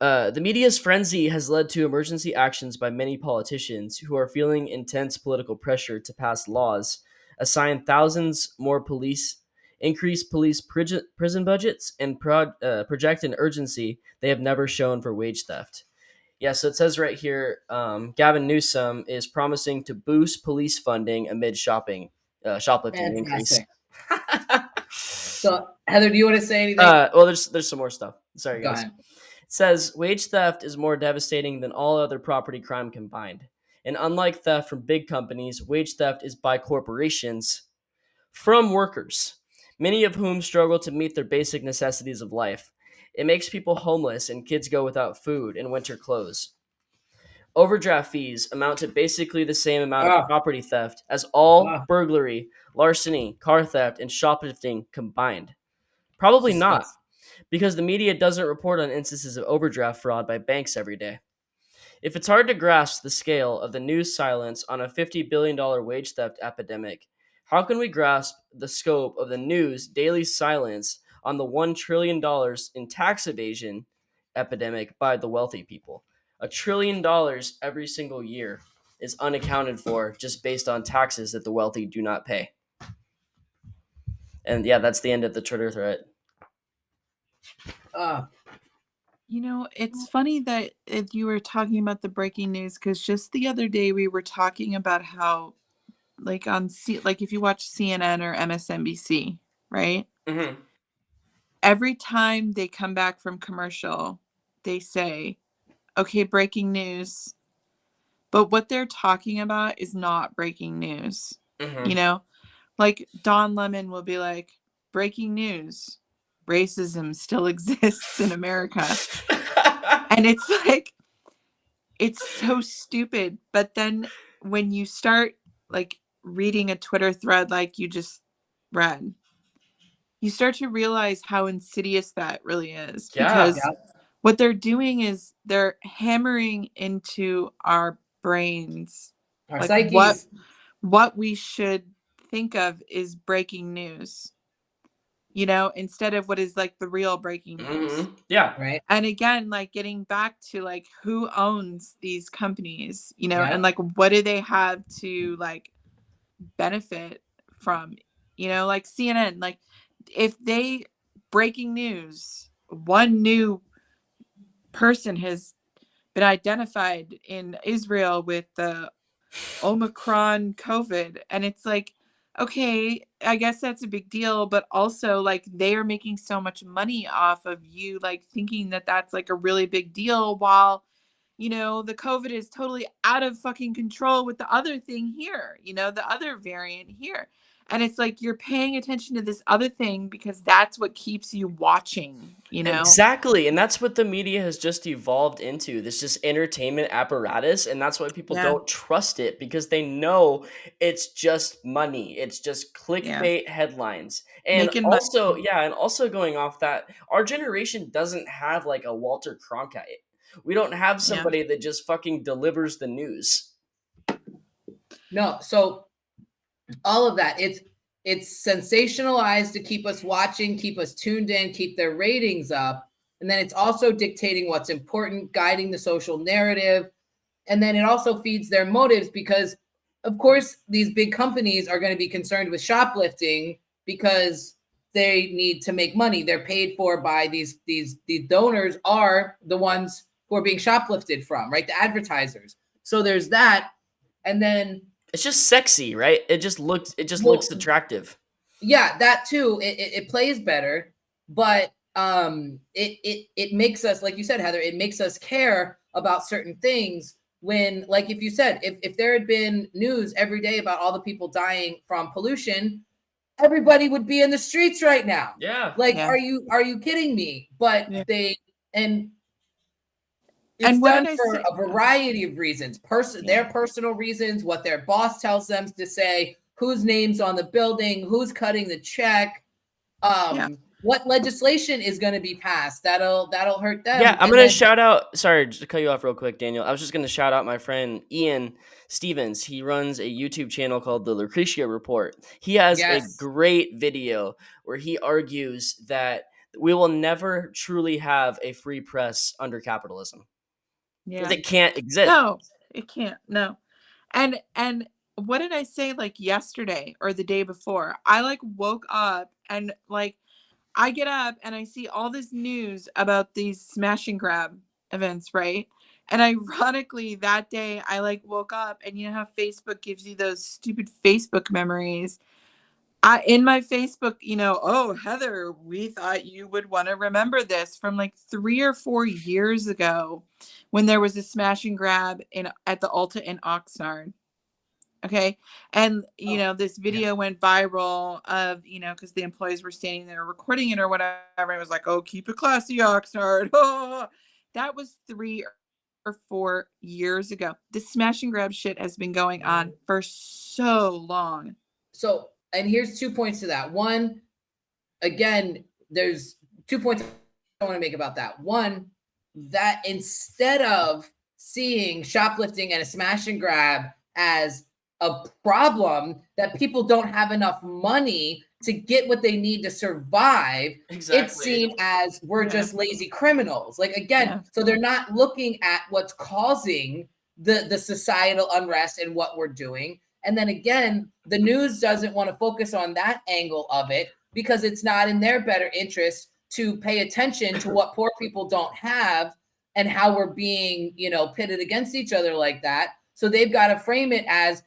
uh, the media's frenzy has led to emergency actions by many politicians who are feeling intense political pressure to pass laws, assign thousands more police, increase police prison prison budgets, and pro- uh, project an urgency they have never shown for wage theft. Yeah, so it says right here, um, Gavin Newsom is promising to boost police funding amid shopping, uh, shoplifting increase. <laughs> So Heather, do you want to say anything? Uh, well, there's there's some more stuff. Sorry, Go guys. ahead. Says wage theft is more devastating than all other property crime combined. And unlike theft from big companies, wage theft is by corporations from workers, many of whom struggle to meet their basic necessities of life. It makes people homeless and kids go without food and winter clothes. Overdraft fees amount to basically the same amount Ah. of property theft as all Ah. burglary, larceny, car theft, and shoplifting combined. Probably not. Because the media doesn't report on instances of overdraft fraud by banks every day. If it's hard to grasp the scale of the news silence on a $50 billion wage theft epidemic, how can we grasp the scope of the news daily silence on the $1 trillion in tax evasion epidemic by the wealthy people? A trillion dollars every single year is unaccounted for just based on taxes that the wealthy do not pay. And yeah, that's the end of the Twitter thread. Uh, You know, it's funny that if you were talking about the breaking news because just the other day we were talking about how, like on C, like if you watch CNN or MSNBC, right? Mm-hmm. Every time they come back from commercial, they say, "Okay, breaking news," but what they're talking about is not breaking news. Mm-hmm. You know, like Don Lemon will be like, "Breaking news: Racism still <laughs> exists in America." <laughs> and it's like it's so stupid but then when you start like reading a twitter thread like you just read you start to realize how insidious that really is Yeah. because Yeah. what they're doing is they're hammering into our brains our Like, psyches. what- what we should think of is breaking news you know instead of what is like the real breaking news Mhm. Yeah. Right. and again like getting back to like who owns these companies you know Yeah. and like what do they have to like benefit from you know like cnn like if they breaking news one new person has been identified in israel with the omicron covid and it's like okay i guess that's a big deal but also like they are making so much money off of you like thinking that that's like a really big deal while you know the covid is totally out of fucking control with the other thing here you know the other variant here and it's like you're paying attention to this other thing because that's what keeps you watching you know Exactly. And that's what the media has just evolved into this just entertainment apparatus. And that's why people Yeah. don't trust it because they know it's just money. It's just clickbait headlines. And Making money. also, yeah, and also going off that, our generation doesn't have like a Walter Cronkite. We don't have Yeah. somebody that just fucking delivers the news. No, so all of that it's it's sensationalized to keep us watching, keep us tuned in, keep their ratings up. and then it's also dictating what's important, guiding the social narrative, and then it also feeds their motives because of course these big companies are going to be concerned with shoplifting because they need to make money. They're paid for by these these these donors are the ones who are being shoplifted from, right? The advertisers. So there's that. And then It's just sexy, right? It just looks it just Well, looks attractive. yeah that too it, it, it plays better but um it, it it makes us like you said heather it makes us care about certain things when like if you said if, if there had been news every day about all the people dying from pollution everybody would be in the streets right now Yeah. like Yeah. are you are you kidding me but Yeah. they and it's And done for say- a variety of reasons person Yeah. their personal reasons what their boss tells them to say whose name's on the building who's cutting the check um Yeah. what legislation is going to be passed that'll that'll hurt them Yeah, I'm And gonna then- shout out. Sorry, just to cut you off real quick, Daniel. I was just gonna shout out my friend Ian Stevens. He runs a YouTube channel called the Lucretia Report. He has Yes. a great video where he argues that we will never truly have a free press under capitalism Yeah. it can't exist. No, it can't. No. And and what did I say like yesterday or the day before? I like woke up and like I get up and I see all this news about these smash and grab events, right? And ironically, that day I like woke up and you know how Facebook gives you those stupid Facebook memories. I in my Facebook, you know, oh Heather, we thought you would want to remember this from like three or four years ago when there was a smash and grab in at the Ulta in Oxnard. Okay. And you Oh, know, this video went viral of, you know, because the employees were standing there recording it or whatever. It was like, oh, keep it classy, Oxnard. Oh. <laughs> That was three or four years ago. This smash and grab shit has been going on for so long. so and here's two points to that. One again there's two points i want to make about that. One that instead of seeing shoplifting and a smash and grab as a problem that people don't have enough money to get what they need to survive it's seen as we're Yeah. just lazy criminals. Like again Yeah. so they're not looking at what's causing the the societal unrest and what we're doing and then again the news doesn't want to focus on that angle of it because it's not in their better interest to pay attention to what poor people don't have and how we're being you know pitted against each other like that. So they've got to frame it as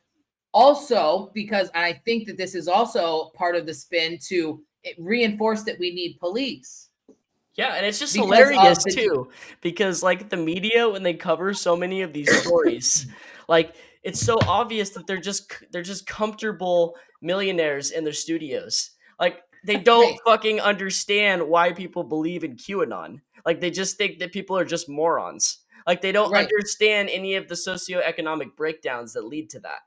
also because i think that this is also part of the spin to reinforce that we need police. Yeah, and it's just Because hilarious the- too, because like the media when they cover so many of these stories, <clears throat> like it's so obvious that they're just they're just comfortable millionaires in their studios. Like they don't Right. fucking understand why people believe in QAnon. Like they just think that people are just morons. Like they don't Right. understand any of the socioeconomic breakdowns that lead to that.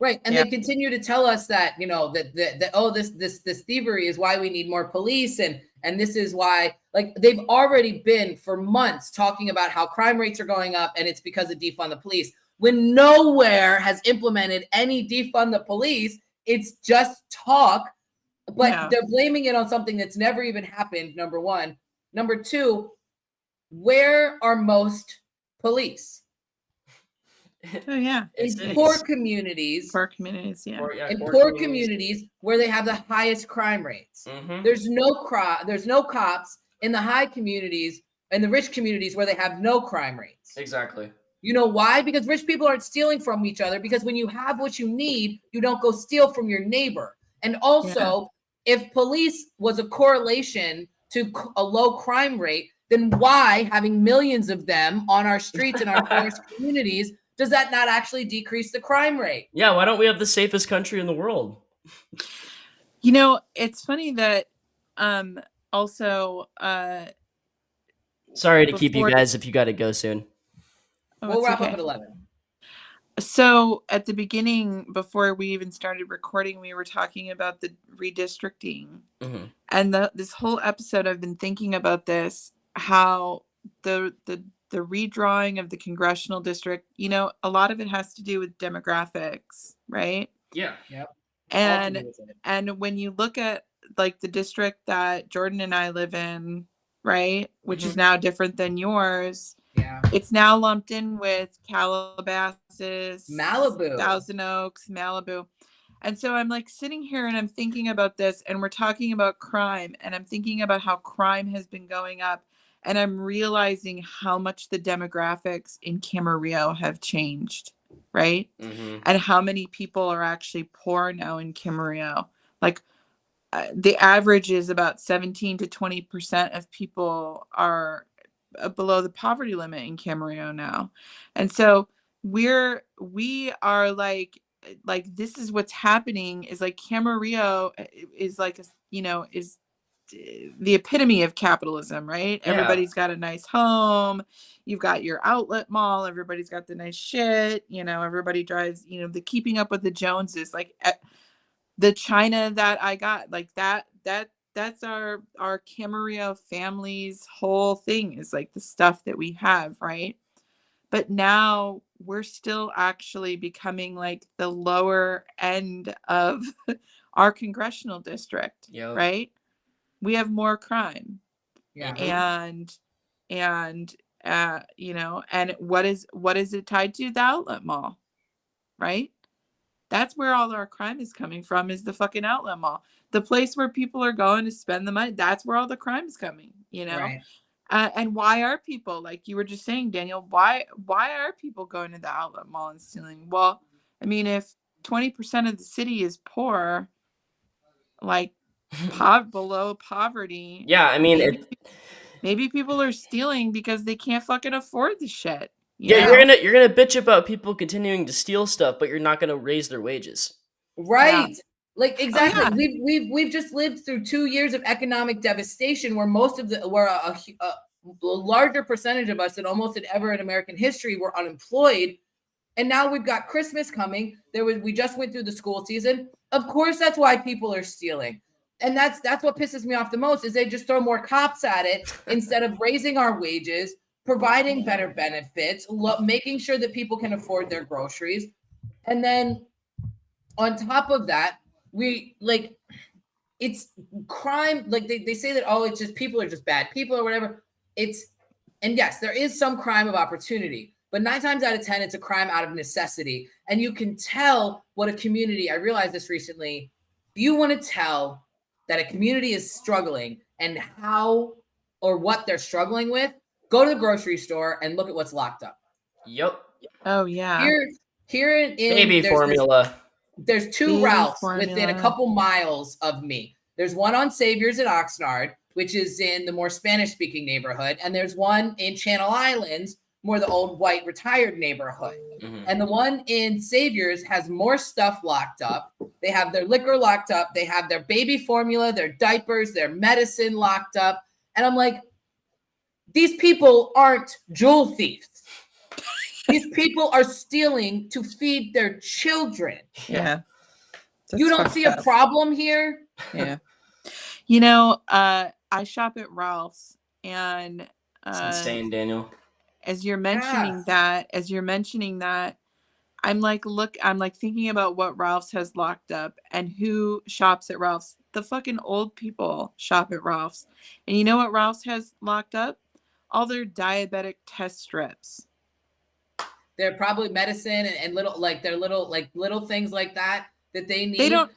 Right, and Yeah. they continue to tell us that you know that that, that oh this this this thievery is why we need more police and and this is why like they've already been for months talking about how crime rates are going up and it's because of defund the police when nowhere has implemented any defund the police it's just talk but Yeah. they're blaming it on something that's never even happened number 1 number 2 where are most police Oh yeah. It's in poor cities. communities Poor communities, yeah. Poor- yeah, in poor poor communities where they have the highest crime rates. Mhm. There's no cro- there's no cops in the high communities and the rich communities where they have no crime rates. Exactly. You know why? Because rich people aren't stealing from each other because when you have what you need, you don't go steal from your neighbor. And also, if police was a correlation to a low crime rate, then why having millions of them on our streets in our <laughs> poorest communities does that not actually decrease the crime rate? Yeah, why don't we have the safest country in the world? You know, it's funny that um also uh Sorry to keep you guys if you got to go soon. Oh, we'll wrap okay. up at 11. So at the beginning, before we even started recording, we were talking about the redistricting. hmm And the this whole episode I've been thinking about this, how the the the redrawing of the congressional district, you know, a lot of it has to do with demographics, right? Yeah. yeah. And and when you look at like the district that Jordan and I live in, right? Which is Mhm. now different than yours. Yeah. It's now lumped in with Calabasas, Malibu. Thousand Oaks, Malibu. And so I'm like sitting here and I'm thinking about this, and we're talking about crime, and I'm thinking about how crime has been going up, and I'm realizing how much the demographics in Camarillo have changed, right? hmm And how many people are actually poor now in Camarillo. Like uh, the average is about 17 to 20% of people are below the poverty limit in Camarillo now. And so we're we are like uh, like this is what's happening is like Camarillo uh, is like a, you know is the epitome of capitalism, right? Yeah. Everybody's got a nice home. You've got your outlet mall. Everybody's got the nice shit. You know, everybody drives, you know, the keeping up with the Joneses. Like eh, the China that I got, like that, that, that's our, our Camarillo family's whole thing is like the stuff that we have, right? But now we're still actually becoming like the lower end of <laughs> our congressional district, Yep. right? We have more crime Yeah. and and uh you know and what is what is it tied to the outlet mall right that's where all our crime is coming from is the fucking outlet mall the place where people are going to spend the money that's where all the crime is coming you know Right. uh, and why are people like you were just saying daniel why why are people going to the outlet mall and stealing well i mean if 20% of the city is poor like po- <laughs> below poverty Yeah, I mean, maybe, it, maybe people are stealing because they can't fucking afford the shit you yeah, know? you're gonna you're gonna bitch about people continuing to steal stuff, but you're not gonna raise their wages. Right. Like oh, exactly. yeah. We've we've we've just lived through two years of economic devastation where most of the where a, a a larger percentage of us than almost had ever in American history were unemployed. And now we've got Christmas coming. There was we just went through the school season. Of course, that's why people are stealing. And that's that's what pisses me off the most is they just throw more cops at it <laughs> instead of raising our wages, providing better benefits, lo- making sure that people can afford their groceries. And then on top of that, we like it's crime. Like they, they say that, oh, it's just people are just bad people or whatever. It's and yes, there is some crime of opportunity, but nine times out of ten, it's a crime out of necessity. And you can tell what a community, I realized this recently. You want to tell that a community is struggling and how or what they're struggling with, go to the grocery store and look at what's locked up. Yep. oh yeah Here, here in Baby there's this- formula. There's two Baby routes within a couple miles of me. There's one on Saviers at Oxnard, which is in the more Spanish speaking neighborhood, and there's one in Channel Islands, more the old white retired neighborhood. Mhm. And the one in Saviers has more stuff locked up. They have their liquor locked up, they have their baby formula, their diapers, their medicine locked up. And I'm like, these people aren't jewel thieves. These people are stealing to feed their children. Yeah. You don't fucked see a problem here? Yeah. <laughs> You know uh i shop at ralph's and It's uh insane, Daniel. as you're mentioning Yes. that as you're mentioning that i'm like look i'm like thinking about what ralph's has locked up and who shops at ralph's. The fucking old people shop at ralph's. And you know what ralph's has locked up? All their diabetic test strips they're probably medicine and, and little like they're little like little things like that that they need they don't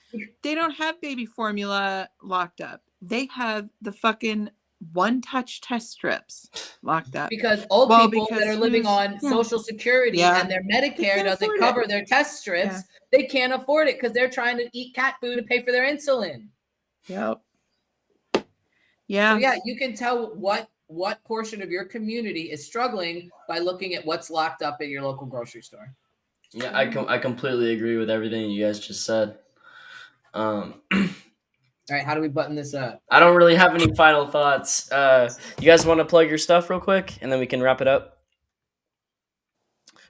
they don't have baby formula locked up. They have the fucking OneTouch test strips locked up. Because old Well, people that are living on yeah. social security Yeah. and their medicare doesn't afford it. cover their test strips they can't afford it because they're trying to eat cat food to pay for their insulin. Yep yeah. so yeah you can tell what what portion of your community is struggling by looking at what's locked up at your local grocery store Yeah, I com- I completely agree with everything you guys just said. Um, all right how do we button this up I don't really have any final thoughts. Uh, you guys want to plug your stuff real quick, and then we can wrap it up.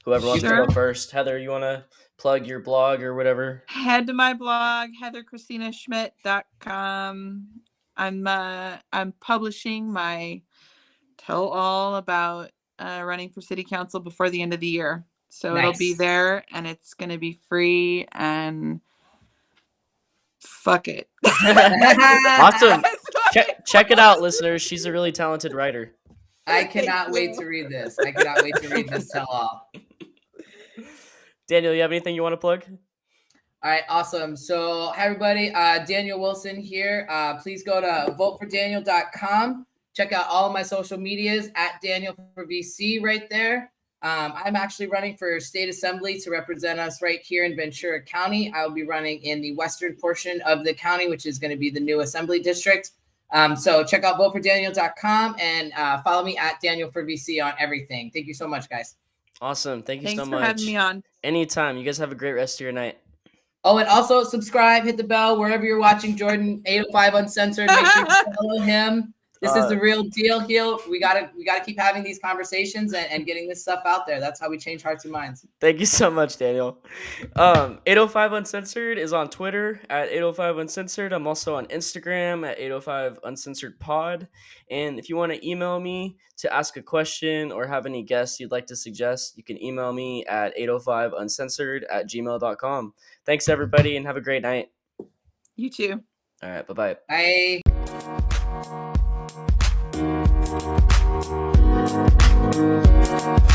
Whoever wants to go first, Heather, you want to plug your blog or whatever? head to my blog heatherchristinaschmidt.com i'm uh i'm publishing my tell all about uh running for city council before the end of the year so it'll be there and it's gonna be free and fuck it <laughs> Awesome. check check it out, listeners. She's a really talented writer. I Thank cannot wait you. to read this. I cannot wait to read this tell all. <laughs> Daniel, you have anything you want to plug? All right, awesome. So, hi everybody. Uh, Daniel Wilson here. Uh, please go to votefordaniel.com. Check out all of my social medias at Daniel for VC right there. Um, I'm actually running for state assembly to represent us right here in Ventura County. I will be running in the western portion of the county, which is going to be the new assembly district. Um, so check out votefordaniel.com and uh, follow me at Daniel for VC on everything. Thank you so much, guys. Awesome. Thank you Thanks so for much. having me on. Anytime. You guys have a great rest of your night. Oh, and also subscribe, hit the bell wherever you're watching Jordan 805 Uncensored. Make sure you <laughs> follow him. This is Uh, the real deal here. We gotta we gotta keep having these conversations and, and getting this stuff out there. That's how we change hearts and minds. Thank you so much, Daniel. Um, 805 Uncensored is on Twitter at 805 Uncensored. I'm also on Instagram at 805 Uncensored Pod. And if you want to email me to ask a question or have any guests you'd like to suggest, you can email me at 805 Uncensored at gmail.com. Thanks, everybody, and have a great night. You too. All right, bye bye. Bye. Thank you.